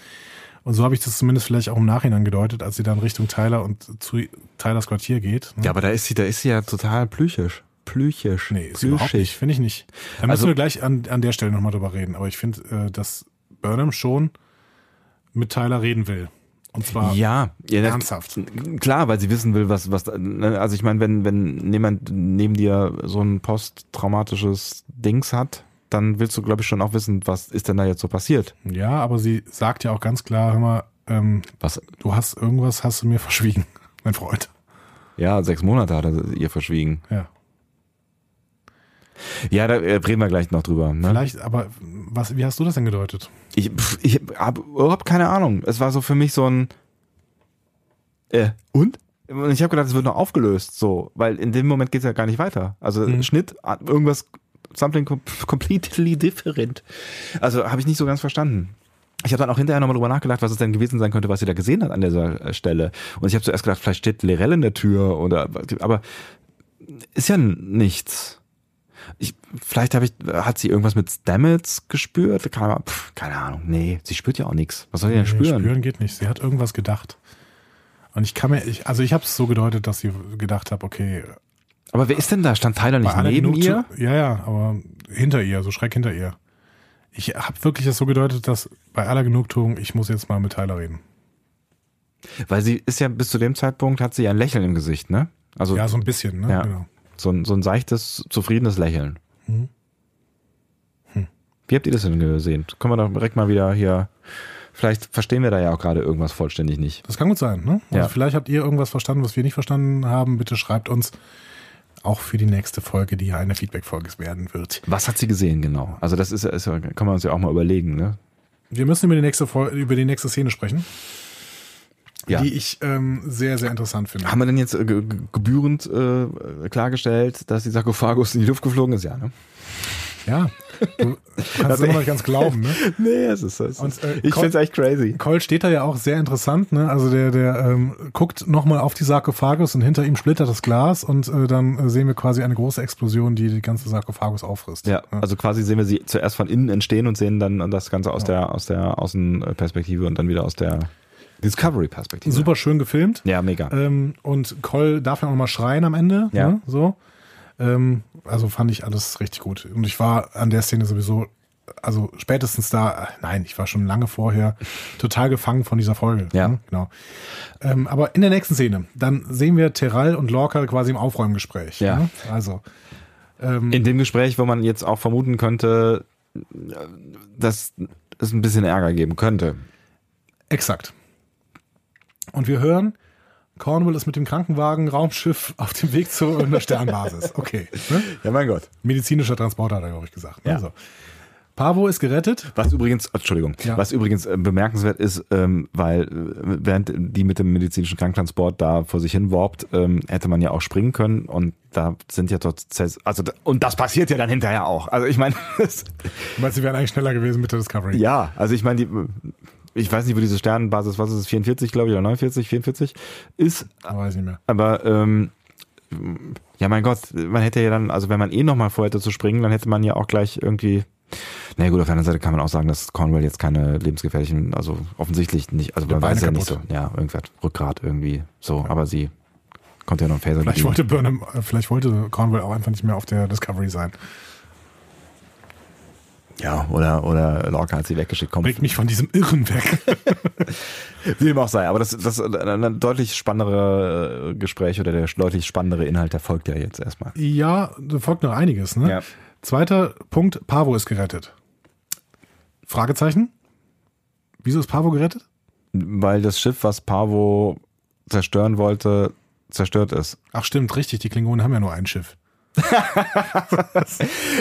Und so habe ich das zumindest vielleicht auch im Nachhinein gedeutet, als sie dann Richtung Tyler und zu Tylers Quartier geht. Ja, aber da ist sie, da ist sie ja total plüchisch. Plüchisch. Nee, ist überhaupt nicht, finde ich nicht. Da müssen Also- wir gleich an, an der Stelle nochmal drüber reden. Aber ich finde, äh, dass Burnham schon mit Tyler reden will. Und zwar Ja, ja ernsthaft. Klar, weil sie wissen will, was, was, ne, also ich meine, wenn, wenn jemand neben dir so ein posttraumatisches Dings hat, dann willst du, glaube ich, schon auch wissen, was ist denn da jetzt so passiert. Ja, aber sie sagt ja auch ganz klar, hör mal, ähm, Was, du hast irgendwas, hast du mir verschwiegen, mein Freund. ja, sechs Monate hat er ihr verschwiegen. Ja. Ja, da äh, reden wir gleich noch drüber. Ne? Vielleicht, aber was, wie hast du das denn gedeutet? Ich, ich habe überhaupt keine Ahnung. Es war so für mich so ein äh, und? Und ich habe gedacht, es wird noch aufgelöst, so, weil in dem Moment geht's ja gar nicht weiter. Also Mhm. Schnitt, irgendwas, something com completely different. Also habe ich nicht so ganz verstanden. Ich habe dann auch hinterher nochmal drüber nachgedacht, was es denn gewesen sein könnte, was sie da gesehen hat an dieser äh, Stelle. Und ich habe zuerst gedacht, vielleicht steht Lirel in der Tür oder, aber ist ja nichts. Ich, vielleicht habe ich, hat sie irgendwas mit Stamets gespürt? Keine, Ahnung. Pff, keine Ahnung. Nee, sie spürt ja auch nichts. Was soll sie denn Nee, spüren? spüren geht nicht. Sie hat irgendwas gedacht. Und ich kann mir, ich, also ich habe es so gedeutet, dass sie gedacht hat, okay, Aber wer ist denn da? Stand Tyler nicht neben ihr? Genugtu- Ja, ja, aber hinter ihr, so schräg hinter ihr. Ich habe wirklich das so gedeutet, dass bei aller Genugtuung, ich muss jetzt mal mit Tyler reden. Weil sie ist ja bis zu dem Zeitpunkt hat sie ja ein Lächeln im Gesicht, ne? Also Ja, so ein bisschen, ne? Ja. Genau. so, ein, so ein seichtes, zufriedenes Lächeln. Mhm. Hm. Wie habt ihr das denn gesehen? Können wir doch direkt mal wieder hier. Vielleicht verstehen wir da ja auch gerade irgendwas vollständig nicht. Das kann gut sein, ne? Also Ja. vielleicht habt ihr irgendwas verstanden, was wir nicht verstanden haben. Bitte schreibt uns auch für die nächste Folge, die ja eine Feedback-Folge werden wird. Was hat sie gesehen genau? Also das ist, ist kann man uns ja auch mal überlegen, ne? Wir müssen über die nächste, Fol- über die nächste Szene sprechen, Ja. die ich ähm, sehr, sehr interessant finde. Haben wir denn jetzt äh, ge- ge- gebührend äh, klargestellt, dass die Sarkophagus in die Luft geflogen ist? Ja, ne? Ja, du kannst es immer noch nicht ganz glauben, ne? Nee, es ist es. Und, äh, ich Col- find's echt crazy. Cole steht da ja auch sehr interessant, ne? Also der, der ähm, guckt nochmal auf die Sarkophagus und hinter ihm splittert das Glas und äh, dann äh, sehen wir quasi eine große Explosion, die die ganze Sarkophagus auffrisst. Ja, also quasi sehen wir sie zuerst von innen entstehen und sehen dann das Ganze aus der aus der Außenperspektive und dann wieder aus der Discovery-Perspektive. Super schön gefilmt. Ja, mega. Ähm, und Cole darf ja auch noch mal schreien am Ende. Ja. Ne? So. Ähm, also fand ich alles richtig gut. Und ich war an der Szene sowieso, also spätestens da, nein, ich war schon lange vorher total gefangen von dieser Folge. Ja. Ne? Genau. Ähm, aber in der nächsten Szene, dann sehen wir Terral und Lorca quasi im Aufräumgespräch. Ja. Ne? Also. Ähm, In dem Gespräch, wo man jetzt auch vermuten könnte, dass es ein bisschen Ärger geben könnte. Exakt. Und wir hören, Cornwall ist mit dem Krankenwagen, Raumschiff auf dem Weg zu einer Sternbasis. Okay. Ne? Ja, mein Gott. Medizinischer Transporter hat er, glaube ich, gesagt. Ne? Ja. So. Pavo ist gerettet. Was übrigens, Entschuldigung, Ja. was übrigens äh, bemerkenswert ist, ähm, weil äh, während die mit dem medizinischen Kranktransport da vor sich hin warpt, ähm, hätte man ja auch springen können und da sind ja dort, also und das passiert ja dann hinterher auch. Also ich meine, Du meinst, sie wären eigentlich schneller gewesen mit der Discovery? ja, also ich meine, die, ich weiß nicht, wo diese Sternenbasis, was ist es, 44 glaube ich oder 49, 44 ist, Aber weiß nicht mehr. aber ähm, ja, mein Gott, man hätte ja dann, also wenn man eh nochmal vorhätte zu springen, dann hätte man ja auch gleich irgendwie. Na gut, auf der anderen Seite kann man auch sagen, dass Cornwall jetzt keine lebensgefährlichen, also offensichtlich nicht, also man Beine weiß ja nicht so, ja, irgendwas, Rückgrat irgendwie, so, aber sie konnte ja noch einen Phaser Vielleicht wollte Burnham, äh, vielleicht wollte Cornwall auch einfach nicht mehr auf der Discovery sein. Ja, oder, oder Lorca hat sie weggeschickt, komm, Bringt mich von diesem Irren weg. wie dem auch sei, aber das, das ist ein deutlich spannendere äh, Gespräch oder der deutlich spannendere Inhalt, der folgt ja jetzt erstmal. ja, da folgt noch einiges. Ne? Ja. Zweiter Punkt, Pavo ist gerettet. Fragezeichen? Wieso ist Pavo gerettet? Weil das Schiff, was Pavo zerstören wollte, zerstört ist. Ach stimmt, richtig, die Klingonen haben ja nur ein Schiff.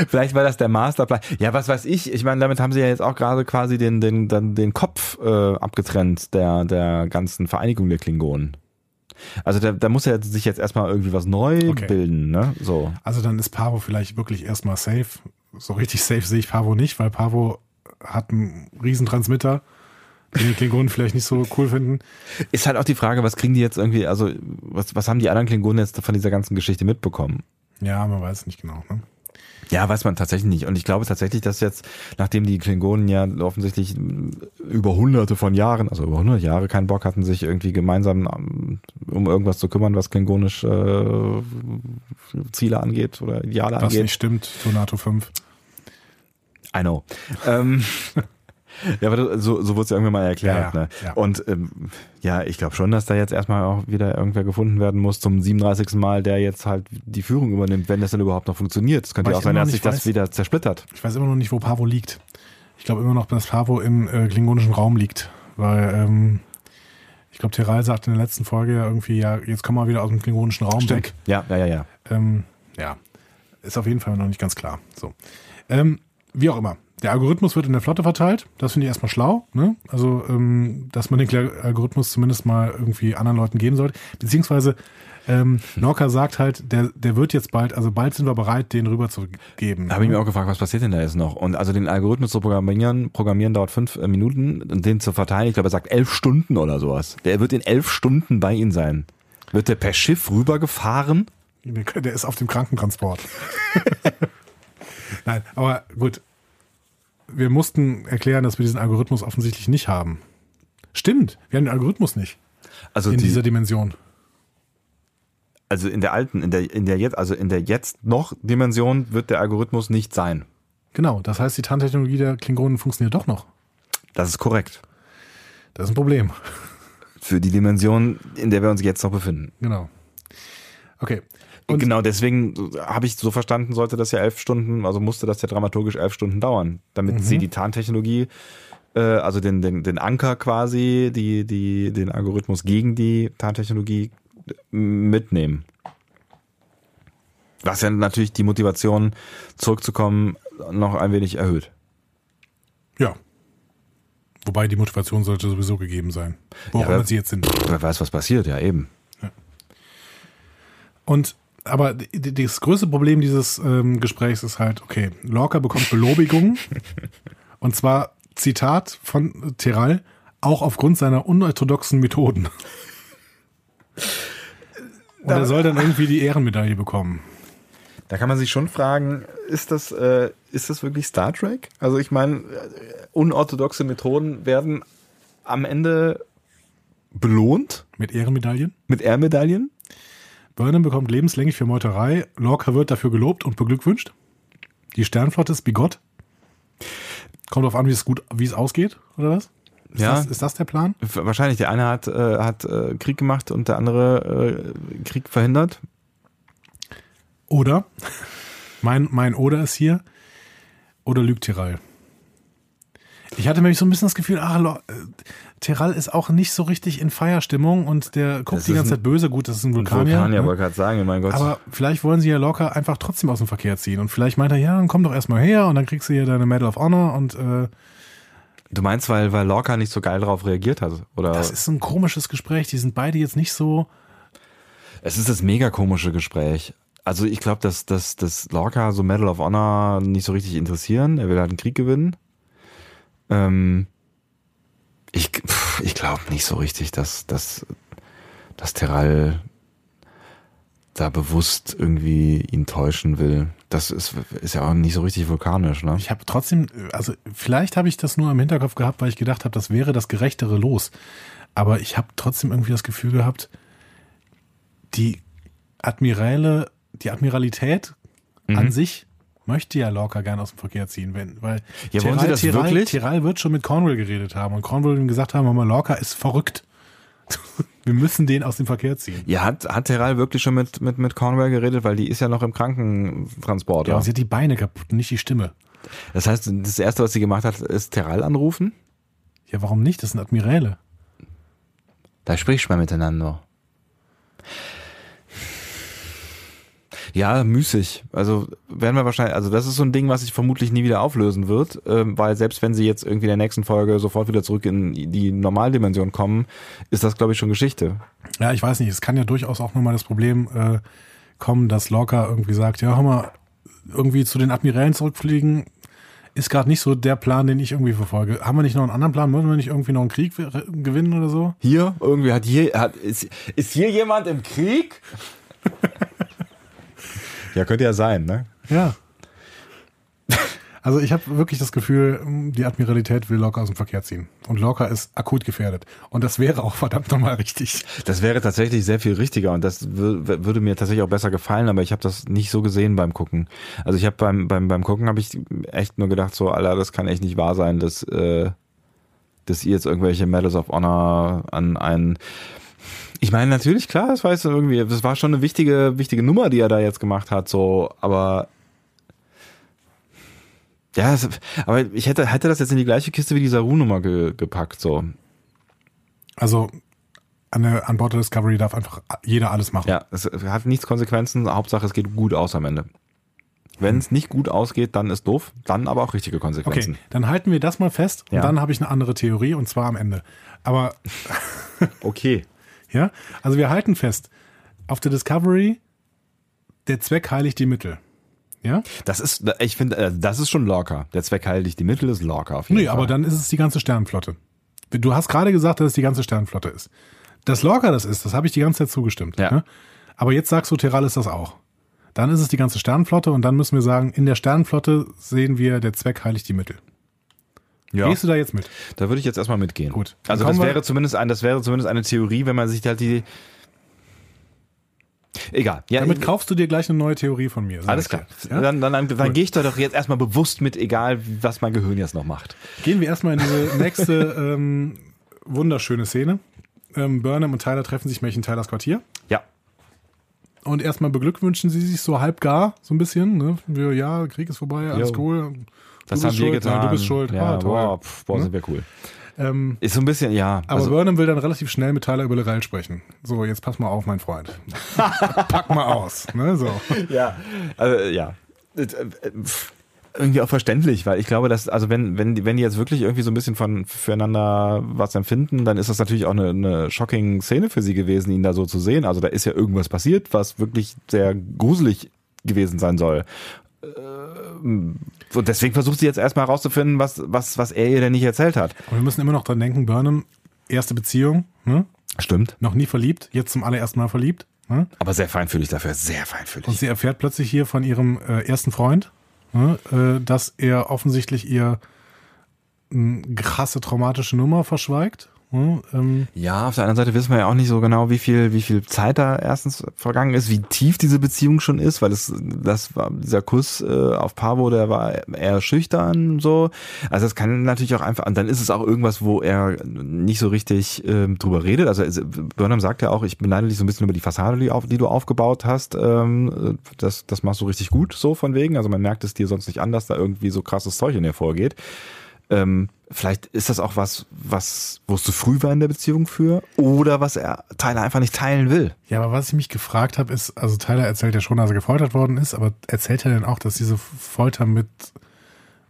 Vielleicht war das der Masterplan. Ja, was weiß ich. Ich meine, damit haben sie ja jetzt auch gerade quasi den, den, den, den Kopf äh, abgetrennt der, der ganzen Vereinigung der Klingonen. Also da, da muss ja sich jetzt erstmal irgendwie was neu Okay. bilden, ne? So. Also dann ist Pavo vielleicht wirklich erstmal safe. So richtig safe sehe ich Pavo nicht, weil Pavo hat einen Riesentransmitter, den die Klingonen vielleicht nicht so cool finden. Ist halt auch die Frage, was kriegen die jetzt irgendwie, also was, was haben die anderen Klingonen jetzt von dieser ganzen Geschichte mitbekommen? Ja, man weiß nicht genau. Ne? Ja, weiß man tatsächlich nicht. Und ich glaube tatsächlich, dass jetzt, nachdem die Klingonen ja offensichtlich über hunderte von Jahren, also über hundert Jahre keinen Bock hatten, sich irgendwie gemeinsam ähm, um irgendwas zu kümmern, was klingonisch äh, Ziele angeht oder Ideale Das angeht. nicht stimmt, Tornado 5. I know. ähm, ja, aber das- so, so wurde es ja irgendwann mal erklärt. Ja, ja, ne? ja. Und ähm, ja, ich glaube schon, dass da jetzt erstmal auch wieder irgendwer gefunden werden muss zum 37. Mal, der jetzt halt die Führung übernimmt, wenn das denn überhaupt noch funktioniert. Es könnte ja auch sein, dass sich das wieder zersplittert. Ich weiß immer noch nicht, wo Pavo liegt. Ich glaube immer noch, dass Pavo im äh, klingonischen Raum liegt. Weil, ähm, ich glaube, Teral sagt in der letzten Folge ja irgendwie, ja, jetzt kommen wir wieder aus dem klingonischen Raum weg. Ja, ja, ja, ja. Ähm, ja, ist auf jeden Fall noch nicht ganz klar. So. Ähm, wie auch immer. Der Algorithmus wird in der Flotte verteilt. Das finde ich erstmal schlau. Ne? Also, ähm, dass man den Algorithmus zumindest mal irgendwie anderen Leuten geben sollte. Beziehungsweise, ähm, Lorca sagt halt, der, der wird jetzt bald, also bald sind wir bereit, den rüberzugeben. Da habe ich mir auch gefragt, was passiert denn da jetzt noch? Und also den Algorithmus zu programmieren, programmieren dauert fünf äh, Minuten und den zu verteilen, ich glaube, er sagt elf Stunden oder sowas. Der wird in elf Stunden bei Ihnen sein. Wird der per Schiff rübergefahren? Der ist auf dem Krankentransport. Nein, aber gut. Wir mussten erklären, dass wir diesen Algorithmus offensichtlich nicht haben. Stimmt, wir haben den Algorithmus nicht Also in die, dieser Dimension. also in der alten, in der in der jetzt, also in der jetzt noch Dimension wird der Algorithmus nicht sein. Genau, das heißt, die Tarntechnologie der Klingonen funktioniert doch noch. Das ist korrekt. Das ist ein Problem. Für die Dimension, in der wir uns jetzt noch befinden. Genau. Okay. Und genau, deswegen habe ich so verstanden, sollte das ja elf Stunden, also musste das ja dramaturgisch elf Stunden dauern, damit Mhm. sie die Tarntechnologie, äh, also den, den, den Anker quasi, die, die, den Algorithmus gegen die Tarntechnologie mitnehmen. Was ja natürlich die Motivation, zurückzukommen, noch ein wenig erhöht. ja. Wobei die Motivation sollte sowieso gegeben sein. Wo auch Ja, immer sie jetzt sind. Wer weiß, was passiert, ja eben. Und aber das größte Problem dieses ähm, Gesprächs ist halt, okay, Lorca bekommt Belobigung und zwar Zitat von Teral, auch aufgrund seiner unorthodoxen Methoden. Und er soll dann irgendwie die Ehrenmedaille bekommen. Da kann man sich schon fragen, ist das, äh, ist das wirklich Star Trek? Also ich meine, äh, unorthodoxe Methoden werden am Ende belohnt Mit Ehrenmedaillen. mit Ehrmedaillen. Burnham bekommt lebenslänglich für Meuterei. Lorca wird dafür gelobt und beglückwünscht. Die Sternflotte ist bigott. Kommt drauf an, wie es gut, wie es ausgeht, oder was? Ist, Ja. das, ist das der Plan? Wahrscheinlich, der eine hat, äh, hat äh, Krieg gemacht und der andere äh, Krieg verhindert. Oder, mein, mein Oder ist hier, oder lügt Teral? Ich hatte nämlich so ein bisschen das Gefühl, ach, äh, Teral ist auch nicht so richtig in Feierstimmung und der guckt Das die ganze ein- Zeit böse. Gut, das ist ein Vulkanier. Vulkanier, ne? wollte gerade sagen, mein Gott. Aber vielleicht wollen sie ja locker einfach trotzdem aus dem Verkehr ziehen. Und vielleicht meint er, ja, dann komm doch erstmal her und dann kriegst du hier deine Medal of Honor und äh, du meinst, weil, weil Lorca nicht so geil darauf reagiert hat? Oder? das ist ein komisches Gespräch. Die sind beide jetzt nicht so. Es ist das mega komische Gespräch. Also ich glaube, dass, dass, dass Lorca so Medal of Honor nicht so richtig interessieren. Er will halt einen Krieg gewinnen. Ähm, ich ich glaube nicht so richtig, dass, dass, dass Terral da bewusst irgendwie ihn täuschen will. Das ist, ist ja auch nicht so richtig vulkanisch, ne? Ich habe trotzdem, also vielleicht habe ich das nur im Hinterkopf gehabt, weil ich gedacht habe, das wäre das gerechtere Los. Aber ich habe trotzdem irgendwie das Gefühl gehabt, die Admiräle, die Admiralität Mhm. an sich möchte ja Lorca gern aus dem Verkehr ziehen, wenn, weil Ja, wollen Sie das wirklich? Tiral wird schon mit Cornwall geredet haben und Cornwall ihm gesagt haben, mal Lorca ist verrückt. Wir müssen den aus dem Verkehr ziehen. Ja, hat, hat Terral wirklich schon mit, mit, mit Cornwell geredet, weil die ist ja noch im Krankentransport. Ja, sie hat die Beine kaputt, nicht die Stimme. Das heißt, das erste, was sie gemacht hat, ist Terral anrufen. Ja, warum nicht? Das sind Admiräle. Da sprichst du mal miteinander. Ja, müßig. Also werden wir wahrscheinlich, also das ist so ein Ding, was sich vermutlich nie wieder auflösen wird, ähm, weil selbst wenn sie jetzt irgendwie in der nächsten Folge sofort wieder zurück in die Normaldimension kommen, ist das, glaube ich, schon Geschichte. Ja, ich weiß nicht, es kann ja durchaus auch nochmal das Problem äh, kommen, dass Lorca irgendwie sagt, ja, hör mal, irgendwie zu den Admirälen zurückfliegen, ist gerade nicht so der Plan, den ich irgendwie verfolge. Haben wir nicht noch einen anderen Plan? Wollen wir nicht irgendwie noch einen Krieg gewinnen oder so? Hier, irgendwie hat hier, hat, ist, ist hier jemand im Krieg? Ja, könnte ja sein, ne? Ja. Also ich habe wirklich das Gefühl, die Admiralität will Lorca aus dem Verkehr ziehen. Und Lorca ist akut gefährdet. Und das wäre auch verdammt nochmal richtig. Das wäre tatsächlich sehr viel richtiger und das würde mir tatsächlich auch besser gefallen, aber ich habe das nicht so gesehen beim Gucken. Also ich habe beim, beim, beim Gucken habe ich echt nur gedacht, so, Alter, das kann echt nicht wahr sein, dass, äh, dass ihr jetzt irgendwelche Medals of Honor an einen ich meine, natürlich, klar, das weißt du irgendwie, das war schon eine wichtige, wichtige Nummer, die er da jetzt gemacht hat, so, aber ja, das, aber ich hätte, hätte das jetzt in die gleiche Kiste wie die Saru-Nummer ge, gepackt, so. Also an, der, an Bord der Discovery darf einfach jeder alles machen. Ja, es hat nichts Konsequenzen, Hauptsache es geht gut aus am Ende. Wenn es nicht gut ausgeht, dann ist doof, dann aber auch richtige Konsequenzen. Okay, dann halten wir das mal fest und ja. dann habe ich eine andere Theorie und zwar am Ende. Aber okay. Ja, also wir halten fest, auf der Discovery der Zweck heiligt die Mittel. Ja? Das ist, ich finde, äh, das ist schon locker. Der Zweck heiligt die Mittel ist locker auf jeden nee, Fall. aber dann ist es die ganze Sternenflotte. Du hast gerade gesagt, dass es die ganze Sternenflotte ist. Das locker das ist, das habe ich die ganze Zeit zugestimmt. Ja. Ne? Aber jetzt sagst du, Terral ist das auch. Dann ist es die ganze Sternenflotte und dann müssen wir sagen, in der Sternenflotte sehen wir, der Zweck heiligt die Mittel. Ja. Gehst du da jetzt mit? Da würde ich jetzt erstmal mitgehen. Gut. Also das wäre zumindest ein, das wäre zumindest eine Theorie, wenn man sich halt die, Egal. Ja, Damit kaufst du dir gleich eine neue Theorie von mir. Alles klar. Ja? Dann, dann, dann, dann gehe ich da doch jetzt erstmal bewusst mit, egal was mein Gehirn jetzt noch macht. Gehen wir erstmal in diese nächste ähm, wunderschöne Szene. Ähm, Burnham und Tyler treffen sich in Tylers Quartier. Ja. Und erstmal beglückwünschen sie sich so halb gar, so ein bisschen. Ne? Wir, ja, Krieg ist vorbei, alles jo. cool. Das haben wir getan. Ja, du bist schuld. Ja, ah, toll. Boah, pf, boah, hm? sind wir cool. Ähm, ist so ein bisschen, ja. Aber also, Burnham will dann relativ schnell mit Tyler über Lorel sprechen. So, jetzt pass mal auf, mein Freund. Pack mal aus. Ne, so. Ja, also, ja. Äh, irgendwie auch verständlich, weil ich glaube, dass, also wenn, wenn, wenn die jetzt wirklich irgendwie so ein bisschen von füreinander was empfinden, dann ist das natürlich auch eine, eine shocking Szene für sie gewesen, ihn da so zu sehen. Also da ist ja irgendwas passiert, was wirklich sehr gruselig gewesen sein soll. Äh, und deswegen versucht sie jetzt erstmal herauszufinden, was, was, was er ihr denn nicht erzählt hat. Und wir müssen immer noch dran denken, Burnham, erste Beziehung, ne? Stimmt. Noch nie verliebt, jetzt zum allerersten Mal verliebt. Ne? Aber sehr feinfühlig dafür, sehr feinfühlig. Und sie erfährt plötzlich hier von ihrem äh, ersten Freund, ne? äh, dass er offensichtlich ihr eine krasse traumatische Nummer verschweigt hm, ähm. Ja, auf der anderen Seite wissen wir ja auch nicht so genau, wie viel, wie viel Zeit da erstens vergangen ist, wie tief diese Beziehung schon ist, weil es, das war, dieser Kuss äh, auf Pavo, der war eher schüchtern, so. Also das kann natürlich auch einfach, und dann ist es auch irgendwas, wo er nicht so richtig äh, drüber redet. Also Burnham sagt ja auch, ich beneide dich so ein bisschen über die Fassade, die, auf, die du aufgebaut hast. Ähm, das, das machst du richtig gut, so von wegen. Also man merkt es dir sonst nicht an, dass da irgendwie so krasses Zeug in dir vorgeht. Ähm, vielleicht ist das auch was, was, wo es zu früh war in der Beziehung für oder was er Tyler einfach nicht teilen will. Ja, aber was ich mich gefragt habe, ist, also Tyler erzählt ja schon, dass er gefoltert worden ist, aber erzählt er denn auch, dass diese Folter mit,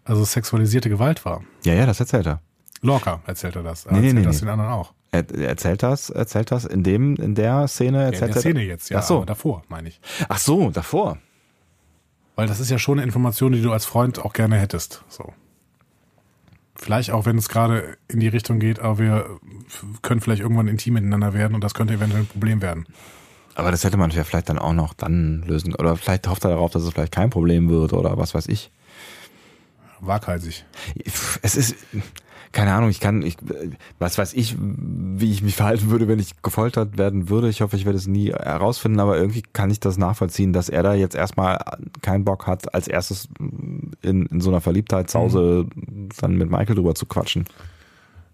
also sexualisierte Gewalt war? Ja, ja, das erzählt er. Lorca erzählt er das. Er nee, nee, nee, das den anderen auch. Er, er erzählt das, erzählt das in dem, in der Szene, erzählt ja, in der Szene jetzt, ja. Ach so. davor, meine ich. Ach so, davor. Weil das ist ja schon eine Information, die du als Freund auch gerne hättest, so. Vielleicht auch, wenn es gerade in die Richtung geht, aber wir können vielleicht irgendwann intim miteinander werden und das könnte eventuell ein Problem werden. Aber das hätte man ja vielleicht dann auch noch dann lösen. Oder vielleicht hofft er darauf, dass es vielleicht kein Problem wird oder was weiß ich. Waghalsig. Es ist, keine Ahnung, ich kann, ich, was weiß ich, wie ich mich verhalten würde, wenn ich gefoltert werden würde. Ich hoffe, ich werde es nie herausfinden, aber irgendwie kann ich das nachvollziehen, dass er da jetzt erstmal keinen Bock hat, als erstes in, in so einer Verliebtheitshause mhm. dann mit Michael drüber zu quatschen.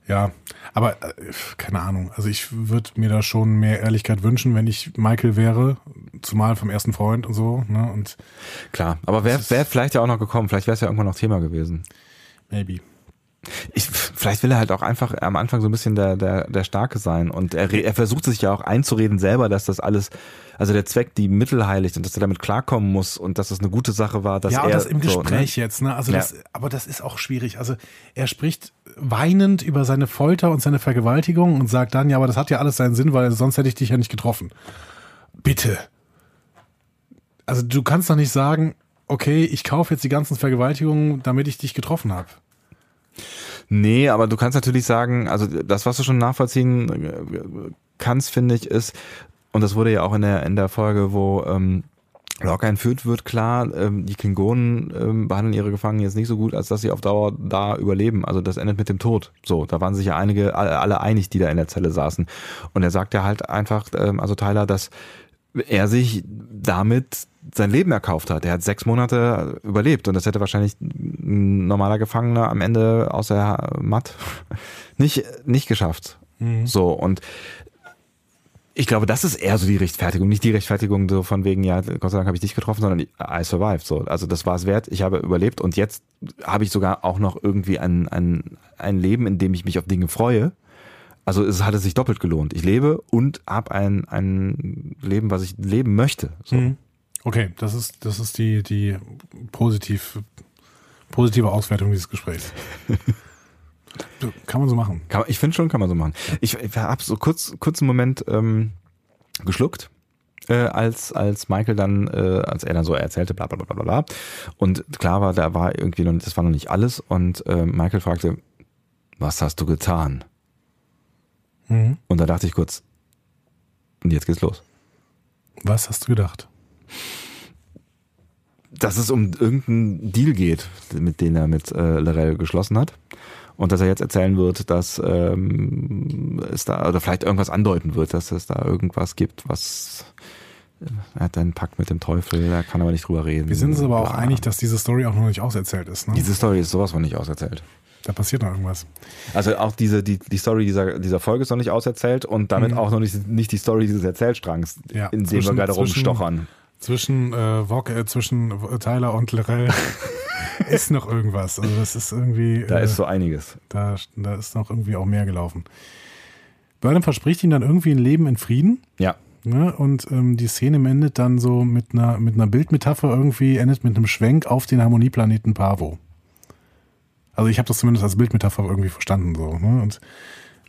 Ja, aber äh, keine Ahnung. Also ich würde mir da schon mehr Ehrlichkeit wünschen, wenn ich Michael wäre, zumal vom ersten Freund und so. Ne? Und Klar, aber wäre wär vielleicht ja auch noch gekommen. Vielleicht wäre es ja irgendwann noch Thema gewesen. Maybe. Ich, vielleicht will er halt auch einfach am Anfang so ein bisschen der, der, der Starke sein. Und er, er versucht sich ja auch einzureden selber, dass das alles, also der Zweck die Mittel heiligt und dass er damit klarkommen muss und dass das eine gute Sache war, dass ja, er. Ja, das im Gespräch so, ne? jetzt, ne? Also ja. das, aber das ist auch schwierig. Also er spricht weinend über seine Folter und seine Vergewaltigung und sagt dann, ja, aber das hat ja alles seinen Sinn, weil sonst hätte ich dich ja nicht getroffen. Bitte. Also du kannst doch nicht sagen, okay, ich kaufe jetzt die ganzen Vergewaltigungen, damit ich dich getroffen habe. Nee, aber du kannst natürlich sagen, also das, was du schon nachvollziehen äh, kannst, finde ich, ist, und das wurde ja auch in der, in der Folge, wo ähm, Lorca entführt wird, klar, ähm, die Klingonen ähm, behandeln ihre Gefangenen jetzt nicht so gut, als dass sie auf Dauer da überleben. Also das endet mit dem Tod. So, da waren sich ja einige, alle einig, die da in der Zelle saßen. Und er sagt ja halt einfach, ähm, also Tyler, dass er sich damit sein Leben erkauft hat. Er hat sechs Monate überlebt und das hätte wahrscheinlich ein normaler Gefangener am Ende außer Matt nicht, nicht geschafft. Mhm. So, und ich glaube, das ist eher so die Rechtfertigung, nicht die Rechtfertigung so von wegen, ja, Gott sei Dank habe ich dich getroffen, sondern I survived. So, also das war es wert. Ich habe überlebt und jetzt habe ich sogar auch noch irgendwie ein, ein, ein Leben, in dem ich mich auf Dinge freue. Also es hat es sich doppelt gelohnt. Ich lebe und habe ein, ein Leben, was ich leben möchte. So. Mhm. Okay, das ist, das ist die, die positiv, positive Auswertung dieses Gesprächs. Kann man so machen. Kann, ich finde schon, kann man so machen. Ich, ich habe so kurz, kurzen Moment ähm, geschluckt, äh, als als Michael dann, äh, als er dann so erzählte, bla bla bla bla bla. Und klar war, da war irgendwie noch, das war noch nicht alles. Und äh, Michael fragte, was hast du getan? Mhm. Und da dachte ich kurz, und jetzt geht's los. Was hast du gedacht? Dass es um irgendeinen Deal geht, mit dem er mit äh, Lorel geschlossen hat und dass er jetzt erzählen wird, dass ähm, es da oder vielleicht irgendwas andeuten wird, dass es da irgendwas gibt, was äh, er hat einen Pakt mit dem Teufel, er kann aber nicht drüber reden. Wir sind uns aber auch einig, dass diese Story auch noch nicht auserzählt ist. Ne? Diese Story ist sowas von nicht auserzählt. Da passiert noch irgendwas. Also auch diese, die, die Story dieser, dieser Folge ist noch nicht auserzählt und damit mhm. auch noch nicht, nicht die Story dieses Erzählstrangs, ja, in dem wir gerade rumstochern. Zwischen, äh, Walk, äh, zwischen Tyler und Lorel ist noch irgendwas. Also das ist irgendwie. Da äh, ist so einiges. Da, da ist noch irgendwie auch mehr gelaufen. Burnham verspricht ihm dann irgendwie ein Leben in Frieden. Ja. Ne? Und ähm, die Szene endet dann so mit einer, mit einer Bildmetapher irgendwie, endet mit einem Schwenk auf den Harmonieplaneten Pavo. Also ich habe das zumindest als Bildmetapher irgendwie verstanden so. Ne? Und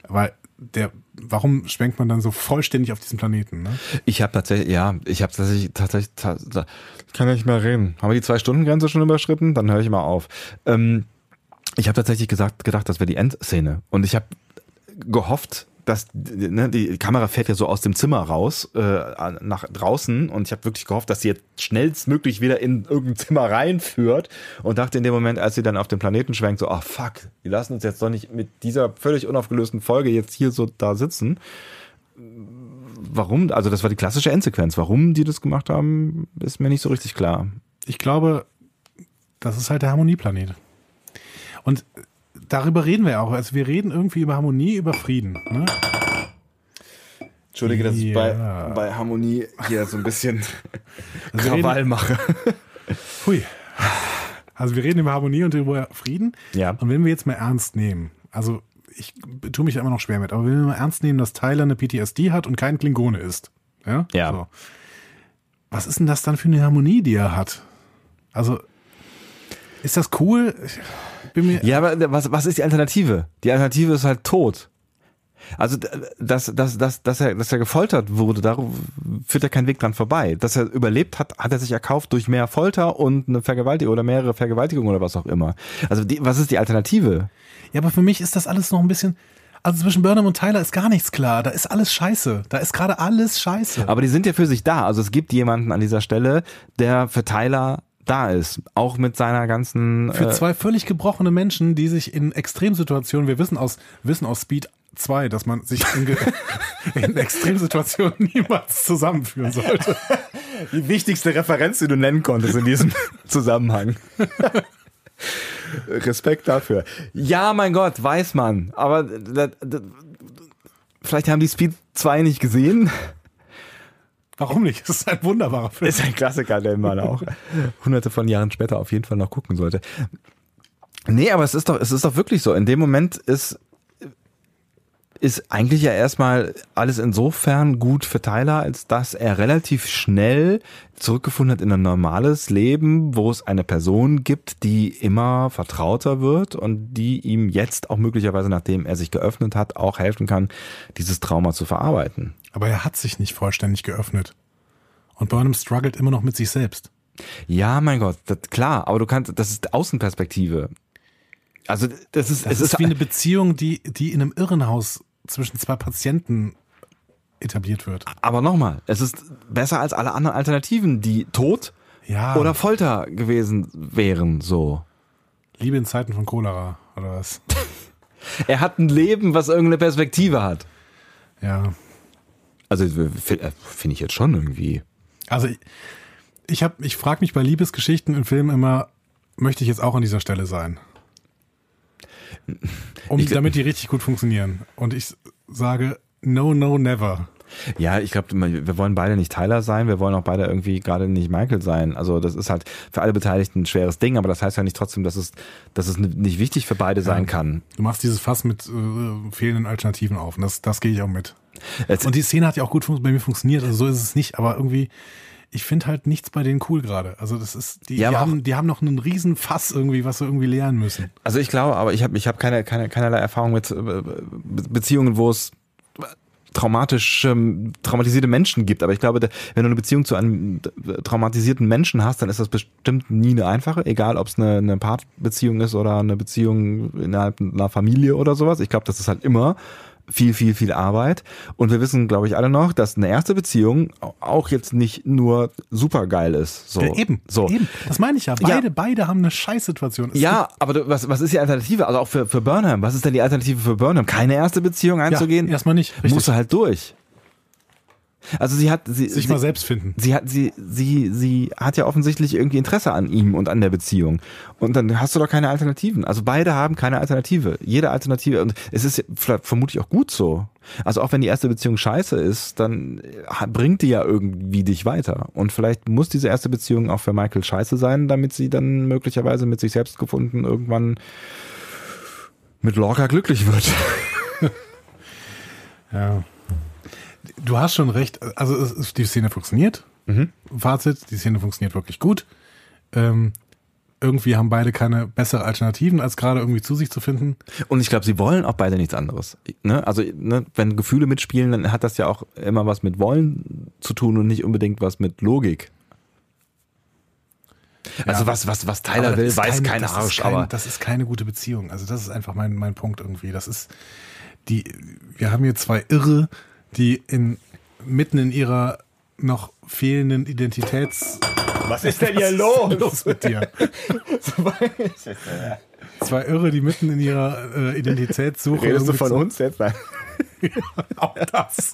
weil der, warum schwenkt man dann so vollständig auf diesen Planeten? Ne? Ich habe tatsächlich, ja, ich habe tatsächlich, tatsächlich, tatsächlich, kann ja nicht mehr reden. Haben wir die zwei Stunden Grenze schon überschritten? Dann höre ich mal auf. Ähm, ich habe tatsächlich gesagt, gedacht, das wäre die Endszene. Und ich habe gehofft, dass ne, die Kamera fährt ja so aus dem Zimmer raus äh, nach draußen und ich habe wirklich gehofft, dass sie jetzt schnellstmöglich wieder in irgendein Zimmer reinführt und dachte in dem Moment, als sie dann auf den Planeten schwenkt, so, ach oh, fuck, die lassen uns jetzt doch nicht mit dieser völlig unaufgelösten Folge jetzt hier so da sitzen. Warum? Also das war die klassische Endsequenz. Warum die das gemacht haben, ist mir nicht so richtig klar. Ich glaube, das ist halt der Harmonieplanet. Und darüber reden wir auch. Also wir reden irgendwie über Harmonie, über Frieden. Ne? Entschuldige, dass ich bei, bei Harmonie hier so ein bisschen also Krawall mache. Hui. Also wir reden über Harmonie und über Frieden. Ja. Und wenn wir jetzt mal ernst nehmen, also ich tue mich immer noch schwer mit, aber wenn wir mal ernst nehmen, dass Tyler eine PTSD hat und kein Klingone ist. Ja. ja. So. Was ist denn das dann für eine Harmonie, die er hat? Also, ist das cool? Ja, aber was, was ist die Alternative? Die Alternative ist halt tot. Also dass, dass, dass, dass, er, dass er gefoltert wurde, da führt ja kein Weg dran vorbei. Dass er überlebt hat, hat er sich erkauft durch mehr Folter und eine Vergewaltigung oder mehrere Vergewaltigungen oder was auch immer. Also die, was ist die Alternative? Ja, aber für mich ist das alles noch ein bisschen. Also zwischen Burnham und Tyler ist gar nichts klar. Da ist alles scheiße. Da ist gerade alles scheiße. Aber die sind ja für sich da. Also es gibt jemanden an dieser Stelle, der für Tyler da ist, auch mit seiner ganzen. Für äh, zwei völlig gebrochene Menschen, die sich in Extremsituationen, wir wissen aus, wissen aus Speed 2, dass man sich in, in Extremsituationen niemals zusammenführen sollte. Die wichtigste Referenz, die du nennen konntest in diesem Zusammenhang. Respekt dafür. Ja, mein Gott, weiß man. Aber das, das, vielleicht haben die Speed 2 nicht gesehen. Warum nicht? Das ist ein wunderbarer Film. Ist ein Klassiker, den man auch hunderte von Jahren später auf jeden Fall noch gucken sollte. Nee, aber es ist doch, es ist doch wirklich so. In dem Moment ist, ist eigentlich ja erstmal alles insofern gut für Tyler, als dass er relativ schnell zurückgefunden hat in ein normales Leben, wo es eine Person gibt, die immer vertrauter wird und die ihm jetzt auch möglicherweise, nachdem er sich geöffnet hat, auch helfen kann, dieses Trauma zu verarbeiten. Aber er hat sich nicht vollständig geöffnet. Und Burnham struggelt immer noch mit sich selbst. Ja, mein Gott, das, klar, aber du kannst, das ist Außenperspektive. Also, das ist, das es ist, ist wie eine Beziehung, die, die in einem Irrenhaus zwischen zwei Patienten etabliert wird. Aber nochmal, es ist besser als alle anderen Alternativen, die Tod Ja. oder Folter gewesen wären, so. Liebe in Zeiten von Cholera, oder was? Er hat ein Leben, was irgendeine Perspektive hat. Ja. Also äh, finde ich jetzt schon irgendwie. Also ich, ich, hab- ich frage mich bei Liebesgeschichten in Filmen immer, möchte ich jetzt auch an dieser Stelle sein? Um, Ich gl- damit die richtig gut funktionieren. Und ich sage, no, no, never. Ja, ich glaube, wir wollen beide nicht Tyler sein, wir wollen auch beide irgendwie gerade nicht Michael sein. Also das ist halt für alle Beteiligten ein schweres Ding, aber das heißt ja nicht trotzdem, dass es, dass es nicht wichtig für beide sein kann. Du machst dieses Fass mit äh, fehlenden Alternativen auf. Und das, das gehe ich auch mit. Und die Szene hat ja auch gut bei mir funktioniert. Also so ist es nicht. Aber irgendwie, ich finde halt nichts bei denen cool gerade. Also das ist, die, Ja, die, haben, die haben noch einen riesen Fass irgendwie, was sie irgendwie lernen müssen. also ich glaube, aber ich habe ich hab keine, keine, keinerlei Erfahrung mit äh, Be Beziehungen, wo es traumatisch ähm, traumatisierte Menschen gibt. Aber ich glaube, da- wenn du eine Beziehung zu einem äh, traumatisierten Menschen hast, dann ist das bestimmt nie eine einfache, egal ob es eine, eine Paarbeziehung ist oder eine Beziehung innerhalb einer Familie oder sowas. Ich glaube, das ist halt immer viel, viel, viel Arbeit. Und wir wissen, glaube ich, alle noch, dass eine erste Beziehung auch jetzt nicht nur super geil ist. So. Ja, eben, So. eben. Das meine ich ja. Ja. Beide, beide haben eine Scheißsituation. Es Ja, aber du, was, was ist die Alternative? Also auch für, für Burnham. Was ist denn die Alternative für Burnham? Keine erste Beziehung einzugehen? Ja, erstmal nicht. Richtig. Musst du halt durch. Also sie hat, sie, sich sie, mal selbst finden. sie hat, sie, sie, sie hat ja offensichtlich irgendwie Interesse an ihm und an der Beziehung. Und dann hast du doch keine Alternativen. Also beide haben keine Alternative. Jede Alternative, und es ist vermutlich auch gut so. Also auch wenn die erste Beziehung scheiße ist, dann äh, bringt die ja irgendwie dich weiter. Und vielleicht muss diese erste Beziehung auch für Michael scheiße sein, damit sie dann möglicherweise mit sich selbst gefunden irgendwann mit Lorca glücklich wird. Ja. Du hast schon recht. Also es die Szene funktioniert. Mhm. Fazit, die Szene funktioniert wirklich gut. Ähm, irgendwie haben beide keine bessere Alternativen, als gerade irgendwie zu sich zu finden. Und ich glaube, sie wollen auch beide nichts anderes. Ne? Also, ne, wenn Gefühle mitspielen, dann hat das ja auch immer was mit Wollen zu tun und nicht unbedingt was mit Logik. Also Ja. was, was, was Tyler will, weiß keine- kein das Arsch, kein- aber Das ist keine gute Beziehung. Also das ist einfach mein, mein Punkt irgendwie. Das ist die, wir haben hier zwei Irre, die in, mitten in ihrer noch fehlenden Identitäts... was ist denn Was ist los mit dir? Zwei Irre, die mitten in ihrer äh, Identitätssuche. Redest du von uns jetzt? Nein. Auch das.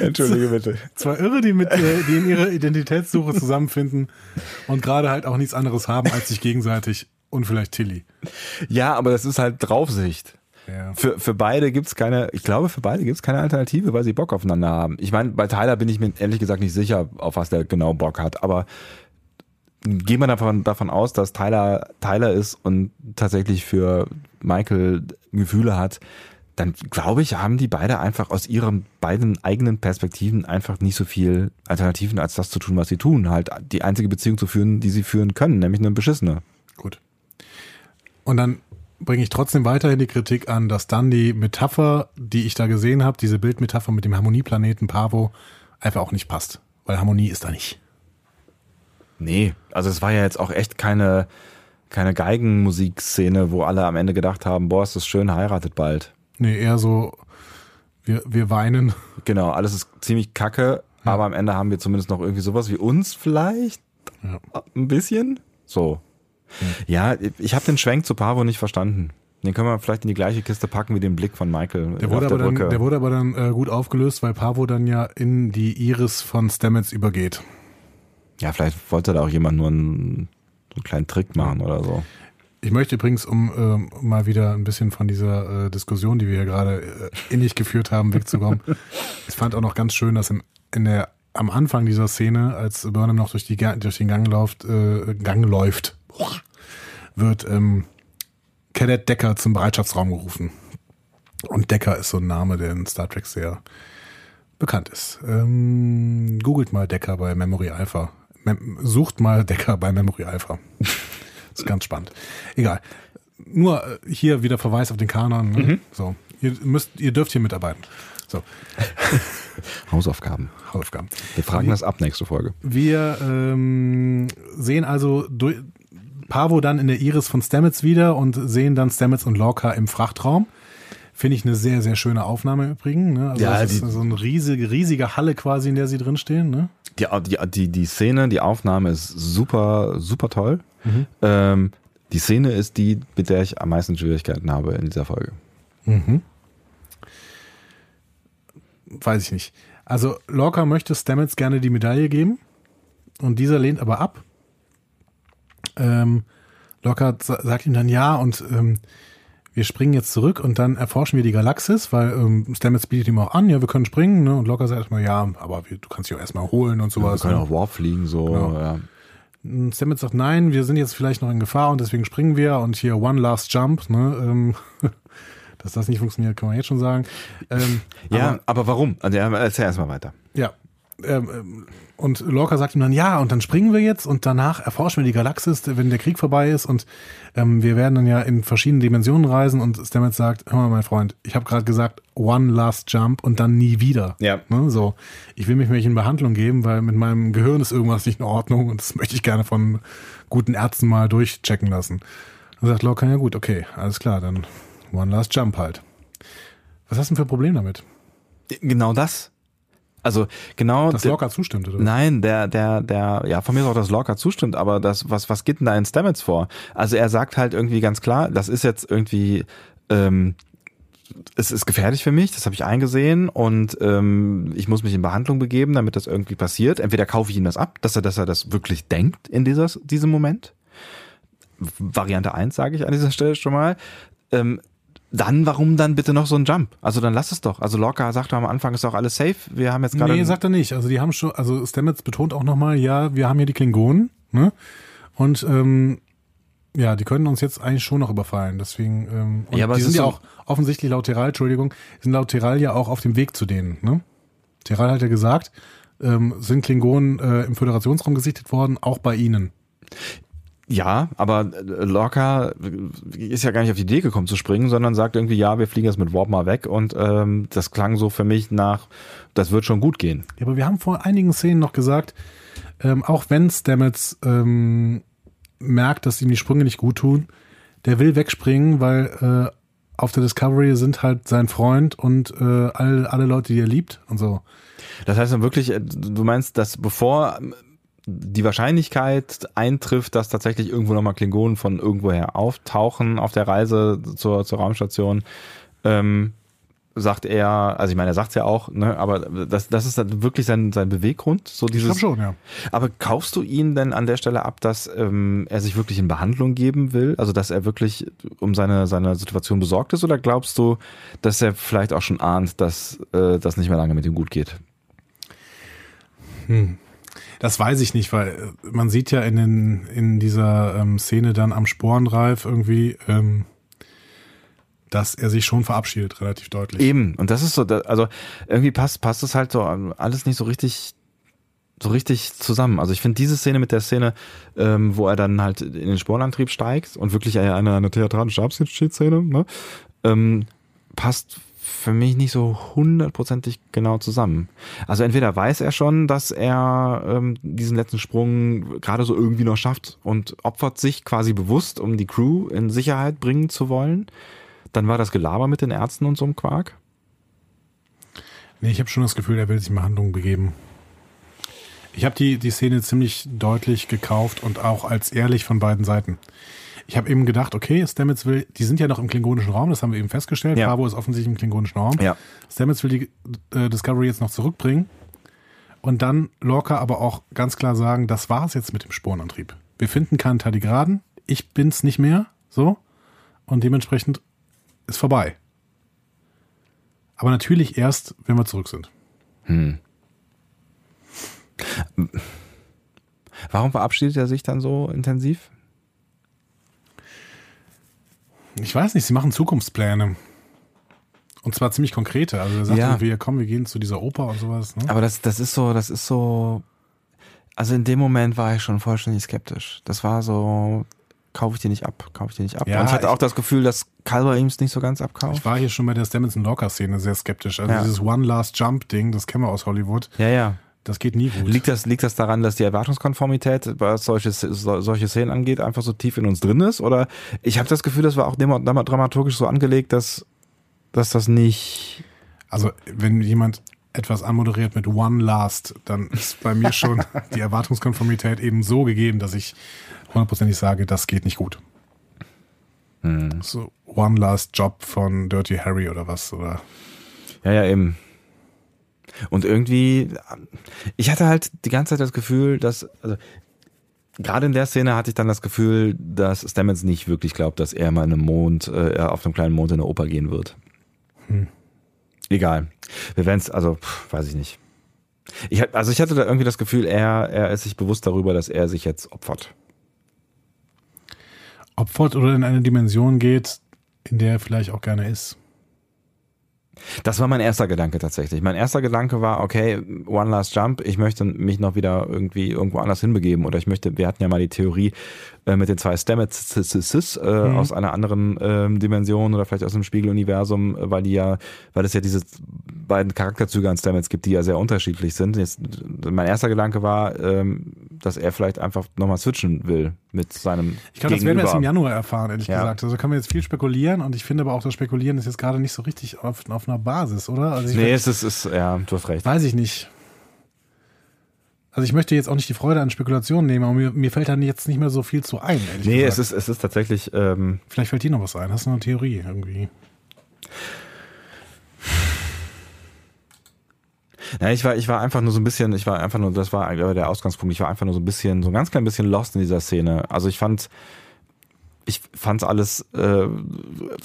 Entschuldige bitte. Zwei Irre, die, mit, äh, die in ihrer Identitätssuche zusammenfinden und gerade halt auch nichts anderes haben als sich gegenseitig und vielleicht Tilly. Ja, aber das ist halt Draufsicht. Ja. Für, für beide gibt's keine, ich glaube, für beide gibt's keine Alternative, weil sie Bock aufeinander haben. Ich meine, bei Tyler bin ich mir ehrlich gesagt nicht sicher, auf was der genau Bock hat, aber gehen wir davon, davon aus, dass Tyler Tyler ist und tatsächlich für Michael Gefühle hat, dann glaube ich, haben die beide einfach aus ihren beiden eigenen Perspektiven einfach nicht so viel Alternativen, als das zu tun, was sie tun. Halt die einzige Beziehung zu führen, die sie führen können, nämlich eine beschissene. Gut. Und dann bringe ich trotzdem weiterhin die Kritik an, dass dann die Metapher, die ich da gesehen habe, diese Bildmetapher mit dem Harmonieplaneten Pavo, einfach auch nicht passt. Weil Harmonie ist da nicht. Nee, also es war ja jetzt auch echt keine, keine Geigenmusikszene, wo alle am Ende gedacht haben, boah, ist das schön, heiratet bald. Nee, eher so, wir, wir weinen. Genau, alles ist ziemlich kacke, aber am Ende haben wir zumindest noch irgendwie sowas wie uns vielleicht. Ja. Ein bisschen. So. Ja, ich habe den Schwenk zu Pavo nicht verstanden. Den können wir vielleicht in die gleiche Kiste packen wie den Blick von Michael Der wurde, der aber dann, Brücke. der wurde aber dann äh, gut aufgelöst, weil Pavo dann ja in die Iris von Stamets übergeht. ja, vielleicht wollte da auch jemand nur einen, einen kleinen Trick machen oder so. Ich möchte übrigens, um ähm, mal wieder ein bisschen von dieser äh, Diskussion, die wir hier gerade äh, innig geführt haben, wegzukommen. ich fand auch noch ganz schön, dass im, in der, am Anfang dieser Szene, als Burnham noch durch, die, durch den Gang läuft, äh, Gang läuft, wird ähm, Cadet Decker zum Bereitschaftsraum gerufen. Und Decker ist so ein Name, der in Star Trek sehr bekannt ist. Ähm, googelt mal Decker bei Memory Alpha. Mem sucht mal Decker bei Memory Alpha. Das ist ganz spannend. Egal. Nur äh, hier wieder Verweis auf den Kanon. Ne? So, ihr müsst, ihr dürft hier mitarbeiten. So, Hausaufgaben. Hausaufgaben. Wir fragen das ab nächste Folge. Wir ähm, sehen also durch, Pavo dann in der Iris von Stamets wieder und sehen dann Stamets und Lorca im Frachtraum. Finde ich eine sehr, sehr schöne Aufnahme übrigens. Ne? Also Ja, das ist so eine riesige, riesige Halle quasi, in der sie drinstehen. Ne? Die, die, die, die Szene, die Aufnahme ist super, super toll. Ähm, die Szene ist die, mit der ich am meisten Schwierigkeiten habe in dieser Folge. Weiß ich nicht. Also Lorca möchte Stamets gerne die Medaille geben und dieser lehnt aber ab. Ähm, sa- sagt ihm dann ja und ähm, wir springen jetzt zurück und dann erforschen wir die Galaxis, weil ähm, Stamets bietet ihm auch an, ja, wir können springen, ne? Und Lorca sagt erstmal, ja, aber wir, du kannst dich auch erstmal holen und Wir sowas. können ne? auch Warp fliegen, so. Genau. Ja. Und Stamets sagt, nein, wir sind jetzt vielleicht noch in Gefahr und deswegen springen wir und hier One Last Jump, ne? Ähm, dass das nicht funktioniert, kann man jetzt schon sagen. Ähm, Ja, aber- aber, warum? Also, ja, erzähl erstmal weiter. Ja. Ähm, ähm, und Lorca sagt ihm dann, ja, und dann springen wir jetzt und danach erforschen wir die Galaxis, wenn der Krieg vorbei ist und ähm, wir werden dann ja in verschiedene Dimensionen reisen und Stamets sagt, hör mal, mein Freund, ich habe gerade gesagt, one last jump und dann nie wieder. Ja. Ne, so, ich will mich mich in Behandlung geben, weil mit meinem Gehirn ist irgendwas nicht in Ordnung und das möchte ich gerne von guten Ärzten mal durchchecken lassen. Dann sagt Lorca, ja gut, okay, alles klar, dann one last jump halt. Was hast du denn für ein Problem damit? Genau das. Also, genau. Dass der- Lorca zustimmt, oder? Nein, der, der, der, ja, von mir ist auch, dass Lorca zustimmt, aber das, was, was geht denn da in Stamets vor? Also er sagt halt irgendwie ganz klar, das ist jetzt irgendwie, ähm, es ist gefährlich für mich, das habe ich eingesehen und ähm, ich muss mich in Behandlung begeben, damit das irgendwie passiert. Entweder kaufe ich ihm das ab, dass er, dass er das wirklich denkt in dieses, diesem Moment. Variante 1 sage ich an dieser Stelle schon mal. Ähm, dann, warum dann bitte noch so ein Jump? Also dann lass es doch. Also Lorca sagt am Anfang ist doch alles safe. Wir haben jetzt gerade. Nee, sagt er nicht. Also die haben schon, also Stamets betont auch nochmal, ja, wir haben hier die Klingonen, ne? Und ähm, ja, die können uns jetzt eigentlich schon noch überfallen. Deswegen, ähm, Ja, aber die sind ja auch offensichtlich laut Teral, Entschuldigung, sind laut Teral ja auch auf dem Weg zu denen, ne? Teral hat ja gesagt, ähm, sind Klingonen äh, im Föderationsraum gesichtet worden, auch bei ihnen. Ja, aber äh, Lorca ist ja gar nicht auf die Idee gekommen zu springen, sondern sagt irgendwie, ja, wir fliegen jetzt mit Warp mal weg und ähm, das klang so für mich nach, das wird schon gut gehen. Ja, aber wir haben vor einigen Szenen noch gesagt, ähm, auch wenn Stamets ähm, merkt, dass ihm die Sprünge nicht gut tun, der will wegspringen, weil äh, auf der Discovery sind halt sein Freund und äh, alle, alle Leute, die er liebt und so. Das heißt dann wirklich, äh, du meinst, dass bevor die Wahrscheinlichkeit eintrifft, dass tatsächlich irgendwo nochmal Klingonen von irgendwoher auftauchen auf der Reise zur, zur Raumstation, ähm, sagt er, also ich meine, er sagt es ja auch, ne, aber das, das ist dann wirklich sein, sein Beweggrund, so Ich dieses. glaube schon, ja. Aber kaufst du ihn denn an der Stelle ab, dass ähm, er sich wirklich in Behandlung geben will? Also dass er wirklich um seine, seine Situation besorgt ist? Oder glaubst du, dass er vielleicht auch schon ahnt, dass äh, das nicht mehr lange mit ihm gut geht? Das weiß ich nicht, weil äh, man sieht ja in, den, in dieser ähm, Szene dann am Sporenreif irgendwie, ähm, dass er sich schon verabschiedet, relativ deutlich. Eben. Und das ist so, also irgendwie passt, passt es halt so alles nicht so richtig so richtig zusammen. Also ich finde diese Szene mit der Szene, ähm, wo er dann halt in den Sporenantrieb steigt und wirklich eine, eine, eine theatralische Abschiedsszene, ne, ähm, passt für mich nicht so hundertprozentig genau zusammen. Also entweder weiß er schon, dass er ähm, diesen letzten Sprung gerade so irgendwie noch schafft und opfert sich quasi bewusst, um die Crew in Sicherheit bringen zu wollen. Dann war das Gelaber mit den Ärzten und so einem Quark. Nee, ich habe schon das Gefühl, er will sich in Behandlung begeben. Ich habe die, die Szene ziemlich deutlich gekauft und auch als ehrlich von beiden Seiten. Ich habe eben gedacht, okay, Stamets will, die sind ja noch im klingonischen Raum, das haben wir eben festgestellt. Ja. Bravo ist offensichtlich im klingonischen Raum. Ja. Stamets will die äh, Discovery jetzt noch zurückbringen. Und dann Lorca aber auch ganz klar sagen, das war's jetzt mit dem Sporenantrieb. Wir finden keinen Tardigraden, ich bin's nicht mehr, so. Und dementsprechend ist vorbei. Aber natürlich erst, wenn wir zurück sind. Warum verabschiedet er sich dann so intensiv? Ich weiß nicht, sie machen Zukunftspläne. Und zwar ziemlich konkrete. Also er sagt Ja. irgendwie, komm, wir gehen zu dieser Oper und sowas. Ne? Aber das, das ist so, das ist so. Also in dem Moment war ich schon vollständig skeptisch. Das war so, kaufe ich dir nicht ab, kaufe ich dir nicht ab. Ja, und ich hatte ich- auch das Gefühl, dass Calver ihm es nicht so ganz Ich abkauft. war hier schon bei der Stamets und Locker-Szene sehr skeptisch. Also Ja. dieses One Last Jump-Ding, das kennen wir aus Hollywood, Ja, ja. Das geht nie gut. Liegt das, liegt das daran, dass die Erwartungskonformität, was solche, so- solche Szenen angeht, einfach so tief in uns drin ist? Oder ich habe das Gefühl, das war auch dramaturgisch so angelegt, dass dass das nicht. Also, wenn jemand etwas anmoderiert mit One Last, dann ist bei mir schon die Erwartungskonformität eben so gegeben, dass ich hundertprozentig sage, das geht nicht gut. Hm. So One Last Job von Dirty Harry oder was, oder? Ja, ja, eben. Und irgendwie, ich hatte halt die ganze Zeit das Gefühl, dass, also gerade in der Szene hatte ich dann das Gefühl, dass Stamets nicht wirklich glaubt, dass er mal in einem Mond, äh, auf einem kleinen Mond in eine Oper gehen wird. Hm. Egal. Wir werden es, also, pff, weiß ich nicht. Ich, also ich hatte da irgendwie das Gefühl, er, er ist sich bewusst darüber, dass er sich jetzt opfert. Opfert oder in eine Dimension geht, in der er vielleicht auch gerne ist. Das war mein erster Gedanke tatsächlich. Mein erster Gedanke war, okay, One Last Jump, ich möchte mich noch wieder irgendwie irgendwo anders hinbegeben oder ich möchte, wir hatten ja mal die Theorie äh, mit den zwei Stamets äh, mhm. aus einer anderen äh, Dimension oder vielleicht aus einem Spiegeluniversum, weil die ja, weil es ja diese beiden Charakterzüge an Stamets gibt, die ja sehr unterschiedlich sind. Jetzt, mein erster Gedanke war, ähm, dass er vielleicht einfach nochmal switchen will mit seinem Ich glaube, das werden wir erst im Januar erfahren, ehrlich ja. gesagt. Also können wir jetzt viel spekulieren und ich finde aber auch, das Spekulieren ist jetzt gerade nicht so richtig auf, auf einer Basis, oder? Also nee, es ist, ist, ja, du hast recht. Weiß ich nicht. Also ich möchte jetzt auch nicht die Freude an Spekulationen nehmen, aber mir, mir fällt dann jetzt nicht mehr so viel zu ein. Nee, gesagt. es ist, es ist tatsächlich. Ähm Vielleicht fällt dir noch was ein. Hast du eine Theorie irgendwie? Ja, ich war, ich war einfach nur so ein bisschen, ich war einfach nur, das war der Ausgangspunkt, ich war einfach nur so ein bisschen, so ein ganz klein bisschen lost in dieser Szene. Also ich fand, ich fand's alles äh,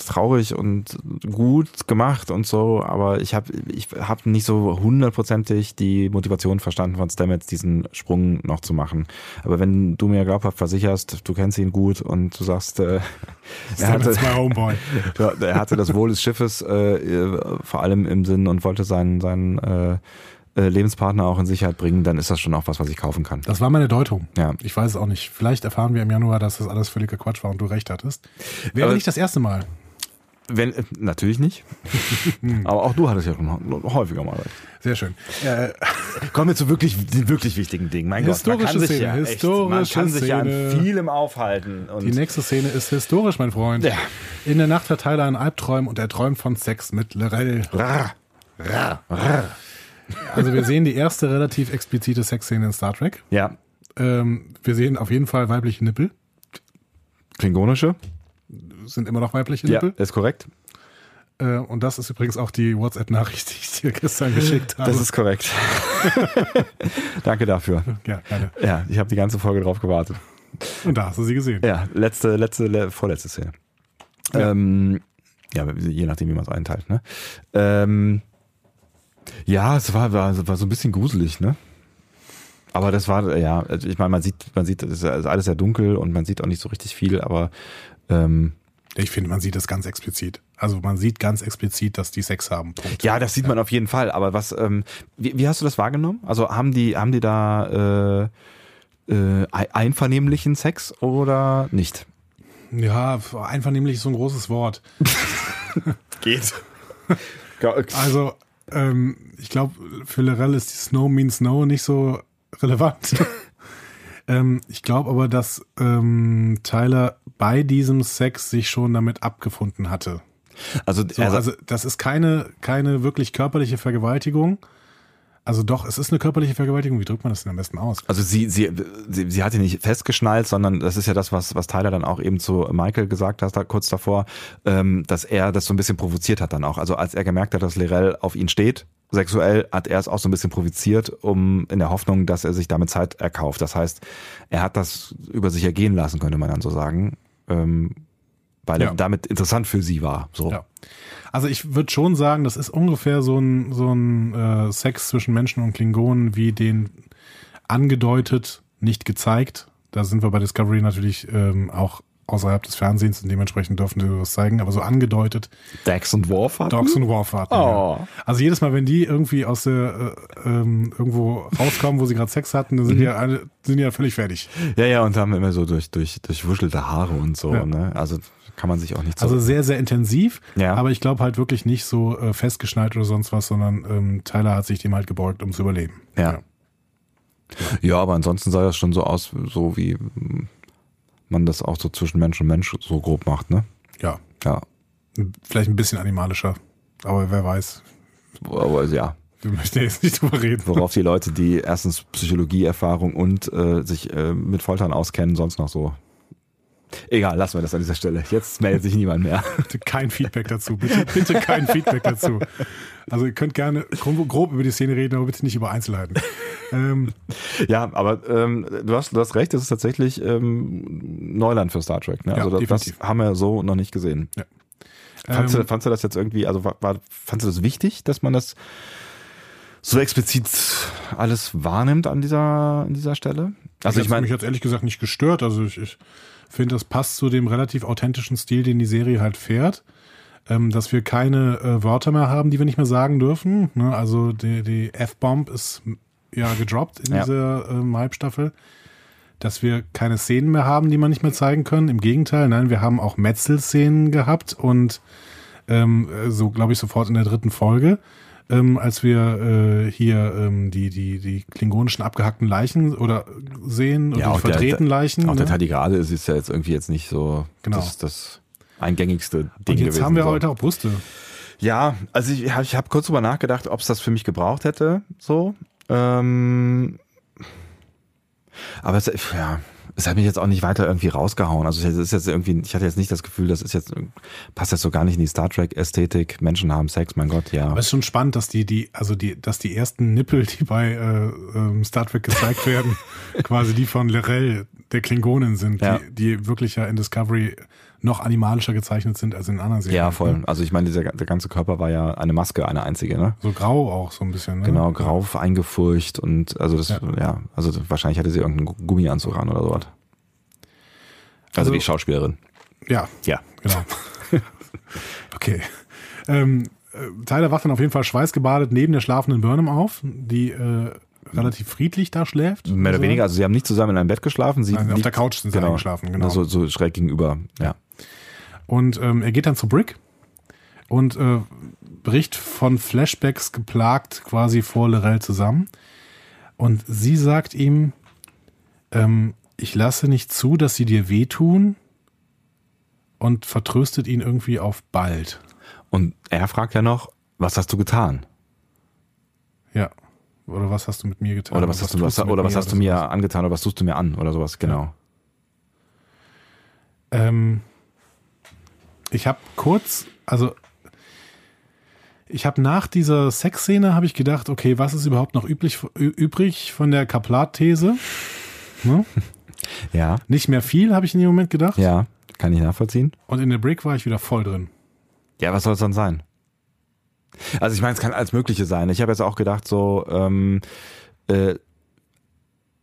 traurig und gut gemacht und so, aber ich habe ich hab nicht so hundertprozentig die Motivation verstanden von Stamets, diesen Sprung noch zu machen. Aber wenn du mir glaubhaft versicherst, du kennst ihn gut und du sagst, äh, er, hatte, er hatte das Wohl des Schiffes äh, vor allem im Sinn und wollte seinen, seinen äh, Lebenspartner auch in Sicherheit bringen, dann ist das schon auch was, was ich kaufen kann. Das war meine Deutung. Ja. Ich weiß es auch nicht. Vielleicht erfahren wir im Januar, dass das alles völliger Quatsch war und du recht hattest. Wäre Aber nicht das erste Mal. Wenn, äh, natürlich nicht. Aber auch du hattest ja schon häufiger mal recht. Sehr schön. Äh, Kommen wir zu wirklich, wirklich wichtigen Dingen. Mein historische Gott, man kann Szene, sich ja historische echt, man kann sich ja an vielem aufhalten. die nächste Szene ist historisch, mein Freund. Ja. In der Nacht hat Tyler einen Albträum und er träumt von Sex mit Lorel. Rar. Rar. Rar. Also wir sehen die erste relativ explizite Sexszene in Star Trek. Ja. Ähm, wir sehen auf jeden Fall weibliche Nippel. Klingonische. Sind immer noch weibliche Nippel. Ja, ist korrekt. Äh, und das ist übrigens auch die WhatsApp-Nachricht, die ich dir gestern geschickt habe. Das ist korrekt. Danke dafür. Ja, gerne. Ja, ich habe die ganze Folge drauf gewartet. Und da hast du sie gesehen. Ja, letzte, letzte, le vorletzte Szene. Ja. Ähm, ja, je nachdem, wie man es einteilt. Ne? Ähm, ja, es war, war, war so ein bisschen gruselig, ne? Aber das war, ja, also ich meine, man sieht, man sieht, es ist alles sehr dunkel und man sieht auch nicht so richtig viel, aber ähm, ich finde, man sieht das ganz explizit. Also man sieht ganz explizit, dass die Sex haben. Punkt. Ja, das sieht man auf jeden Fall. Aber was, ähm, wie, wie hast du das wahrgenommen? Also haben die, haben die da äh, äh, einvernehmlichen Sex oder nicht? Ja, einvernehmlich ist so ein großes Wort. Geht. also ähm, ich glaube, für Lorel ist die Snow means No nicht so relevant. ähm, ich glaube aber, dass ähm, Tyler bei diesem Sex sich schon damit abgefunden hatte. Also, so, also, also das ist keine, keine wirklich körperliche Vergewaltigung. Also doch, es ist eine körperliche Vergewaltigung. Wie drückt man das denn am besten aus? Also sie, sie, sie, sie hat ihn nicht festgeschnallt, sondern das ist ja das, was, was Tyler dann auch eben zu Michael gesagt hat, da kurz davor, ähm, dass er das so ein bisschen provoziert hat dann auch. Also als er gemerkt hat, dass Lirel auf ihn steht, sexuell, hat er es auch so ein bisschen provoziert, um in der Hoffnung, dass er sich damit Zeit erkauft. Das heißt, er hat das über sich ergehen lassen, könnte man dann so sagen. Ähm, weil ja. er damit interessant für sie war. So. Ja. Also ich würde schon sagen, das ist ungefähr so ein, so ein äh, Sex zwischen Menschen und Klingonen, wie den angedeutet, nicht gezeigt. Da sind wir bei Discovery natürlich ähm, auch außerhalb des Fernsehens und dementsprechend dürfen sie das zeigen, aber so angedeutet. Dax und Worf hatten? Dogs und Worf hatten, oh. ja. Also jedes Mal, wenn die irgendwie aus der äh, ähm, irgendwo rauskommen, wo sie gerade Sex hatten, dann sind mhm. die ja alle, sind die ja völlig fertig. Ja, ja, und haben immer so durch, durch, durchwuschelte Haare und so, ja. ne? Also kann man sich auch nicht so. Also sehr, sehr intensiv, ja. aber ich glaube halt wirklich nicht so äh, festgeschnallt oder sonst was, sondern ähm, Tyler hat sich dem halt gebeugt, um zu überleben. Ja. ja. Ja, aber ansonsten sah das schon so aus, so wie man das auch so zwischen Mensch und Mensch so grob macht, ne? Ja. Ja. Vielleicht ein bisschen animalischer. Aber wer weiß. Aber ja, Wir möchten jetzt nicht drüber reden. worauf die Leute, die erstens Psychologieerfahrung und äh, sich äh, mit Foltern auskennen, sonst noch so. Egal, lassen wir das an dieser Stelle. Jetzt meldet sich niemand mehr. Bitte kein Feedback dazu. Bitte, bitte kein Feedback dazu. Also ihr könnt gerne grob, über die Szene reden, aber bitte nicht über Einzelheiten. Ähm, Ja, aber ähm, du, hast, du hast recht, das ist tatsächlich ähm, Neuland für Star Trek. Ne? Ja, Also das, das definitiv. haben wir so noch nicht gesehen. Ja. Fandst, Ähm, du, fandst du das jetzt irgendwie, also war, war, fandst du das wichtig, dass man das so explizit alles wahrnimmt an dieser, an dieser Stelle? Also ich hat's meine, mich jetzt ehrlich gesagt nicht gestört. Also ich, ich finde, das passt zu dem relativ authentischen Stil, den die Serie halt fährt. Ähm, dass wir keine äh, Wörter mehr haben, die wir nicht mehr sagen dürfen. Ne? Also die, die F-Bomb ist ja gedroppt in Ja. dieser ähm, Halbstaffel. Dass wir keine Szenen mehr haben, die man nicht mehr zeigen können. Im Gegenteil, nein, wir haben auch Metzel-Szenen gehabt und ähm, äh, so glaube ich sofort in der dritten Folge, ähm, als wir äh, hier ähm, die, die, die klingonischen abgehackten Leichen oder sehen oder Ja, die auch der- verdrehten Leichen. auch der ne? Tardigrade ist jetzt ja jetzt irgendwie jetzt nicht so Genau. das, das eingängigste Ding Und jetzt gewesen. haben wir so. heute auch Brüste. Ja, also ich habe ich hab kurz drüber nachgedacht, ob es das für mich gebraucht hätte, so. Ähm, aber es, ja, es hat mich jetzt auch nicht weiter irgendwie rausgehauen. Also es ist jetzt irgendwie, ich hatte jetzt nicht das Gefühl, das ist jetzt passt jetzt so gar nicht in die Star Trek Ästhetik. Menschen haben Sex, mein Gott, ja. Aber es ist schon spannend, dass die, die, also die, dass die ersten Nippel, die bei äh, ähm, Star Trek gezeigt werden, quasi die von Lorel, der Klingonen sind, Ja. die, die wirklich ja in Discovery noch animalischer gezeichnet sind als in anderen Serien. Ja, voll. Also ich meine, dieser der ganze Körper war ja eine Maske, eine einzige, ne? So grau auch so ein bisschen. Ne? Genau, grau eingefurcht und also das, ja, Ja. also wahrscheinlich hatte sie irgendeinen Gummianzug an oder sowas. Also, Also- die Schauspielerin. Ja, Ja. genau. okay. Ähm, äh, Tyler wacht dann auf jeden Fall schweißgebadet neben der schlafenden Burnham auf, die äh, relativ friedlich da schläft. Mehr oder Also, weniger, also sie haben nicht zusammen in einem Bett geschlafen. Sie Nein, auf der Couch sind sie eingeschlafen, genau. So, so schräg gegenüber, ja. Und ähm, er geht dann zu Brick und äh, bricht von Flashbacks geplagt quasi vor Lorel zusammen. Und sie sagt ihm, ähm, ich lasse nicht zu, dass sie dir wehtun und vertröstet ihn irgendwie auf bald. Und er fragt ja noch, was hast du getan? Ja. Oder was hast du mit mir getan? Oder was, hast du, tust was, mit oder was hast du oder mir sowas? angetan oder was tust du mir an oder sowas, genau. Ähm, ich habe kurz, also ich habe nach dieser Sexszene habe ich gedacht, okay, was ist überhaupt noch üblich, übrig von der Kaplat-These? Ne? Ja, Nicht mehr viel, habe ich in dem Moment gedacht. ja, kann ich nachvollziehen. Und in der Brick war ich wieder voll drin. Ja, was soll es dann sein? Also ich meine, es kann alles Mögliche sein. Ich habe jetzt auch gedacht, so, ähm, äh,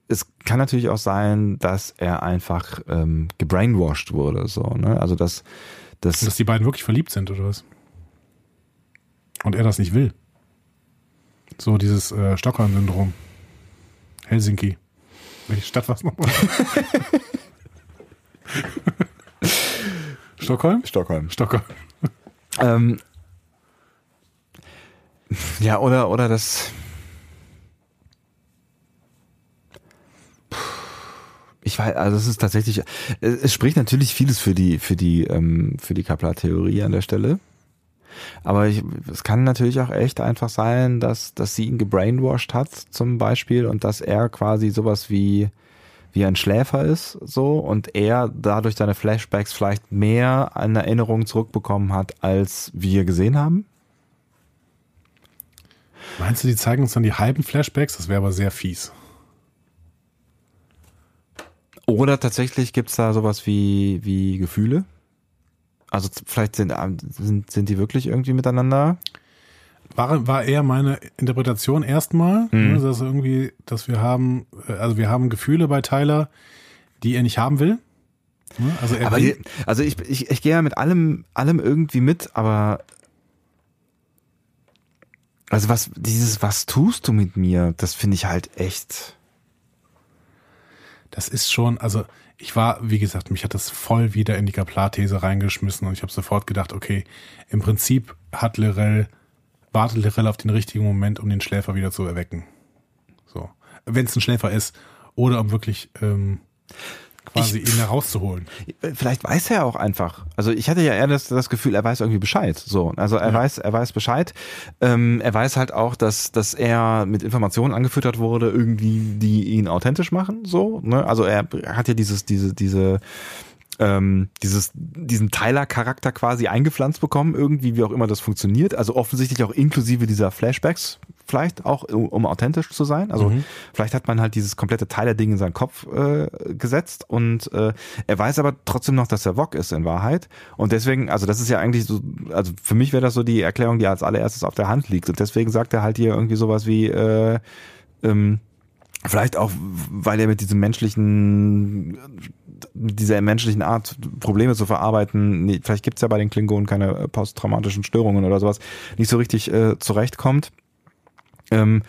es kann natürlich auch sein, dass er einfach ähm, gebrainwashed wurde, so, ne? Also dass, dass Dass die beiden wirklich verliebt sind oder was? Und er das nicht will. So dieses äh, Stockholm-Syndrom. Helsinki. Welche Stadt war es nochmal? Stockholm? Stockholm. Stockholm. Ähm, ja, oder, oder das. Ich weiß, also es ist tatsächlich, es es spricht natürlich vieles für die, für die, ähm, für die Kaplan-Theorie an der Stelle. Aber ich, es kann natürlich auch echt einfach sein, dass, dass sie ihn gebrainwashed hat, zum Beispiel, und dass er quasi sowas wie, wie ein Schläfer ist, so, und er dadurch seine Flashbacks vielleicht mehr an Erinnerungen zurückbekommen hat, als wir gesehen haben. Meinst du, die zeigen uns dann die halben Flashbacks? Das wäre aber sehr fies. Oder tatsächlich gibt's da sowas wie, wie Gefühle. Also vielleicht sind, sind, sind die wirklich irgendwie miteinander. War, war eher meine Interpretation erstmal, Mhm. ne, dass irgendwie, dass wir haben, äh, also wir haben Gefühle bei Tyler, die er nicht haben will. Ne? Also er Aber will, also ich, ich, ich gehe ja mit allem, allem irgendwie mit, aber also was, dieses, was tust du mit mir, das finde ich halt echt. Das ist schon, also ich war, wie gesagt, mich hat das voll wieder in die Kaplar-These reingeschmissen und ich habe sofort gedacht, okay, im Prinzip hat Lirel, wartet Lirel auf den richtigen Moment, um den Schläfer wieder zu erwecken. So. Wenn es ein Schläfer ist. Oder um wirklich, ähm, quasi ihn herauszuholen. Vielleicht weiß er auch einfach. Also ich hatte ja eher das, das Gefühl, er weiß irgendwie Bescheid. So, also er ja. weiß, er weiß Bescheid. Ähm, er weiß halt auch, dass dass er mit Informationen angefüttert wurde, irgendwie die ihn authentisch machen. So, ne? Also er hat ja dieses diese diese ähm, dieses, diesen Tyler-Charakter quasi eingepflanzt bekommen, irgendwie, wie auch immer das funktioniert. Also offensichtlich auch inklusive dieser Flashbacks, vielleicht auch, um authentisch zu sein. Also mhm. vielleicht hat man halt dieses komplette Tyler-Ding in seinen Kopf äh, gesetzt und äh, er weiß aber trotzdem noch, dass er Vog ist in Wahrheit. Und deswegen, also das ist ja eigentlich so, also für mich wäre das so die Erklärung, die als allererstes auf der Hand liegt. Und deswegen sagt er halt hier irgendwie sowas wie, äh, ähm, Vielleicht auch, weil er mit diesem menschlichen, mit dieser menschlichen Art, Probleme zu verarbeiten, vielleicht gibt's ja bei den Klingonen keine posttraumatischen Störungen oder sowas, nicht so richtig äh, zurechtkommt. Ähm,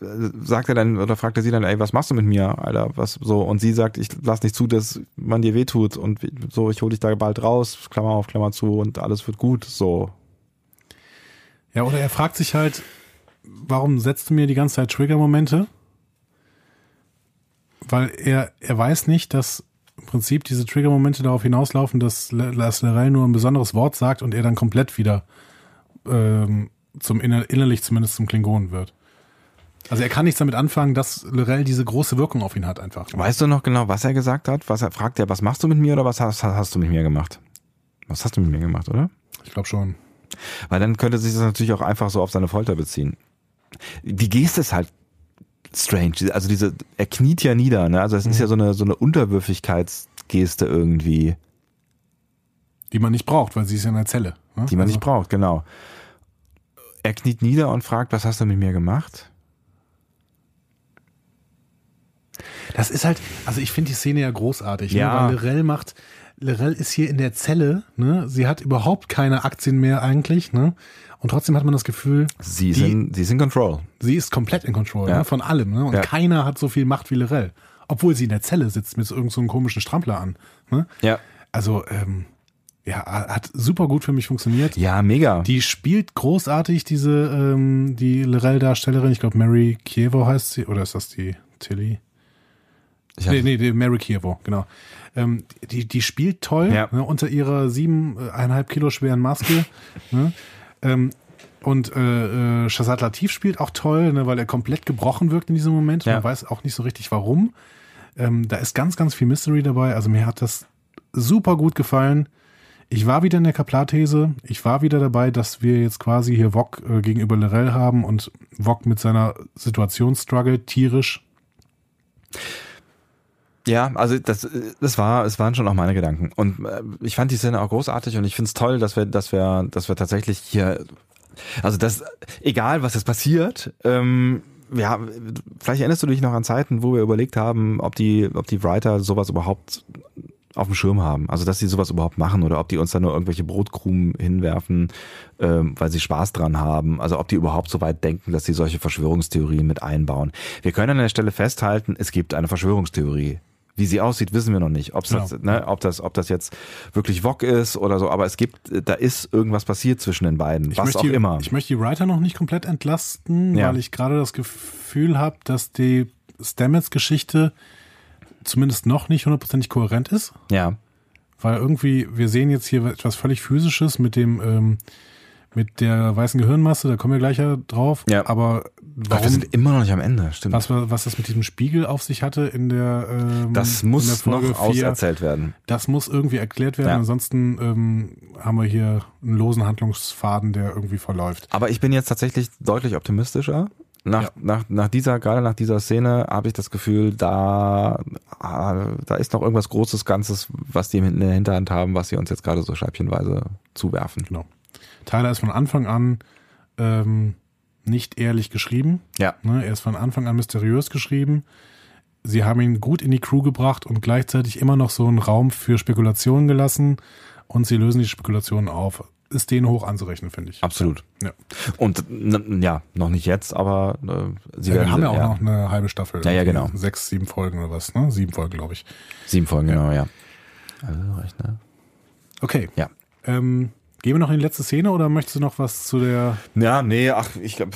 sagt er dann oder fragt er sie dann, ey, was machst du mit mir, Alter, was so und sie sagt, ich lass nicht zu, dass man dir wehtut und so, ich hole dich da bald raus, Klammer auf, Klammer zu und alles wird gut, so. Ja, oder er fragt sich halt, warum setzt du mir die ganze Zeit Trigger-Momente? Weil er, er weiß nicht, dass im Prinzip diese Trigger-Momente darauf hinauslaufen, dass Lars Lerell nur ein besonderes Wort sagt und er dann komplett wieder ähm, zum inner, innerlich zumindest zum Klingonen wird. Also er kann nichts damit anfangen, dass Lorel diese große Wirkung auf ihn hat einfach. Weißt du noch genau, was er gesagt hat? Was er fragt er, was machst du mit mir oder was hast, hast du mit mir gemacht? Was hast du mit mir gemacht, oder? Ich glaube schon. Weil dann könnte sich das natürlich auch einfach so auf seine Folter beziehen. Die Geste ist halt strange. Also diese, er kniet ja nieder, ne? Also es mhm. ist ja so eine, so eine Unterwürfigkeitsgeste irgendwie. Die man nicht braucht, weil sie ist ja in der Zelle. Ne? Die man also. nicht braucht, genau. Er kniet nieder und fragt, was hast du mit mir gemacht? Das ist halt, also ich finde die Szene ja großartig, ne? ja. Ne? weil Lorel macht, Lorel ist hier in der Zelle, ne? Sie hat überhaupt keine Aktien mehr eigentlich, ne? Und trotzdem hat man das Gefühl, sie, die, in, sie ist in Control. Sie ist komplett in Control ja. ne, von allem. Ne? Und ja. keiner hat so viel Macht wie Lorel. Obwohl sie in der Zelle sitzt mit so irgendeinem so komischen Strampler an. Ne? Ja. Also, ähm, ja, hat super gut für mich funktioniert. Ja, mega. Die spielt großartig, diese, ähm, die Lorel-Darstellerin. Ich glaube, Mary Kievo heißt sie. Oder ist das die Tilly? Ich nee, nee, die Mary Kievo, genau. Ähm, die, die spielt toll ja. ne, unter ihrer siebeneinhalb Kilo schweren Maske. ne? Ähm, und äh, äh, Shazad Latif spielt auch toll, ne, weil er komplett gebrochen wirkt in diesem Moment. Ja. Man weiß auch nicht so richtig warum. Ähm, da ist ganz, ganz viel Mystery dabei. Also mir hat das super gut gefallen. Ich war wieder in der Kaplar-These. Ich war wieder dabei, dass wir jetzt quasi hier Wok äh, gegenüber Lorel haben und Wok mit seiner Situation struggelt, tierisch. Ja, also das, das war, es waren schon auch meine Gedanken. Und äh, ich fand die Szene auch großartig und ich finde es toll, dass wir, dass wir, dass wir tatsächlich hier, also das, egal was jetzt passiert, ähm, ja, vielleicht erinnerst du dich noch an Zeiten, wo wir überlegt haben, ob die, ob die Writer sowas überhaupt auf dem Schirm haben. Also dass sie sowas überhaupt machen oder ob die uns da nur irgendwelche Brotkrumen hinwerfen, ähm, weil sie Spaß dran haben. Also ob die überhaupt so weit denken, dass sie solche Verschwörungstheorien mit einbauen. Wir können an der Stelle festhalten, es gibt eine Verschwörungstheorie. Wie sie aussieht, wissen wir noch nicht. Ob's genau. das, ne, ob, das, ob das jetzt wirklich Wok ist oder so, aber es gibt, da ist irgendwas passiert zwischen den beiden, ich was auch die, immer. Ich möchte die Writer noch nicht komplett entlasten, ja. weil ich gerade das Gefühl habe, dass die Stamets-Geschichte zumindest noch nicht hundertprozentig kohärent ist. Ja. Weil irgendwie, wir sehen jetzt hier etwas völlig Physisches mit dem, ähm, mit der weißen Gehirnmasse, da kommen wir gleich ja drauf. Ja. Aber warum, wir sind immer noch nicht am Ende, stimmt. Was, was das mit diesem Spiegel auf sich hatte in der ähm, Das muss noch 4, auserzählt werden. Das muss irgendwie erklärt werden. Ja. Ansonsten ähm, haben wir hier einen losen Handlungsfaden, der irgendwie verläuft. Aber ich bin jetzt tatsächlich deutlich optimistischer. Nach, ja. nach, nach dieser, gerade nach dieser Szene habe ich das Gefühl, da, da ist noch irgendwas Großes Ganzes, was die in der Hinterhand haben, was sie uns jetzt gerade so scheibchenweise zuwerfen. Genau. Tyler ist von Anfang an ähm, nicht ehrlich geschrieben. Ja. Ne, er ist von Anfang an mysteriös geschrieben. Sie haben ihn gut in die Crew gebracht und gleichzeitig immer noch so einen Raum für Spekulationen gelassen und sie lösen die Spekulationen auf. Ist denen hoch anzurechnen, finde ich. Absolut. Ja. Und ja, noch nicht jetzt, aber äh, sie ja, werden. Wir haben ja auch ja. noch eine halbe Staffel. Ja, ja, genau. Sechs, sieben Folgen oder was, ne? Sieben Folgen, glaube ich. Sieben Folgen, ja. genau, ja. Also recht, ne? Okay. Ja. Ähm, Gehen wir noch in die letzte Szene oder möchtest du noch was zu der. Ja, nee, ach, ich, glaub,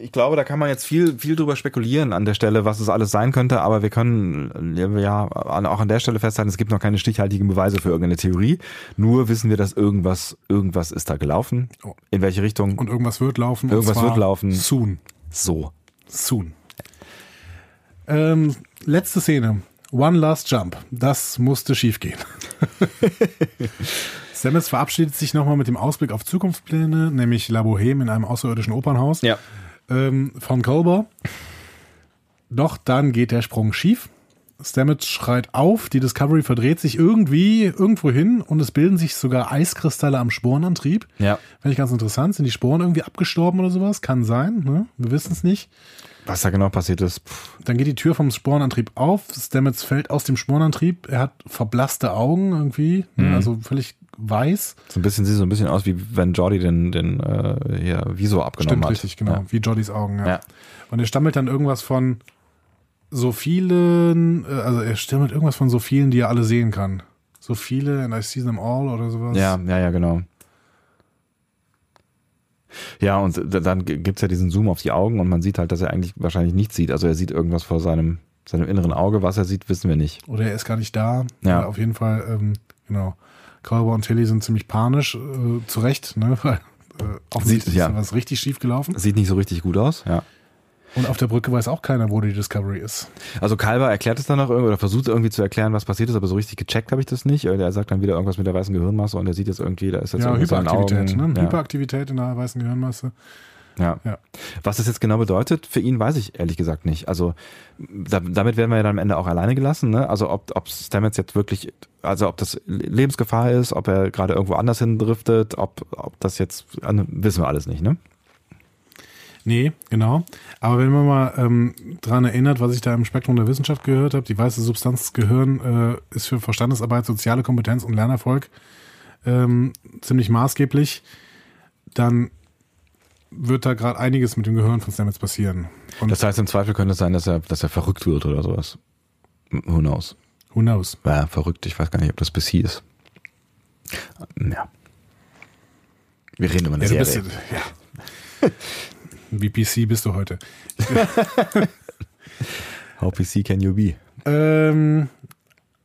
ich glaube, da kann man jetzt viel, viel drüber spekulieren an der Stelle, was es alles sein könnte, aber wir können ja auch an der Stelle festhalten, es gibt noch keine stichhaltigen Beweise für irgendeine Theorie. Nur wissen wir, dass irgendwas, irgendwas ist da gelaufen. Oh. In welche Richtung? Und irgendwas wird laufen. Irgendwas wird laufen. Soon. So. Soon. Ähm, letzte Szene. One Last Jump. Das musste schiefgehen. Stamets verabschiedet sich nochmal mit dem Ausblick auf Zukunftspläne, nämlich La Boheme in einem außerirdischen Opernhaus Ja. ähm, von Culber. Doch dann geht der Sprung schief. Stamets schreit auf, die Discovery verdreht sich irgendwie irgendwo hin und es bilden sich sogar Eiskristalle am Sporenantrieb. Ja. Finde ich ganz interessant. Sind die Sporen irgendwie abgestorben oder sowas? Kann sein, ne? Wir wissen es nicht. Was da genau passiert ist, pff, Dann geht die Tür vom Sporenantrieb auf. Stamets fällt aus dem Sporenantrieb. Er hat verblasste Augen irgendwie, ne? also völlig weiß. so ein bisschen, sieht so ein bisschen aus, wie wenn Jordi den, den äh, hier Visor abgenommen Stimmt, hat. richtig, genau. Ja. Wie Jordys Augen, ja. Ja. Und er stammelt dann irgendwas von so vielen, äh, also er stammelt irgendwas von so vielen, die er alle sehen kann. So viele and I see them all oder sowas. Ja, ja, ja, genau. Ja, und dann g- gibt's ja diesen Zoom auf die Augen und man sieht halt, dass er eigentlich wahrscheinlich nichts sieht. Also er sieht irgendwas vor seinem, seinem inneren Auge. Was er sieht, wissen wir nicht. Oder er ist gar nicht da. Ja. Auf jeden Fall, ähm, genau. Culber und Tilly sind ziemlich panisch, äh, zu Recht, ne? Weil äh, offensichtlich Sieht- ja. ist da was richtig schief gelaufen. Sieht nicht so richtig gut aus, ja. Und auf der Brücke weiß auch keiner, wo die Discovery ist. Also Kalber erklärt es dann noch irgendwie oder versucht irgendwie zu erklären, was passiert ist, aber so richtig gecheckt habe ich das nicht. Er sagt dann wieder irgendwas mit der weißen Gehirnmasse und er sieht jetzt irgendwie, da ist jetzt ja, Hyperaktivität, ne? Ja. Hyperaktivität in der weißen Gehirnmasse. Ja. Ja. Was das jetzt genau bedeutet, für ihn weiß ich ehrlich gesagt nicht. Also da, damit werden wir ja dann am Ende auch alleine gelassen. Ne? Also ob, ob Stamets jetzt wirklich, also ob das Lebensgefahr ist, ob er gerade irgendwo anders hin driftet, ob, ob das jetzt, also, wissen wir alles nicht. Ne? Nee, genau. Aber wenn man mal ähm, dran erinnert, was ich da im Spektrum der Wissenschaft gehört habe, die weiße Substanz des Gehirn äh, ist für Verstandesarbeit, soziale Kompetenz und Lernerfolg ähm, ziemlich maßgeblich, dann wird da gerade einiges mit dem Gehirn von Stamets passieren. Und Das heißt, im Zweifel könnte es sein, dass er, dass er verrückt wird oder sowas. Who knows? who knows? Ja, verrückt. Ich weiß gar nicht, ob das bis hier ist. Ja. Wir reden über eine Ja, Serie. bist, ja. Wie PC bist du heute? How PC can you be? Ähm,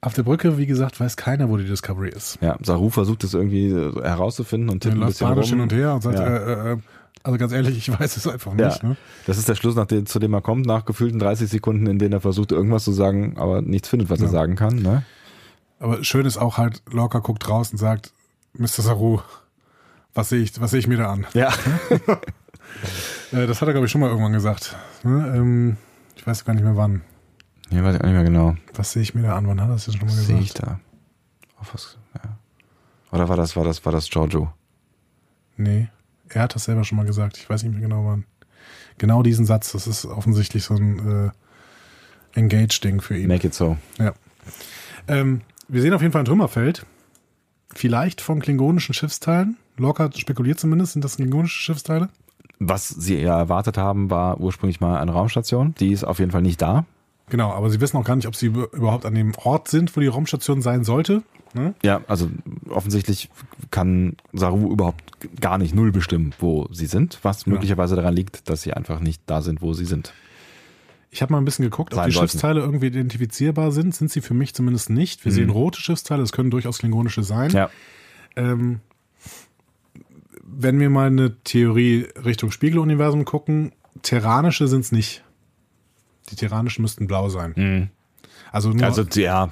auf der Brücke, wie gesagt, weiß keiner, wo die Discovery ist. Ja, Saru versucht es irgendwie äh, herauszufinden und tippt ein bisschen panisch hin rum. und her und sagt, Ja. äh, äh, also ganz ehrlich, ich weiß es einfach Ja, nicht. Ne? das ist der Schluss, nach dem, zu dem er kommt, nach gefühlten 30 Sekunden, in denen er versucht, irgendwas zu sagen, aber nichts findet, was er Ja. sagen kann. Ne? Aber schön ist auch halt, Lorca guckt raus und sagt, Mr. Saru, was sehe ich, was sehe ich mir da an? Ja. Äh, das hat er, glaube ich, schon mal irgendwann gesagt. Ne? Ähm, ich weiß gar nicht mehr wann. ja, weiß ich auch nicht mehr genau. Was sehe ich mir da an? Wann hat er das jetzt schon mal Was sehe ich gesagt? da? Auf was, ja. Oder war das, war das, war das Giorgio? Nee, er hat das selber schon mal gesagt. Ich weiß nicht mehr genau wann. Genau diesen Satz, das ist offensichtlich so ein äh, Engage-Ding für ihn. Make it so. Ja. Ähm, wir sehen auf jeden Fall ein Trümmerfeld. Vielleicht von klingonischen Schiffsteilen. Lorca spekuliert zumindest, sind das klingonische Schiffsteile? Was sie ja erwartet haben, war ursprünglich mal eine Raumstation. Die ist auf jeden Fall nicht da. Genau, aber sie wissen auch gar nicht, ob sie über- überhaupt an dem Ort sind, wo die Raumstation sein sollte. Ne? Ja, also offensichtlich kann Saru überhaupt gar nicht null bestimmen, wo sie sind, was Genau. möglicherweise daran liegt, dass sie einfach nicht da sind, wo sie sind. Ich habe mal ein bisschen geguckt, ob Sein die sollten. Schiffsteile irgendwie identifizierbar sind. Sind sie für mich zumindest nicht. Wir sehen rote Schiffsteile, das können durchaus klingonische sein. Mhm. Ja, Ähm, wenn wir mal eine Theorie Richtung Spiegeluniversum gucken, terranische sind es nicht. Die terranischen müssten blau sein. Also nur also ja,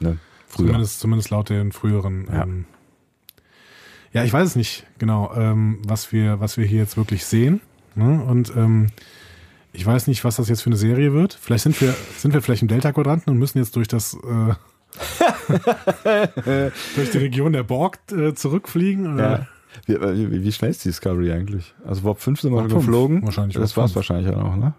ne, früher. zumindest, zumindest laut den früheren. Ja. Ähm, ja, ich weiß es nicht genau, ähm, was wir, was wir hier jetzt wirklich sehen. Ne? Und ähm, ich weiß nicht, was das jetzt für eine Serie wird. Vielleicht sind wir, sind wir vielleicht im Delta-Quadranten und müssen jetzt durch das äh, durch die Region der Borg äh, zurückfliegen. Oder? Ja. Wie, äh, wie, wie schnell ist die Discovery eigentlich? Also Warp 5 sind wir Warp schon 5, geflogen. wahrscheinlich Das war's 5. wahrscheinlich auch noch, ne?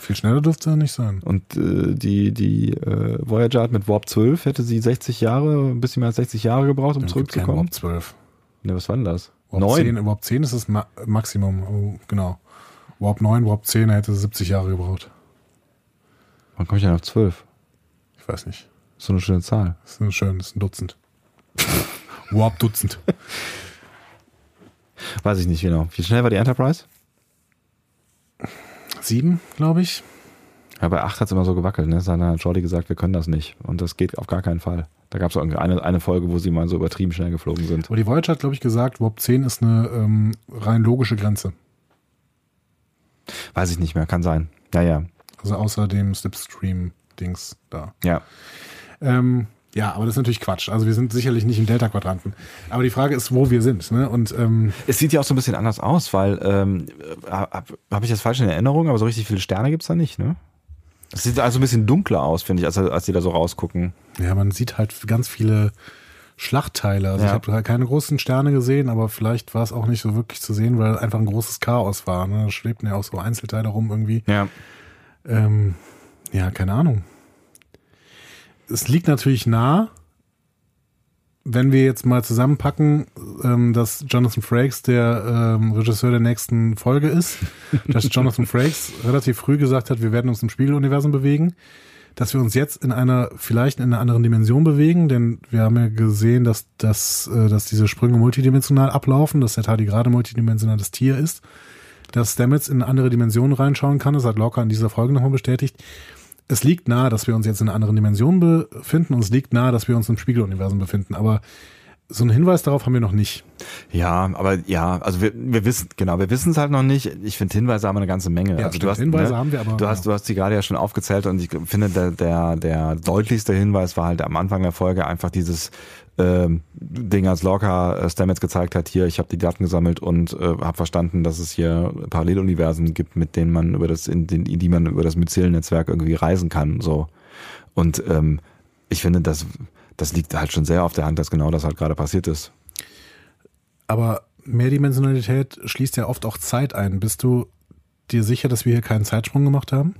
Viel schneller dürfte er nicht sein. Und äh, die, die äh, Voyager hat mit Warp 12 hätte sie 60 Jahre, ein bisschen mehr als 60 Jahre gebraucht, um keinen zurückzukommen. Warp 12. Ne, was war denn das? Warp Neun. 10, Warp 10 ist das Ma Maximum. Oh, genau. Warp 9, Warp 10 er hätte 70 Jahre gebraucht. Wann komme ich denn auf 12? Ich weiß nicht. So eine schöne Zahl. Das ist ein schön, das ist ein Dutzend. Warp Dutzend. Weiß ich nicht genau. Wie schnell war die Enterprise? Sieben, glaube ich. Ja, bei acht hat es immer so gewackelt. Ne? Dann hat Jordi gesagt, wir können das nicht. Und das geht auf gar keinen Fall. Da gab es eine, eine Folge, wo sie mal so übertrieben schnell geflogen sind. Aber die Voyager hat, glaube ich, gesagt, Warp 10 ist eine ähm, rein logische Grenze. Weiß ich nicht mehr, kann sein. Ja, ja. Also außer dem Slipstream-Dings da. Ja. Ähm, ja, aber das ist natürlich Quatsch. Also wir sind sicherlich nicht im Delta-Quadranten. Aber die Frage ist, wo wir sind. Ne? Und ähm, Es sieht ja auch so ein bisschen anders aus, weil, ähm, habe hab ich das falsch in Erinnerung, aber so richtig viele Sterne gibt's da nicht, ne? Es sieht also ein bisschen dunkler aus, finde ich, als, als die da so rausgucken. ja, man sieht halt ganz viele Schlachtteile. Also Ja. ich habe keine großen Sterne gesehen, aber vielleicht war es auch nicht so wirklich zu sehen, weil einfach ein großes Chaos war. Ne? Da schwebten ja auch so Einzelteile rum irgendwie. Ja. Ähm, ja, keine Ahnung. Es liegt natürlich nah, wenn wir jetzt mal zusammenpacken, ähm, dass Jonathan Frakes der ähm, Regisseur der nächsten Folge ist, dass Jonathan Frakes relativ früh gesagt hat, wir werden uns im Spiegeluniversum bewegen, dass wir uns jetzt in einer, vielleicht in einer anderen Dimension bewegen, denn wir haben ja gesehen, dass, dass, äh, dass diese Sprünge multidimensional ablaufen, dass der Tardigrade multidimensionales Tier ist, dass Stamets in eine andere Dimension reinschauen kann, das hat Lorca in dieser Folge nochmal bestätigt. Es liegt nahe, dass wir uns jetzt in einer anderen Dimension befinden und es liegt nahe, dass wir uns im Spiegeluniversum befinden, aber so einen Hinweis darauf haben wir noch nicht. Ja, aber ja, also wir, wir wissen, genau, wir wissen es halt noch nicht. Ich finde Hinweise haben wir eine ganze Menge. Ja, also stimmt, Hinweise haben wir, aber- Du hast, du hast die gerade ja schon aufgezählt und ich finde, der, der, der deutlichste Hinweis war halt am Anfang der Folge einfach dieses ähm, Ding, als Lorca äh, Stamets gezeigt hat, hier, ich habe die Daten gesammelt und äh, habe verstanden, dass es hier Paralleluniversen gibt, mit denen man über das, in, den, in die man über das Myzel-Netzwerk irgendwie reisen kann. So. Und ähm, ich finde, das, das liegt halt schon sehr auf der Hand, dass genau das halt gerade passiert ist. Aber Mehrdimensionalität schließt ja oft auch Zeit ein. Bist du dir sicher, dass wir hier keinen Zeitsprung gemacht haben?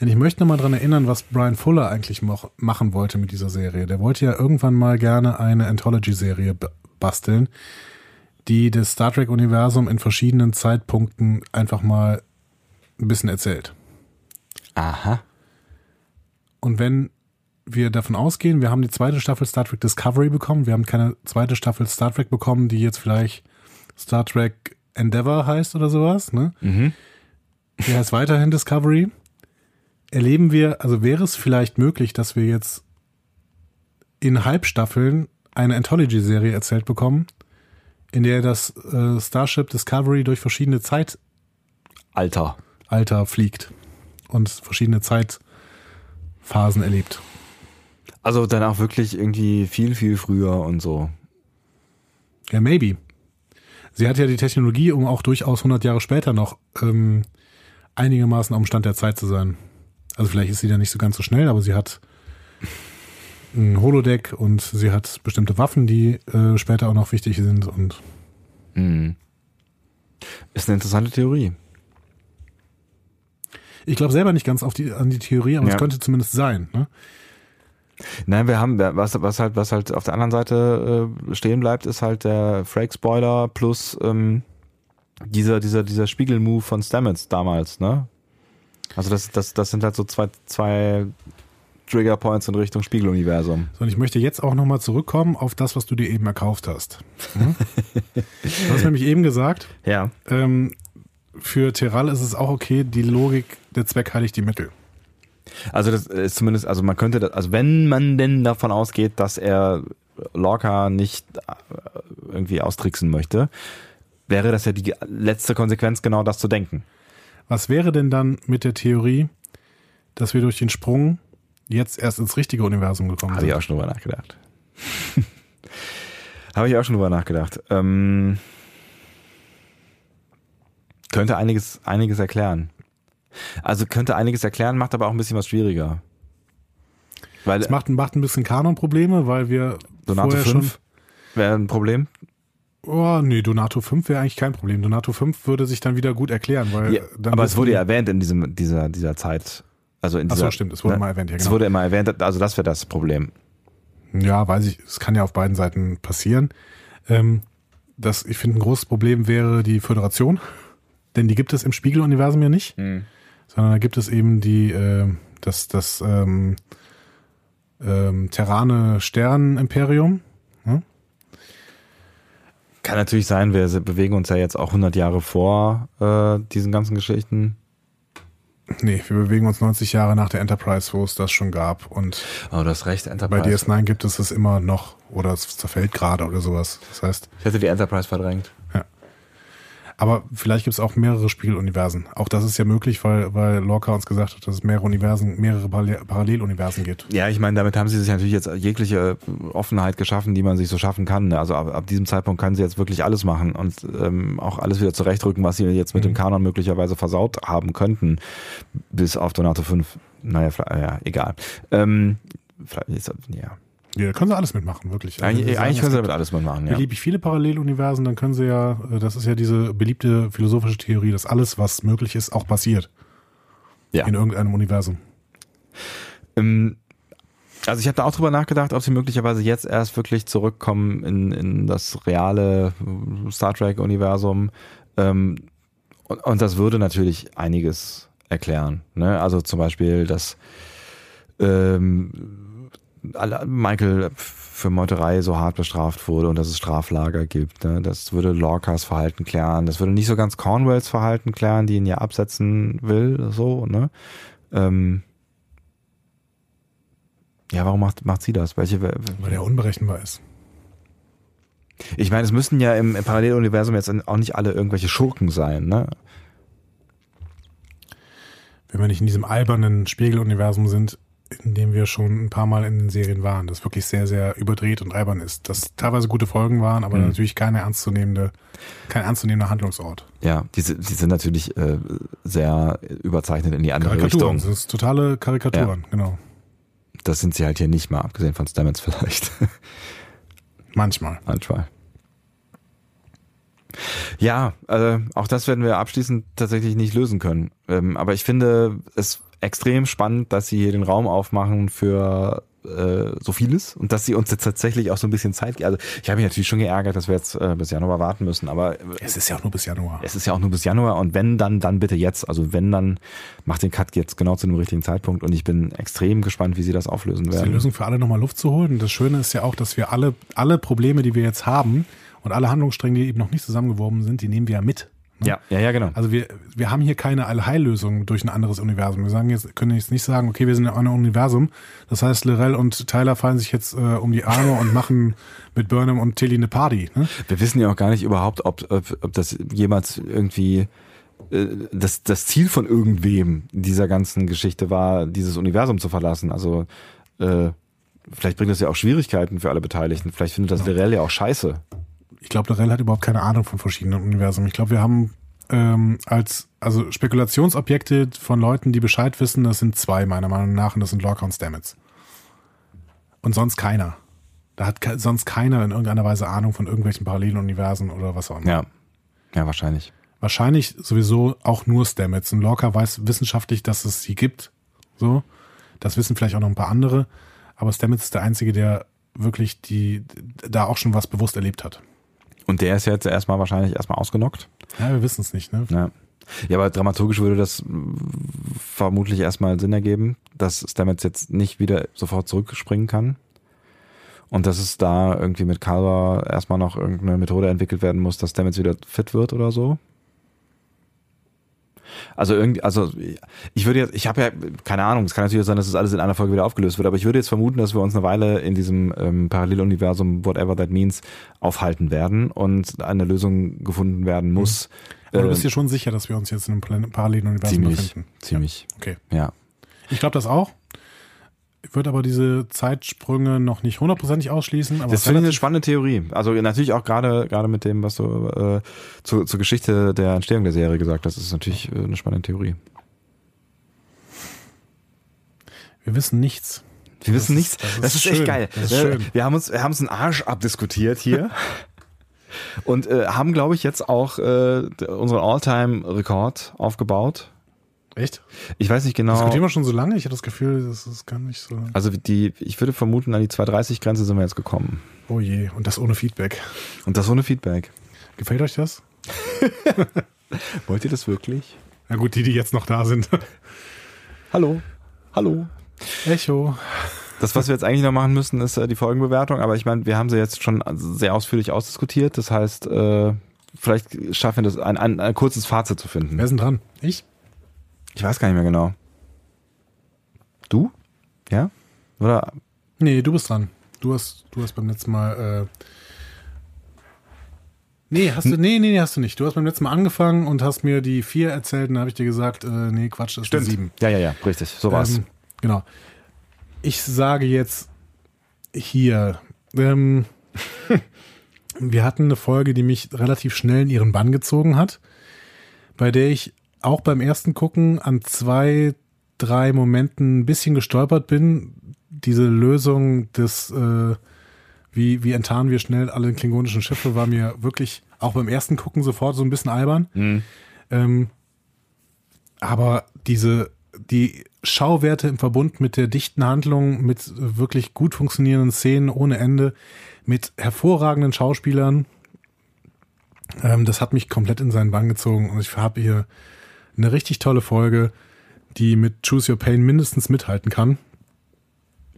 Denn ich möchte nochmal dran erinnern, was Brian Fuller eigentlich machen wollte mit dieser Serie. Der wollte ja irgendwann mal gerne eine Anthology-Serie basteln, die das Star Trek-Universum in verschiedenen Zeitpunkten einfach mal ein bisschen erzählt. Aha. Und wenn wir davon ausgehen, wir haben die zweite Staffel Star Trek Discovery bekommen, wir haben keine zweite Staffel Star Trek bekommen, die jetzt vielleicht Star Trek Endeavor heißt oder sowas, ne? Mhm. Die heißt weiterhin Discovery. Erleben wir, also wäre es vielleicht möglich, dass wir jetzt in Halbstaffeln eine Anthology-Serie erzählt bekommen, in der das äh, Starship Discovery durch verschiedene Zeitalter Alter. fliegt und verschiedene Zeitphasen erlebt. Also dann auch wirklich irgendwie viel, viel früher und so. Ja, maybe. Sie hat ja die Technologie, um auch durchaus 100 Jahre später noch ähm, einigermaßen am Stand der Zeit zu sein. Also vielleicht ist sie da nicht so ganz so schnell, aber sie hat ein Holodeck und sie hat bestimmte Waffen, die äh, später auch noch wichtig sind und Mhm. Ist eine interessante Theorie. ich glaube selber nicht ganz auf die, an die Theorie, aber Ja. es könnte zumindest sein. Ne? Nein, wir haben, was, was halt, was halt auf der anderen Seite äh, stehen bleibt, ist halt der Frake-Spoiler plus ähm, dieser, dieser, dieser Spiegel-Move von Stamets damals, ne? Also das, das, das sind halt so zwei, zwei Trigger-Points in Richtung Spiegeluniversum. So, und ich möchte jetzt auch nochmal zurückkommen auf das, was du dir eben erkauft hast. Hm? du hast nämlich eben gesagt, Ja. ähm, für Terral ist es auch okay, die Logik, der Zweck heiligt die Mittel. Also das ist zumindest, also man könnte, das, also wenn man denn davon ausgeht, dass er Lorca nicht äh, irgendwie austricksen möchte, wäre das ja die letzte Konsequenz, genau das zu denken. Was wäre denn dann mit der Theorie, dass wir durch den Sprung jetzt erst ins richtige Universum gekommen Habe ich sind? auch schon drüber nachgedacht. Habe ich auch schon drüber nachgedacht. Ähm, könnte einiges, einiges erklären. Also könnte einiges erklären, macht aber auch ein bisschen was schwieriger. Weil Das macht, macht ein bisschen Kanon-Probleme, weil wir Donato vorher 5 wäre ein Problem. Oh, nee, Donato 5 wäre eigentlich kein Problem. Donato 5 würde sich dann wieder gut erklären, weil Ja, dann aber es wurde ja erwähnt in diesem, dieser, dieser Zeit. Also in Ach so, dieser, stimmt, es wurde mal erwähnt, ja, Es genau. wurde immer erwähnt, also das wäre das Problem. Ja, weiß ich, es kann ja auf beiden Seiten passieren. Ähm, das, ich finde, ein großes Problem wäre die Föderation, denn die gibt es im Spiegeluniversum ja nicht, sondern da gibt es eben die, äh, das, das ähm, ähm, Terrane Stern-Imperium. Ne? Kann natürlich sein, wir bewegen uns ja jetzt auch 100 Jahre vor äh, diesen ganzen Geschichten. Nee, wir bewegen uns 90 Jahre nach der Enterprise, wo es das schon gab. Und Oh, du hast recht, bei Enterprise. DS9 gibt es es immer noch oder es zerfällt gerade oder sowas. Das heißt, Ich hätte die Enterprise verdrängt. Aber vielleicht gibt es auch mehrere Spieluniversen. Auch das ist ja möglich, weil, weil Lorca uns gesagt hat, dass es mehrere Universen, mehrere Parallel- Paralleluniversen gibt. Ja, ich meine, damit haben sie sich natürlich jetzt jegliche Offenheit geschaffen, die man sich so schaffen kann. ne? Also ab, ab diesem Zeitpunkt kann sie jetzt wirklich alles machen und ähm, auch alles wieder zurechtrücken, was sie jetzt mit dem Kanon möglicherweise versaut haben könnten, bis auf Donato 5. Naja, ja, egal. Ähm, vielleicht ist, ja. Ja, können sie alles mitmachen, wirklich. Also, Eigentlich, eigentlich können sie damit alles mal machen, ja. beliebig viele Paralleluniversen, dann können sie ja, äh, das ist ja diese beliebte philosophische Theorie, dass alles, was möglich ist, auch passiert. Ja. In irgendeinem Universum. Ähm, also ich habe da auch drüber nachgedacht, ob sie möglicherweise jetzt erst wirklich zurückkommen in, in das reale äh, Star Trek-Universum. Ähm, und, und das würde natürlich einiges erklären. Ne? Also zum Beispiel, dass ähm, Michael für Meuterei so hart bestraft wurde und dass es Straflager gibt. Ne? Das würde Lorcas Verhalten klären. Das würde nicht so ganz Cornwells Verhalten klären, die ihn ja absetzen will. So, ne? Ähm, ja, warum macht, macht sie das? Welche, Weil der unberechenbar ist. ich meine, es müssen ja im, im Paralleluniversum jetzt auch nicht alle irgendwelche Schurken sein, ne? Wenn wir nicht in diesem albernen Spiegeluniversum sind, in dem wir schon ein paar Mal in den Serien waren, das wirklich sehr, sehr überdreht und albern ist. Das teilweise gute Folgen waren, aber Mhm. natürlich keine ernstzunehmende, kein ernstzunehmender Handlungsort. Ja, die, sind- die sind natürlich äh, sehr überzeichnet in die andere Karikaturen, Richtung. das ist totale Karikaturen, genau. Das sind sie halt hier nicht mal, abgesehen von Stamets vielleicht. Manchmal. Manchmal. Ja, äh, auch das werden wir abschließend tatsächlich nicht lösen können. Ähm, aber ich finde es extrem spannend, dass sie hier den Raum aufmachen für äh, so vieles und dass sie uns jetzt tatsächlich auch so ein bisschen Zeit geben. Also ich habe mich natürlich schon geärgert, dass wir jetzt äh, bis Januar warten müssen, aber Es ist ja auch nur bis Januar. es ist ja auch nur bis Januar und wenn dann, dann bitte jetzt. Also wenn dann, macht den Cut jetzt genau zu dem richtigen Zeitpunkt und ich bin extrem gespannt, wie sie das auflösen Das ist die werden. Lösung für alle nochmal Luft zu holen. Das Schöne ist ja auch, dass wir alle, alle Probleme, die wir jetzt haben und alle Handlungsstränge, die eben noch nicht zusammengeworben sind, die nehmen wir ja mit. Ne? Ja, ja, ja, genau. Also wir, wir haben hier keine Allheillösung durch ein anderes Universum. Wir sagen jetzt, können jetzt nicht sagen, okay, wir sind in einem Universum. Das heißt, Lorel und Tyler fallen sich jetzt äh, um die Arme und machen mit Burnham und Tilly eine Party. Ne? Wir wissen ja auch gar nicht überhaupt, ob, ob, ob das jemals irgendwie äh, das, das Ziel von irgendwem dieser ganzen Geschichte war, dieses Universum zu verlassen. Also äh, vielleicht bringt das ja auch Schwierigkeiten für alle Beteiligten. Vielleicht findet das Lorel ja auch scheiße. Ich glaube, Lorel hat überhaupt keine Ahnung von verschiedenen Universen. Ich glaube, wir haben ähm, als also Spekulationsobjekte von Leuten, die Bescheid wissen, das sind zwei meiner Meinung nach und das sind Lorca und Stamets. Und sonst keiner. Da hat ke sonst keiner in irgendeiner Weise Ahnung von irgendwelchen Paralleluniversen oder was auch immer. Ja. Ja, wahrscheinlich. Wahrscheinlich sowieso auch nur Stamets. Und Lorca weiß wissenschaftlich, dass es sie gibt. So. Das wissen vielleicht auch noch ein paar andere. Aber Stamets ist der Einzige, der wirklich die, da auch schon was bewusst erlebt hat. Und der ist jetzt erstmal wahrscheinlich erstmal ausgenockt. Ja, wir wissen es nicht, ne? Ja. Ja, aber dramaturgisch würde das vermutlich erstmal Sinn ergeben, dass Stamets jetzt nicht wieder sofort zurückspringen kann. Und dass es da irgendwie mit Calva erstmal noch irgendeine Methode entwickelt werden muss, dass Stamets wieder fit wird oder so. Also irgendwie, also ich würde jetzt, ich habe ja keine Ahnung, es kann natürlich sein, dass das alles in einer Folge wieder aufgelöst wird, aber ich würde jetzt vermuten, dass wir uns eine Weile in diesem ähm, Paralleluniversum, whatever that means, aufhalten werden und eine Lösung gefunden werden muss. Aber du bist dir schon sicher, dass wir uns jetzt in einem Paralleluniversum ziemlich, befinden. ziemlich, Okay. ja. Ich glaube das auch. Ich würde aber diese Zeitsprünge noch nicht hundertprozentig ausschließen. Aber Das finde ich eine spannende Theorie. Also natürlich auch gerade gerade mit dem, was du äh, zu, zur Geschichte der Entstehung der Serie gesagt hast, ist natürlich äh, eine spannende Theorie. wir wissen nichts. Wir wissen ist- nichts. das ist Das ist, echt geil. Das ist Wir- schön. Wir haben uns wir haben uns einen Arsch abdiskutiert hier. Und äh, haben, glaube ich, jetzt auch äh, unseren All-Time-Rekord aufgebaut. Echt? Ich weiß nicht genau. Diskutieren wir schon so lange? Ich habe das Gefühl, das ist gar nicht so. Also die, ich würde vermuten, an die 230-Grenze sind wir jetzt gekommen. Oh je, und das ohne Feedback. Und das ohne Feedback. Gefällt euch das? Wollt ihr das wirklich? Na gut, die, die jetzt noch da sind. Hallo. Hallo. Echo. Das, was wir jetzt eigentlich noch machen müssen, ist äh, die Folgenbewertung. Aber ich meine, wir haben sie jetzt schon sehr ausführlich ausdiskutiert. Das heißt, äh, vielleicht schaffen wir das, ein, ein, ein kurzes Fazit zu finden. Wer ist denn dran? Ich? Ich weiß gar nicht mehr genau. Du? Ja? Oder? Nee, du bist dran. Du hast, du hast beim letzten Mal. Äh nee, hast du, nee, nee, nee, hast du nicht. Du hast beim letzten Mal angefangen und hast mir die vier erzählt und dann habe ich dir gesagt, äh, nee, Quatsch, das ist die sieben. Ja, ja, ja, richtig. So war's. Ähm, genau. Ich sage jetzt hier, ähm, wir hatten eine Folge, die mich relativ schnell in ihren Bann gezogen hat, bei der ich auch beim ersten Gucken an zwei, drei Momenten ein bisschen gestolpert bin. Diese Lösung des, äh, wie, wie enttarnen wir schnell alle klingonischen Schiffe, war mir wirklich auch beim ersten Gucken sofort so ein bisschen albern. Ähm, aber diese, die Schauwerte im Verbund mit der dichten Handlung, mit wirklich gut funktionierenden Szenen ohne Ende, mit hervorragenden Schauspielern, ähm, das hat mich komplett in seinen Bann gezogen und ich habe hier eine richtig tolle Folge, die mit Choose Your Pain mindestens mithalten kann.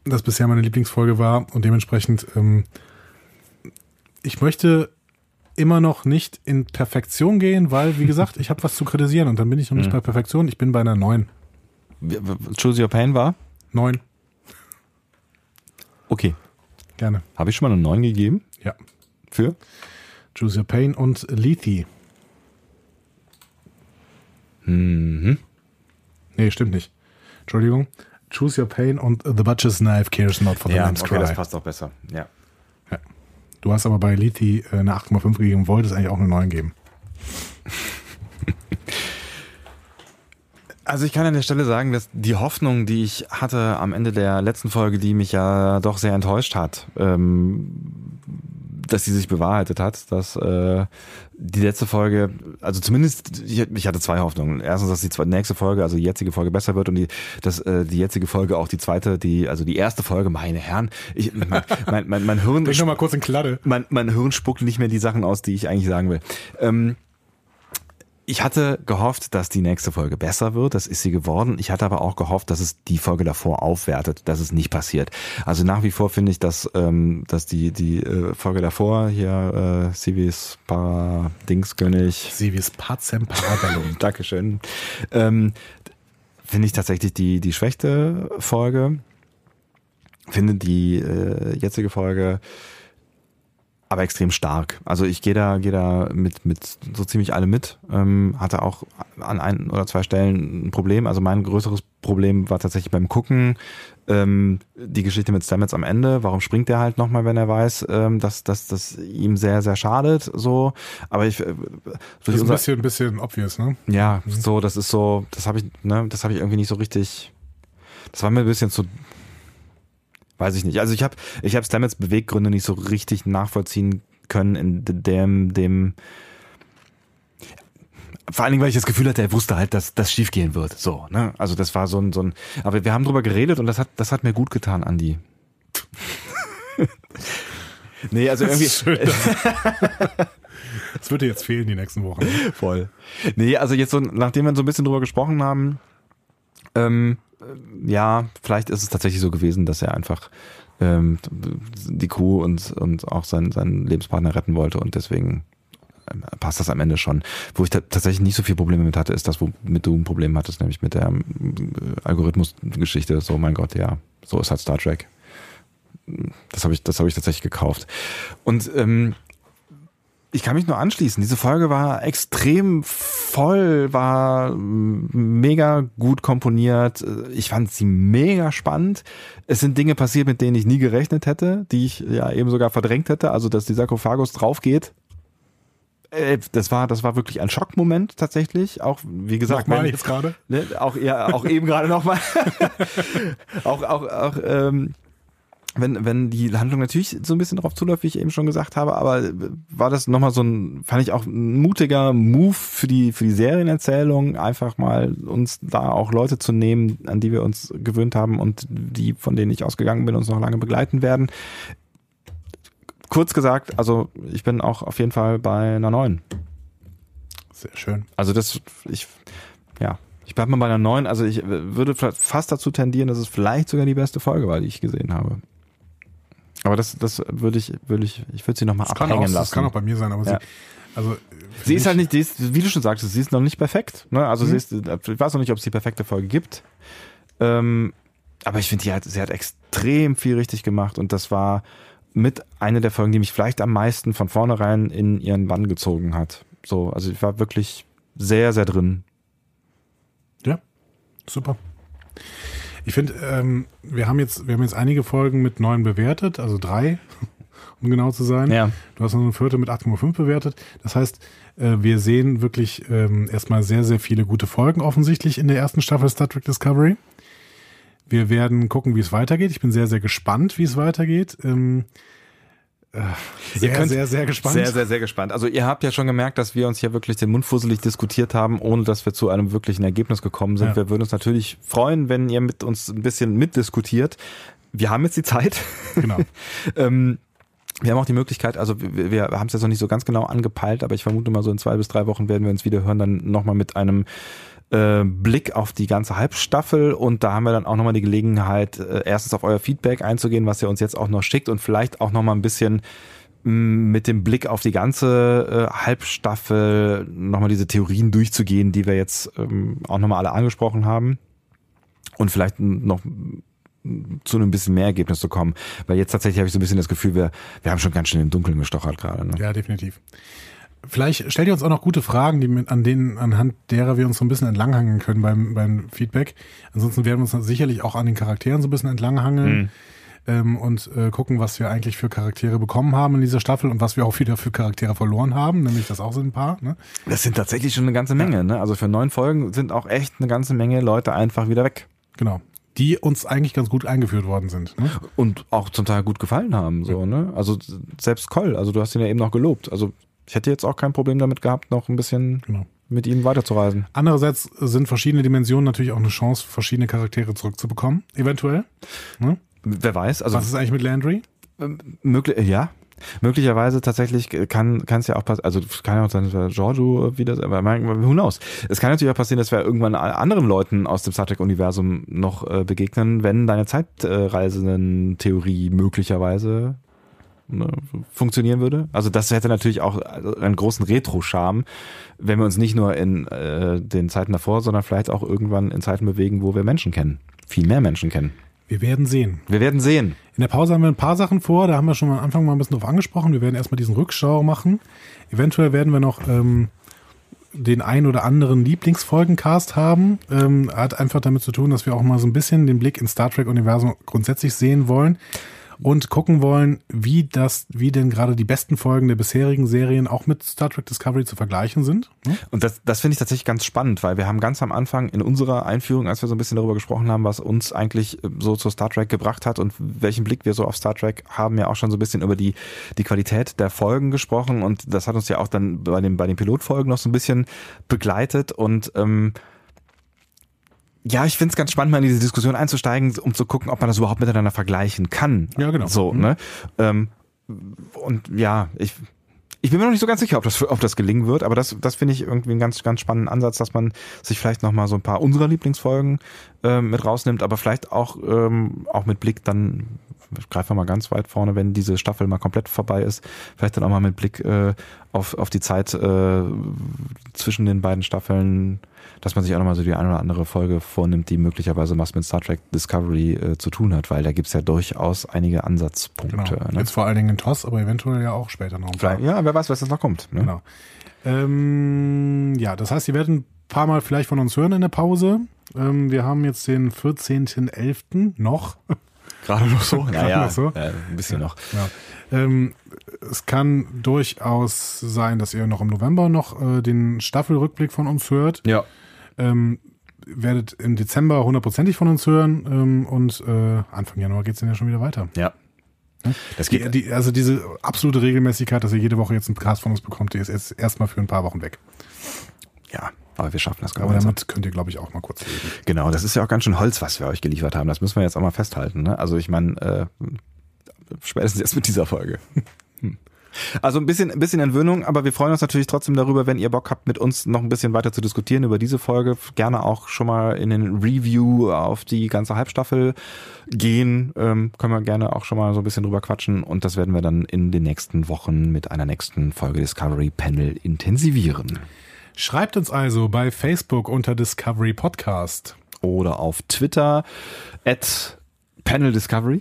Das bisher meine Lieblingsfolge war und dementsprechend, ähm, ich möchte immer noch nicht in Perfektion gehen, weil, wie gesagt, ich habe was zu kritisieren und dann bin ich noch nicht bei Perfektion, ich bin bei einer 9. Choose Your Pain war? 9, Okay. gerne. Habe ich schon mal eine 9 gegeben? Ja. Für? Choose Your Pain und Lethe. Mhm. Nee, stimmt nicht. Entschuldigung. Choose Your Pain und The Butcher's Knife cares not for the Ja, lamb's okay, cry. das passt auch besser. Ja. Du hast aber bei Lethe äh, eine 8,5 gegeben, wolltest eigentlich auch eine 9 geben. Also ich kann an der Stelle sagen, dass die Hoffnung, die ich hatte am Ende der letzten Folge, die mich ja doch sehr enttäuscht hat, ähm, dass sie sich bewahrheitet hat, dass äh, die letzte Folge, also zumindest, ich, ich hatte zwei Hoffnungen. Erstens, dass die nächste Folge, also die jetzige Folge besser wird und die, dass äh, die jetzige Folge auch die zweite, die, also die erste Folge, meine Herren, ich, mein, mein, mein, mein Hirn Bring noch mal kurz in Kladde. mein, mein Hirn spuckt nicht mehr die Sachen aus, die ich eigentlich sagen will. Ähm, ich hatte gehofft, dass die nächste Folge besser wird. Das ist sie geworden. Ich hatte aber auch gehofft, dass es die Folge davor aufwertet. Das ist nicht passiert. Also nach wie vor finde ich, dass, ähm, dass die, die äh, Folge davor hier, äh, Civis Para-Dingskönig, wie es Pazem Parabellum. Dankeschön. Ähm, Finde ich tatsächlich die, die schwächste Folge. Finde die äh, jetzige Folge aber extrem stark. Also ich gehe da, gehe da mit, mit so ziemlich alle mit. Ähm, hatte auch an ein oder zwei Stellen ein Problem. Also mein größeres Problem war tatsächlich beim Gucken ähm, die Geschichte mit Stamets am Ende. Warum springt der halt nochmal, wenn er weiß, ähm, dass dass das ihm sehr, sehr schadet? So, aber ich äh, Das ist ein bisschen, ein bisschen obvious, ne? ja, so, das ist so, das habe ich, ne, das habe ich irgendwie nicht so richtig. Das war mir ein bisschen zu. Weiß ich nicht. Also ich habe ich habe Stamets Beweggründe nicht so richtig nachvollziehen können in de- dem, dem. Vor allen Dingen, weil ich das Gefühl hatte, er wusste halt, dass das schief gehen wird. So, ne? Also das war so ein, so ein. Aber wir haben drüber geredet und das hat, das hat mir gut getan, Andi. nee, also irgendwie. Schön. Das wird dir jetzt fehlen die nächsten Wochen. Voll. Nee, also jetzt so, nachdem wir so ein bisschen drüber gesprochen haben, ähm, äh, ja, vielleicht ist es tatsächlich so gewesen, dass er einfach ähm, die Crew und, und auch seinen, seinen Lebenspartner retten wollte und deswegen ähm, passt das am Ende schon. Wo ich ta tatsächlich nicht so viel Probleme mit hatte, ist das, womit du ein Problem hattest, nämlich mit der ähm, Algorithmus-Geschichte. So, mein Gott, ja, so ist halt Star Trek. Das habe ich, das habe ich tatsächlich gekauft. Und ähm, ich kann mich nur anschließen. Diese Folge war extrem voll, war mega gut komponiert. Ich fand sie mega spannend. Es sind Dinge passiert, mit denen ich nie gerechnet hätte, die ich ja eben sogar verdrängt hätte. Also, dass die Sarkophagus draufgeht. Äh, Das war, das war wirklich ein Schockmoment tatsächlich. Auch, wie gesagt, Nochmal jetzt gerade. Ne, auch ja, auch eben gerade nochmal. auch, auch, auch, ähm, wenn, wenn die Handlung natürlich so ein bisschen drauf zuläuft, wie ich eben schon gesagt habe, aber war das nochmal so ein, fand ich auch ein mutiger Move für die, für die Serienerzählung, einfach mal uns da auch Leute zu nehmen, an die wir uns gewöhnt haben und die, von denen ich ausgegangen bin, uns noch lange begleiten werden. Kurz gesagt, also ich bin auch auf jeden Fall bei einer neuen. Sehr schön. Also das, ich, ja, Ich bleibe mal bei einer neuen. Also ich äh, würde fast dazu tendieren, dass es vielleicht sogar die beste Folge war, die ich gesehen habe. Aber das, das würde ich, würde ich, ich würde sie nochmal abhängen auch, lassen. Das kann auch bei mir sein, aber Ja. sie, also Sie ist halt nicht, die ist, wie du schon sagtest, sie ist noch nicht perfekt. Ne? Also Mhm. sie ist, ich weiß noch nicht, ob es die perfekte Folge gibt. Ähm, aber ich finde, hat, sie hat extrem viel richtig gemacht und das war mit einer der Folgen, die mich vielleicht am meisten von vornherein in ihren Bann gezogen hat. So, also ich war wirklich sehr, sehr drin. Ja, super. Ich finde, ähm, wir haben jetzt, wir haben jetzt einige Folgen mit neun bewertet, also drei, um genau zu sein. Ja. Du hast noch eine vierte mit 8,5 bewertet. Das heißt, äh, wir sehen wirklich ähm, erstmal sehr, sehr viele gute Folgen offensichtlich in der ersten Staffel Star Trek Discovery. Wir werden gucken, wie es weitergeht. Ich bin sehr, sehr gespannt, wie es weitergeht. Ähm, äh, sehr, könnt- sehr, sehr gespannt. Sehr, sehr, sehr gespannt. Also ihr habt ja schon gemerkt, dass wir uns hier wirklich den Mund fusselig diskutiert haben, ohne dass wir zu einem wirklichen Ergebnis gekommen sind. Ja. Wir würden uns natürlich freuen, wenn ihr mit uns ein bisschen mitdiskutiert. Wir haben jetzt die Zeit. Genau. ähm, wir haben auch die Möglichkeit, also wir, wir haben es jetzt noch nicht so ganz genau angepeilt, aber ich vermute mal so in zwei bis drei Wochen werden wir uns wieder hören, dann nochmal mit einem äh, Blick auf die ganze Halbstaffel und da haben wir dann auch nochmal die Gelegenheit, äh, erstens auf euer Feedback einzugehen, was ihr uns jetzt auch noch schickt und vielleicht auch nochmal ein bisschen mh, mit dem Blick auf die ganze äh, Halbstaffel nochmal diese Theorien durchzugehen, die wir jetzt ähm, auch nochmal alle angesprochen haben. Und vielleicht noch zu einem bisschen mehr Ergebnis zu kommen. Weil jetzt tatsächlich habe ich so ein bisschen das Gefühl, wir, wir haben schon ganz schön im Dunkeln gestochert gerade. Ne? Ja, definitiv. Vielleicht stellt ihr uns auch noch gute Fragen, die mit, an denen, anhand derer wir uns so ein bisschen entlanghangeln können beim, beim Feedback. Ansonsten werden wir uns sicherlich auch an den Charakteren so ein bisschen entlanghangeln ähm, und äh, gucken, was wir eigentlich für Charaktere bekommen haben in dieser Staffel und was wir auch wieder für Charaktere verloren haben, nämlich das auch sind ein paar. Ne? Das sind tatsächlich schon eine ganze Menge. Ne? Also für neun Folgen sind auch echt eine ganze Menge Leute einfach wieder weg. Genau. Die uns eigentlich ganz gut eingeführt worden sind. Ne? Und auch zum Teil gut gefallen haben. So, ne? Also selbst Coll, also du hast ihn ja eben noch gelobt. Also ich hätte jetzt auch kein Problem damit gehabt, noch ein bisschen Genau. mit ihm weiterzureisen. Andererseits sind verschiedene Dimensionen natürlich auch eine Chance, verschiedene Charaktere zurückzubekommen, eventuell. Ne? Wer weiß, also Was ist eigentlich mit Landry? möglich, ja. Möglicherweise tatsächlich kann es ja auch passieren, also kann ja auch sein, dass wir Giorgio wieder, aber who knows. Es kann natürlich auch passieren, dass wir irgendwann anderen Leuten aus dem Star Trek-Universum noch äh, begegnen, wenn deine Zeitreisenden-Theorie möglicherweise ne, funktionieren würde. Also das hätte natürlich auch einen großen Retro-Charme, wenn wir uns nicht nur in äh, den Zeiten davor, sondern vielleicht auch irgendwann in Zeiten bewegen, wo wir Menschen kennen. Viel mehr Menschen kennen. Wir werden sehen. Wir werden sehen. In der Pause haben wir ein paar Sachen vor, da haben wir schon am Anfang mal ein bisschen drauf angesprochen. Wir werden erstmal diesen Rückschau machen. Eventuell werden wir noch ähm, den ein oder anderen Lieblingsfolgencast haben. Ähm, hat einfach damit zu tun, dass wir auch mal so ein bisschen den Blick ins Star Trek-Universum grundsätzlich sehen wollen und gucken wollen, wie das, wie denn gerade die besten Folgen der bisherigen Serien auch mit Star Trek Discovery zu vergleichen sind. Hm? Und das, das finde ich tatsächlich ganz spannend, weil wir haben ganz am Anfang in unserer Einführung, als wir so ein bisschen darüber gesprochen haben, was uns eigentlich äh, so zu Star Trek gebracht hat und welchen Blick wir so auf Star Trek haben, ja auch schon so ein bisschen über die, die Qualität der Folgen gesprochen und das hat uns ja auch dann bei den, bei den Pilotfolgen noch so ein bisschen begleitet und ähm, ja, ich finde es ganz spannend, mal in diese Diskussion einzusteigen, um zu gucken, ob man das überhaupt miteinander vergleichen kann. Ja, genau. So, Mhm. ne? Ähm, und ja, ich, ich bin mir noch nicht so ganz sicher, ob das, ob das gelingen wird, aber das, das finde ich irgendwie einen ganz, ganz spannenden Ansatz, dass man sich vielleicht nochmal so ein paar unserer Lieblingsfolgen ähm, mit rausnimmt, aber vielleicht auch, ähm, auch mit Blick dann, ich greife mal ganz weit vorne, wenn diese Staffel mal komplett vorbei ist, vielleicht dann auch mal mit Blick äh, auf, auf die Zeit äh, zwischen den beiden Staffeln, dass man sich auch nochmal so die eine oder andere Folge vornimmt, die möglicherweise was mit Star Trek Discovery äh, zu tun hat, weil da gibt's ja durchaus einige Ansatzpunkte. Genau. Ne? Jetzt vor allen Dingen in TOS, aber eventuell ja auch später noch ein paar. Vielleicht, ja, wer weiß, was jetzt noch kommt. Ne? Genau. Ähm, ja, das heißt, ihr werdet ein paar Mal vielleicht von uns hören in der Pause. Ähm, wir haben jetzt den 14.11. noch. Gerade noch so? Gerade Naja, noch so. Äh, ein bisschen noch. Ja. Ähm, es kann durchaus sein, dass ihr noch im November noch äh, den Staffelrückblick von uns hört. Ja. Ähm, werdet im Dezember hundertprozentig von uns hören ähm, und äh, Anfang Januar geht's dann ja schon wieder weiter. Ja. Das Die, geht. die, also diese absolute Regelmäßigkeit, dass ihr jede Woche jetzt einen Cast von uns bekommt, die ist jetzt erstmal für ein paar Wochen weg. Ja, aber wir schaffen das Aber gemeinsam. damit könnt ihr, glaube ich, auch mal kurz leben. Genau, das ist ja auch ganz schön Holz, was wir euch geliefert haben. Das müssen wir jetzt auch mal festhalten. Ne? Also ich meine, äh, spätestens jetzt mit dieser Folge. Also ein bisschen, ein bisschen Entwöhnung, aber wir freuen uns natürlich trotzdem darüber, wenn ihr Bock habt, mit uns noch ein bisschen weiter zu diskutieren über diese Folge. Gerne auch schon mal in den Review auf die ganze Halbstaffel gehen. Ähm, können wir gerne auch schon mal so ein bisschen drüber quatschen und das werden wir dann in den nächsten Wochen mit einer nächsten Folge Discovery Panel intensivieren. Schreibt uns also bei Facebook unter Discovery Podcast. Oder auf Twitter at Panel Discovery.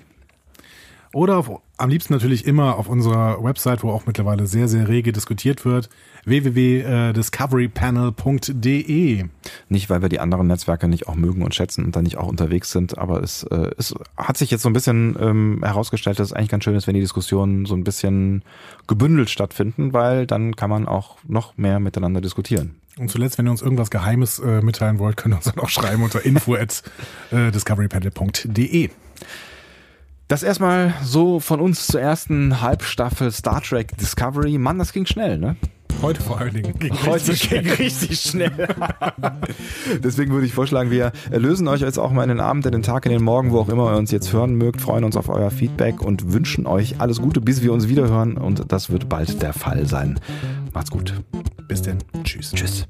Oder auf, am liebsten natürlich immer auf unserer Website, wo auch mittlerweile sehr, sehr rege diskutiert wird, www.discoverypanel.de. Nicht, weil wir die anderen Netzwerke nicht auch mögen und schätzen und da nicht auch unterwegs sind, aber es, äh, es hat sich jetzt so ein bisschen ähm, herausgestellt, dass es eigentlich ganz schön ist, wenn die Diskussionen so ein bisschen gebündelt stattfinden, weil dann kann man auch noch mehr miteinander diskutieren. Und zuletzt, wenn ihr uns irgendwas Geheimes äh, mitteilen wollt, könnt ihr uns dann auch schreiben unter info at äh, discoverypanel.de. Das erstmal so von uns zur ersten Halbstaffel Star Trek Discovery. Mann, das ging schnell, ne? Heute vor allen Dingen. Ging Heute ging richtig schnell. Deswegen würde ich vorschlagen, wir lösen euch jetzt auch mal in den Abend, in den Tag, in den Morgen, wo auch immer ihr uns jetzt hören mögt, freuen uns auf euer Feedback und wünschen euch alles Gute, bis wir uns wieder hören. Und das wird bald der Fall sein. Macht's gut. Bis denn. Tschüss. Tschüss.